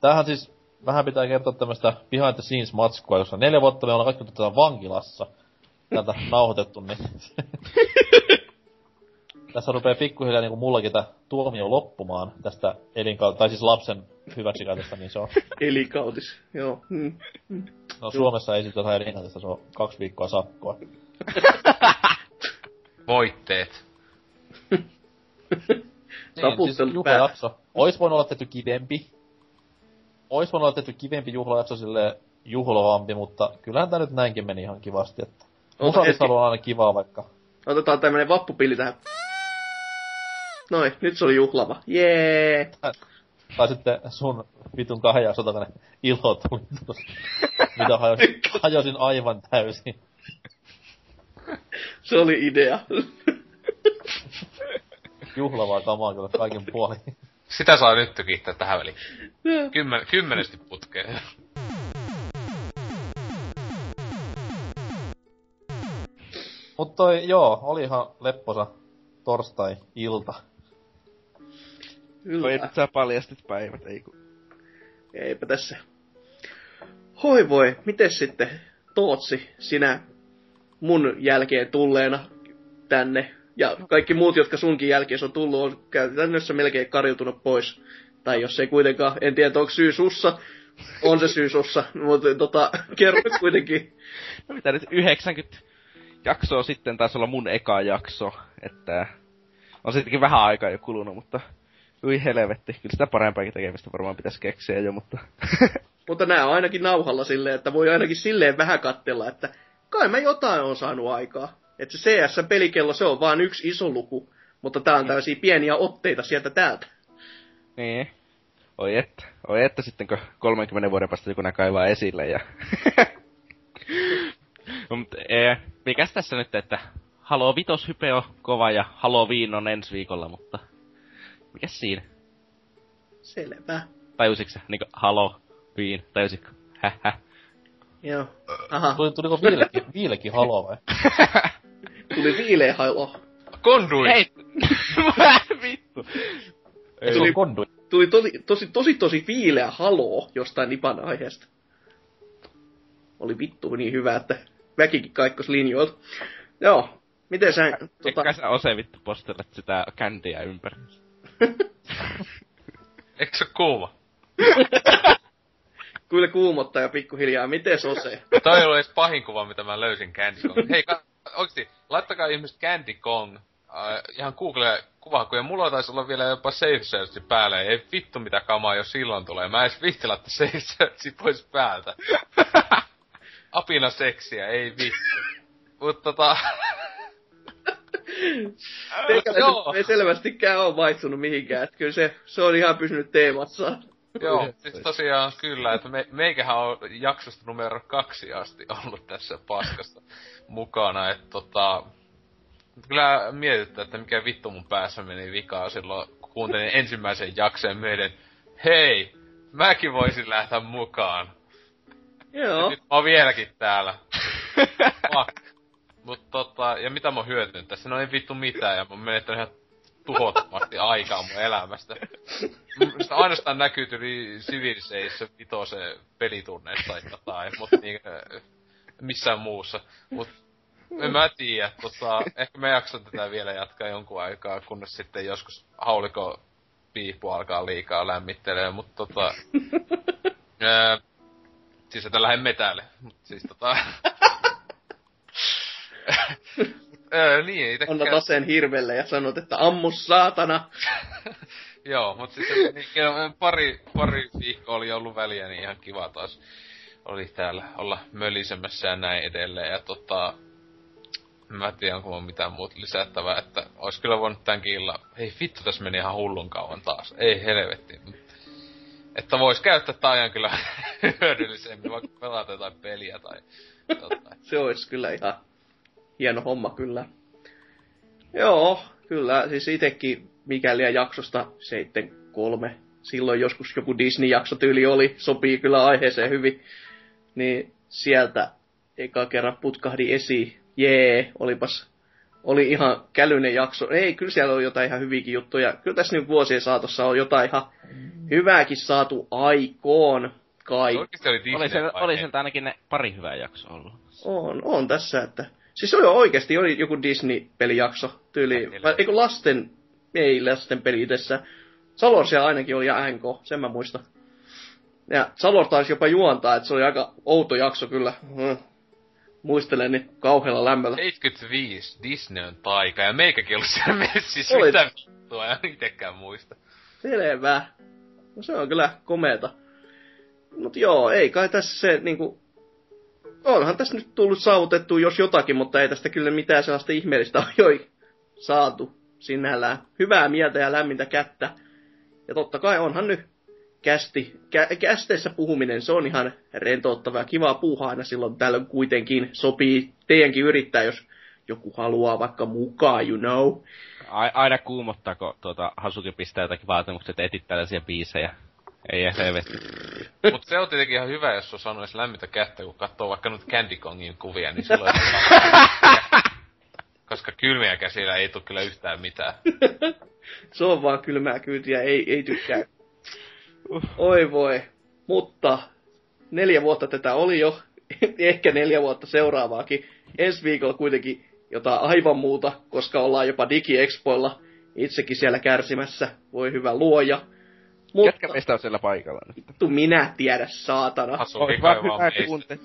tämähän siis vähän pitää kertoa tämmöistä behind the scenes matskua, koska neljä vuotta me ollaan kaikki tätä vankilassa tätä nauhoitettu, niin tässä rupeaa pikkuhiljaa niinku mullakin tämä tuomio loppumaan tästä elinkautta, tai siis lapsen hyväksikäytöstä, niin se on... Elinkautis, joo. Mm. No Suomessa ei sit jotain elinkautista, se on kaksi viikkoa sakkoa. Voitteet. niin, siis juhlajakso. Ois voinut olla tehty kivempi. Ois voinut olla tehty kivempi juhlajakso sille juhlavampi, mutta kyllähän tää nyt näinkin meni ihan kivasti, että... Musavissa on aina kivaa vaikka. Otetaan tämmönen vappupilli tähän. Noin, nyt se oli juhlava. Jee! Tai sitten sun vitun kahja sotakane ilo tuli Mitä hajosin, hajosin aivan täysin. se oli idea. Juhlavaa kamaa kyllä kaiken puolin. Sitä saa nyt tykittää tähän väliin. Kymmen, kymmenesti putkeen. Mutta toi, joo, oli ihan lepposa torstai-ilta. Kyllä. Toi nyt sä paljastit päivät, ei kun... Eipä tässä. Hoi voi, miten sitten Tootsi, sinä mun jälkeen tulleena tänne, ja kaikki muut, jotka sunkin jälkeen on tullut, on käytännössä melkein karjutunut pois. Tai jos ei kuitenkaan, en tiedä, onko syy sussa, on se syy sussa, mutta tota, kerro kuitenkin. No mitä nyt 90 jaksoa sitten taisi olla mun eka jakso, että on sittenkin vähän aikaa jo kulunut, mutta Ui helvetti, kyllä sitä parempaakin tekemistä varmaan pitäisi keksiä jo, mutta... mutta nämä on ainakin nauhalla silleen, että voi ainakin silleen vähän kattella, että kai mä jotain on saanut aikaa. Että se CS-pelikello, se on vaan yksi iso luku, mutta tää on tällaisia pieniä otteita sieltä täältä. Niin. Oi että, oi että sitten kun 30 vuoden päästä joku kaivaa esille ja... no, mutta, ee, mikäs tässä nyt, että Halo Vitos hype on kova ja Halloween on ensi viikolla, mutta... Mikäs siinä? Selvä. Tajusitko sä? Niinku Halloween, tajusitko? Häh, häh. Joo. Aha. Tuli, tuliko viilekin, viilekin halo vai? Tuli viileä halo. Kondui! Hei! Vittu. Ei, se Tuli- on kondui. Tuli tosi, tosi, tosi, tosi viileä halo jostain Nipan aiheesta. Oli vittu niin hyvä, että väkikin kaikkos linjoilta. Joo. Miten sä... Tota... Tota, Eikä sä ose vittu postelet sitä kändiä ympäri. Eikö se kuuma? kyllä kuumottaa ja pikkuhiljaa. Miten se se? Toi ei ollut edes pahin kuva, mitä mä löysin Candy Kong. Hei, ka- oikeesti, laittakaa ihmiset Candy Kong. Äh, ihan Google kuvahakuja. Mulla taisi olla vielä jopa Safe Search päällä. Ei vittu mitä kamaa, jos silloin tulee. Mä en edes viitti laittaa Safe Search pois päältä. Apina seksiä, ei vittu. Mut tota... Teikäläiset ei selvästikään ole vaihtunut mihinkään. Että kyllä se, se on ihan pysynyt teemassa. Joo, siis tosiaan kyllä, että me, meikähän on jaksosta numero kaksi asti ollut tässä paskassa mukana, että tota... Kyllä mietittää, että mikä vittu mun päässä meni vikaa silloin, kun kuuntelin ensimmäisen jakson myöden. Hei, mäkin voisin lähteä mukaan. Ja Joo. nyt mä oon vieläkin täällä. Fuck. Mut tota, ja mitä mä oon hyötynyt tässä? No ei vittu mitään, ja mä oon menettänyt ihan tuhottomasti aikaa mun elämästä. Sitä ainoastaan näkyy tyyli Civilization vitose pelitunneissa tai jotain, mut niin, missään muussa. Mut en mä tiedä, tota, ehkä mä jaksan tätä vielä jatkaa jonkun aikaa, kunnes sitten joskus hauliko piippu alkaa liikaa lämmittelee, mut tota... ää, siis että lähden metälle, mut siis tota... ää, niin, ei Anna taseen hirvelle ja sanot, että ammu saatana. Joo, mutta sitten niin, pari, pari viikkoa oli ollut väliä, niin ihan kiva taas oli täällä olla mölisemässä ja näin edelleen. Ja tota, mä en tiedä, onko mitään muuta lisättävää, että olisi kyllä voinut tämänkin illan, hei vittu, tässä meni ihan hullun kauan taas, ei helvetti. Että vois käyttää tämän ajan kyllä hyödyllisemmin, vaikka pelata jotain peliä tai tota. Se olisi kyllä ihan hieno homma kyllä. Joo, kyllä. Siis itekin mikäli jaksosta 73. Silloin joskus joku Disney-jakso tyyli oli, sopii kyllä aiheeseen hyvin. Niin sieltä eka kerran putkahdi esiin. Jee, olipas oli ihan kälyinen jakso. Ei, kyllä siellä on jotain ihan hyviäkin juttuja. Kyllä tässä nyt vuosien saatossa on jotain ihan hyvääkin saatu aikoon kai. Oli Disney Oli sen, oli ainakin ne pari hyvää jaksoa ollut. On, on tässä, että... Siis oli oikeasti oli joku Disney-pelijakso tyyli, vai eikö lasten, ei lasten peli itsessä. Salor siellä ainakin oli ja NK, sen mä muistan. Ja Salor taisi jopa juontaa, että se oli aika outo jakso kyllä. Hmm. Muistelen niin kauhealla lämmöllä. 75, Disney on taika, ja meikäkin ollut siellä messissä, Olit. mitä vittua, en itekään muista. Selvä. No se on kyllä komeeta. Mut joo, ei kai tässä se niinku... Onhan tässä nyt tullut saavutettu jos jotakin, mutta ei tästä kyllä mitään sellaista ihmeellistä ole saatu sinällään. Hyvää mieltä ja lämmintä kättä. Ja totta kai onhan nyt kästi, kä, kästeessä puhuminen, se on ihan rentouttavaa ja kivaa puuhaa aina silloin tällöin kuitenkin. Sopii teidänkin yrittää, jos joku haluaa vaikka mukaan, you know. A- aina kuumottaa, kun tuota Hasuki pistää jotakin vaatimukset, että etit tällaisia biisejä. Ei helvetti. Mut se on tietenkin ihan hyvä, jos on saanut edes lämmintä kättä, kun katsoo vaikka nyt Candy Kongin kuvia, niin silloin... Koska kylmiä käsillä ei tule kyllä yhtään mitään. Se on vaan kylmää kyytiä, ei, ei tykkää. Oi voi. Mutta neljä vuotta tätä oli jo. Ehkä neljä vuotta seuraavaakin. Ensi viikolla kuitenkin jotain aivan muuta, koska ollaan jopa DigiExpoilla itsekin siellä kärsimässä. Voi hyvä luoja. Mutta Ketkä meistä on siellä paikalla nyt? vittu minä tiedä, saatana. Asukin hyvä, meistä. kuunte-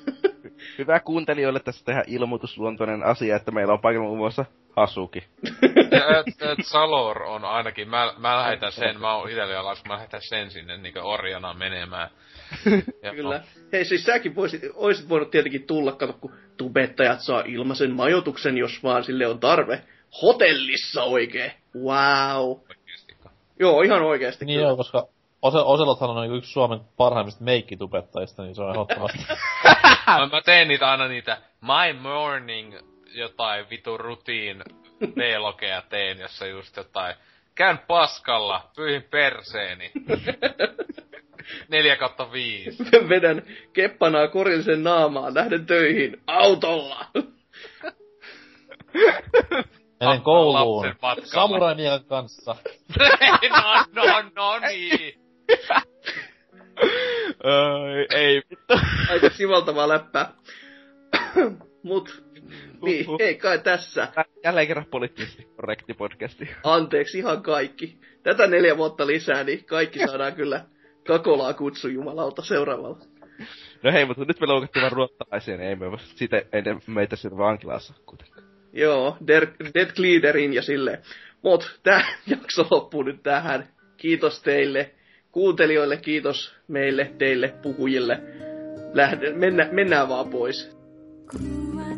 hyvä kuuntelijoille tässä tehdä ilmoitusluontoinen asia, että meillä on paikalla muun muassa Hasuki. Salor on ainakin, mä, mä lähetän sen, mä oon itelle alas, mä lähetän sen sinne niinku orjana menemään. Ja Kyllä. Hei, siis säkin voisit, oisit voinut tietenkin tulla, kato, kun tubettajat saa ilmaisen majoituksen, jos vaan sille on tarve. Hotellissa oikein. Wow. Joo, ihan oikeasti. Niin kyllä. joo, koska Ose, Oselothan on niinku yksi Suomen parhaimmista meikkitubettajista, niin se on ehdottomasti. mä, mä teen niitä aina niitä My Morning jotain vitu rutiin vlogeja teen, jossa just jotain Käyn paskalla, pyyhin perseeni. 4 kautta 5. Vedän keppanaa korillisen naamaan, lähden töihin autolla. Menen kouluun. Samurai kanssa. no, no, no niin. Öö, ei vittu. Aika sivaltavaa läppää. Mut, niin, ei kai tässä. Jälleen kerran poliittisesti korrekti podcasti. Anteeksi ihan kaikki. Tätä neljä vuotta lisää, niin kaikki saadaan kyllä kakolaa kutsu jumalauta seuraavalla. No hei, mutta nyt me loukattiin vaan ruottalaisia, niin ei me sitä ennen meitä siellä vankilassa kuitenkaan. Joo, Der, Dead Gliderin ja silleen. Mut tää jakso loppuu nyt tähän. Kiitos teille kuuntelijoille, kiitos meille, teille, puhujille. Lähde, mennä, mennään vaan pois. 'Öö.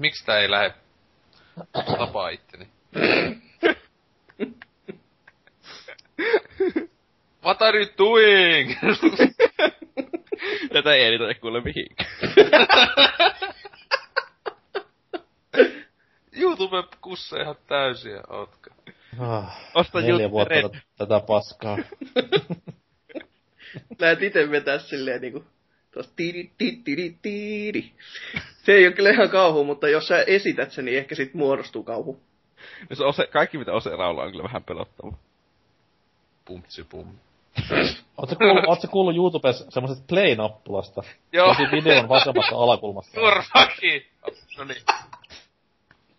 Pätkää. Miksi tää ei lähe? Tapaa itteni. What are you doing? Tätä ei editoida kuule mihinkään. YouTube kussee ihan täysiä, ootka. Ah, Osta neljä vuotta Red. tätä, tätä paskaa. Lähet ite vetää silleen niinku tuossa tiiri, tiiri, tiiri, tiiri. Se ei ole kyllä ihan kauhu, mutta jos sä esität sen, niin ehkä sit muodostuu kauhu. No se ose, kaikki mitä Ose laulaa on kyllä vähän pelottavaa. Pumtsi pum. Ootko kuullut, ootko kuullut YouTubessa semmosesta play-nappulasta? Joo. Tosi videon vasemmasta alakulmasta. Turvaki! No niin.